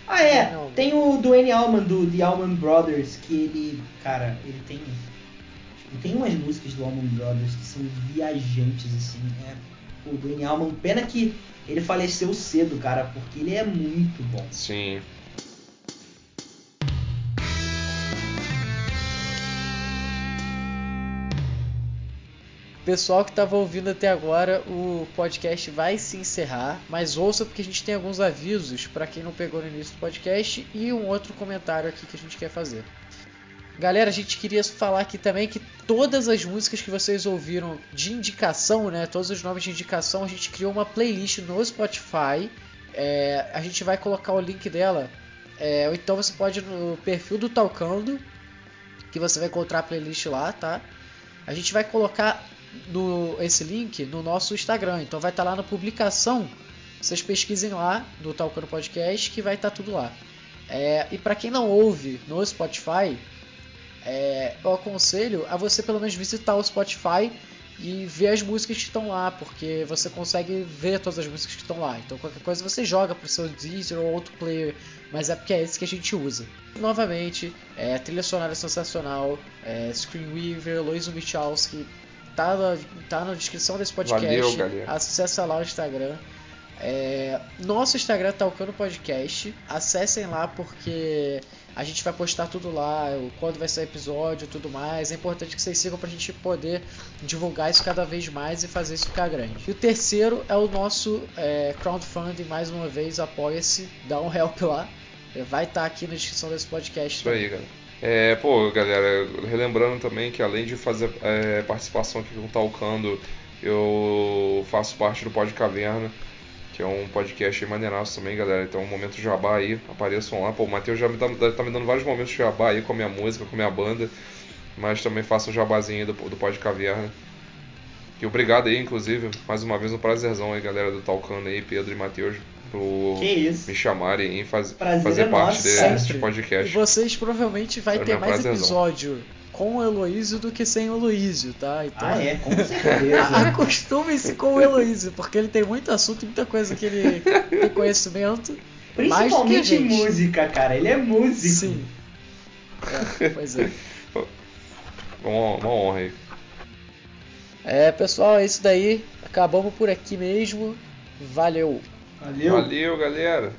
Ah, é. Tem o Duane Allman do The Allman Brothers, que ele, cara, ele tem. Tipo, tem umas músicas do Allman Brothers que são viajantes, assim. É, o Duane Allman, pena que ele faleceu cedo, cara, porque ele é muito bom. Sim. Pessoal que estava ouvindo até agora, o podcast vai se encerrar, mas ouça porque a gente tem alguns avisos para quem não pegou no início do podcast e um outro comentário aqui que a gente quer fazer. Galera, a gente queria falar aqui também que todas as músicas que vocês ouviram de indicação, né, todos os nomes de indicação, a gente criou uma playlist no Spotify. É, a gente vai colocar o link dela, é, ou então você pode ir no perfil do Talcando, que você vai encontrar a playlist lá, tá? A gente vai colocar do, esse link no nosso Instagram. Então vai estar tá lá na publicação. Vocês pesquisem lá do Talcando Podcast que vai estar tá tudo lá. É, e para quem não ouve no Spotify, é, eu aconselho a você pelo menos visitar o Spotify e ver as músicas que estão lá, porque você consegue ver todas as músicas que estão lá. Então qualquer coisa você joga para o seu Deezer ou outro player, mas é porque é esse que a gente usa. Novamente, é, trilha sonora sensacional, é, Screenweaver, Lois Michalski, tá na, tá na descrição desse podcast. Valeu, Acessa lá o Instagram. É, nosso Instagram tá o Podcast. Acessem lá porque a gente vai postar tudo lá, quando vai sair episódio e tudo mais. É importante que vocês sigam pra gente poder divulgar isso cada vez mais e fazer isso ficar grande. E o terceiro é o nosso é, crowdfunding, mais uma vez, apoia-se, dá um help lá. Vai estar tá aqui na descrição desse podcast. Isso aí, galera. É, pô, galera, relembrando também que além de fazer é, participação aqui com o Talcando, eu faço parte do Pod Caverna, que é um podcast aí maneiraço também, galera. Então, um momento jabá aí, apareçam lá. Pô, o Matheus já me tá, tá, me dando vários momentos jabá aí com a minha música, com a minha banda, mas também faço o jabazinho do, do Pod Caverna. E obrigado aí, inclusive, mais uma vez um prazerzão aí, galera do Talcando aí, Pedro e Matheus por me chamarem e faz, fazer é parte desse podcast. E vocês provavelmente vai ter mais episódio com o Heloísio do que sem o Heloísio, tá? Então, ah, é, com certeza. Acostume-se com o Heloísio, porque ele tem muito assunto, muita coisa que ele tem conhecimento. Principalmente em música, cara. Ele é músico. Sim. É, pois é. uma, uma honra aí. É, pessoal, é isso daí. Acabamos por aqui mesmo. Valeu! Valeu. Valeu, galera.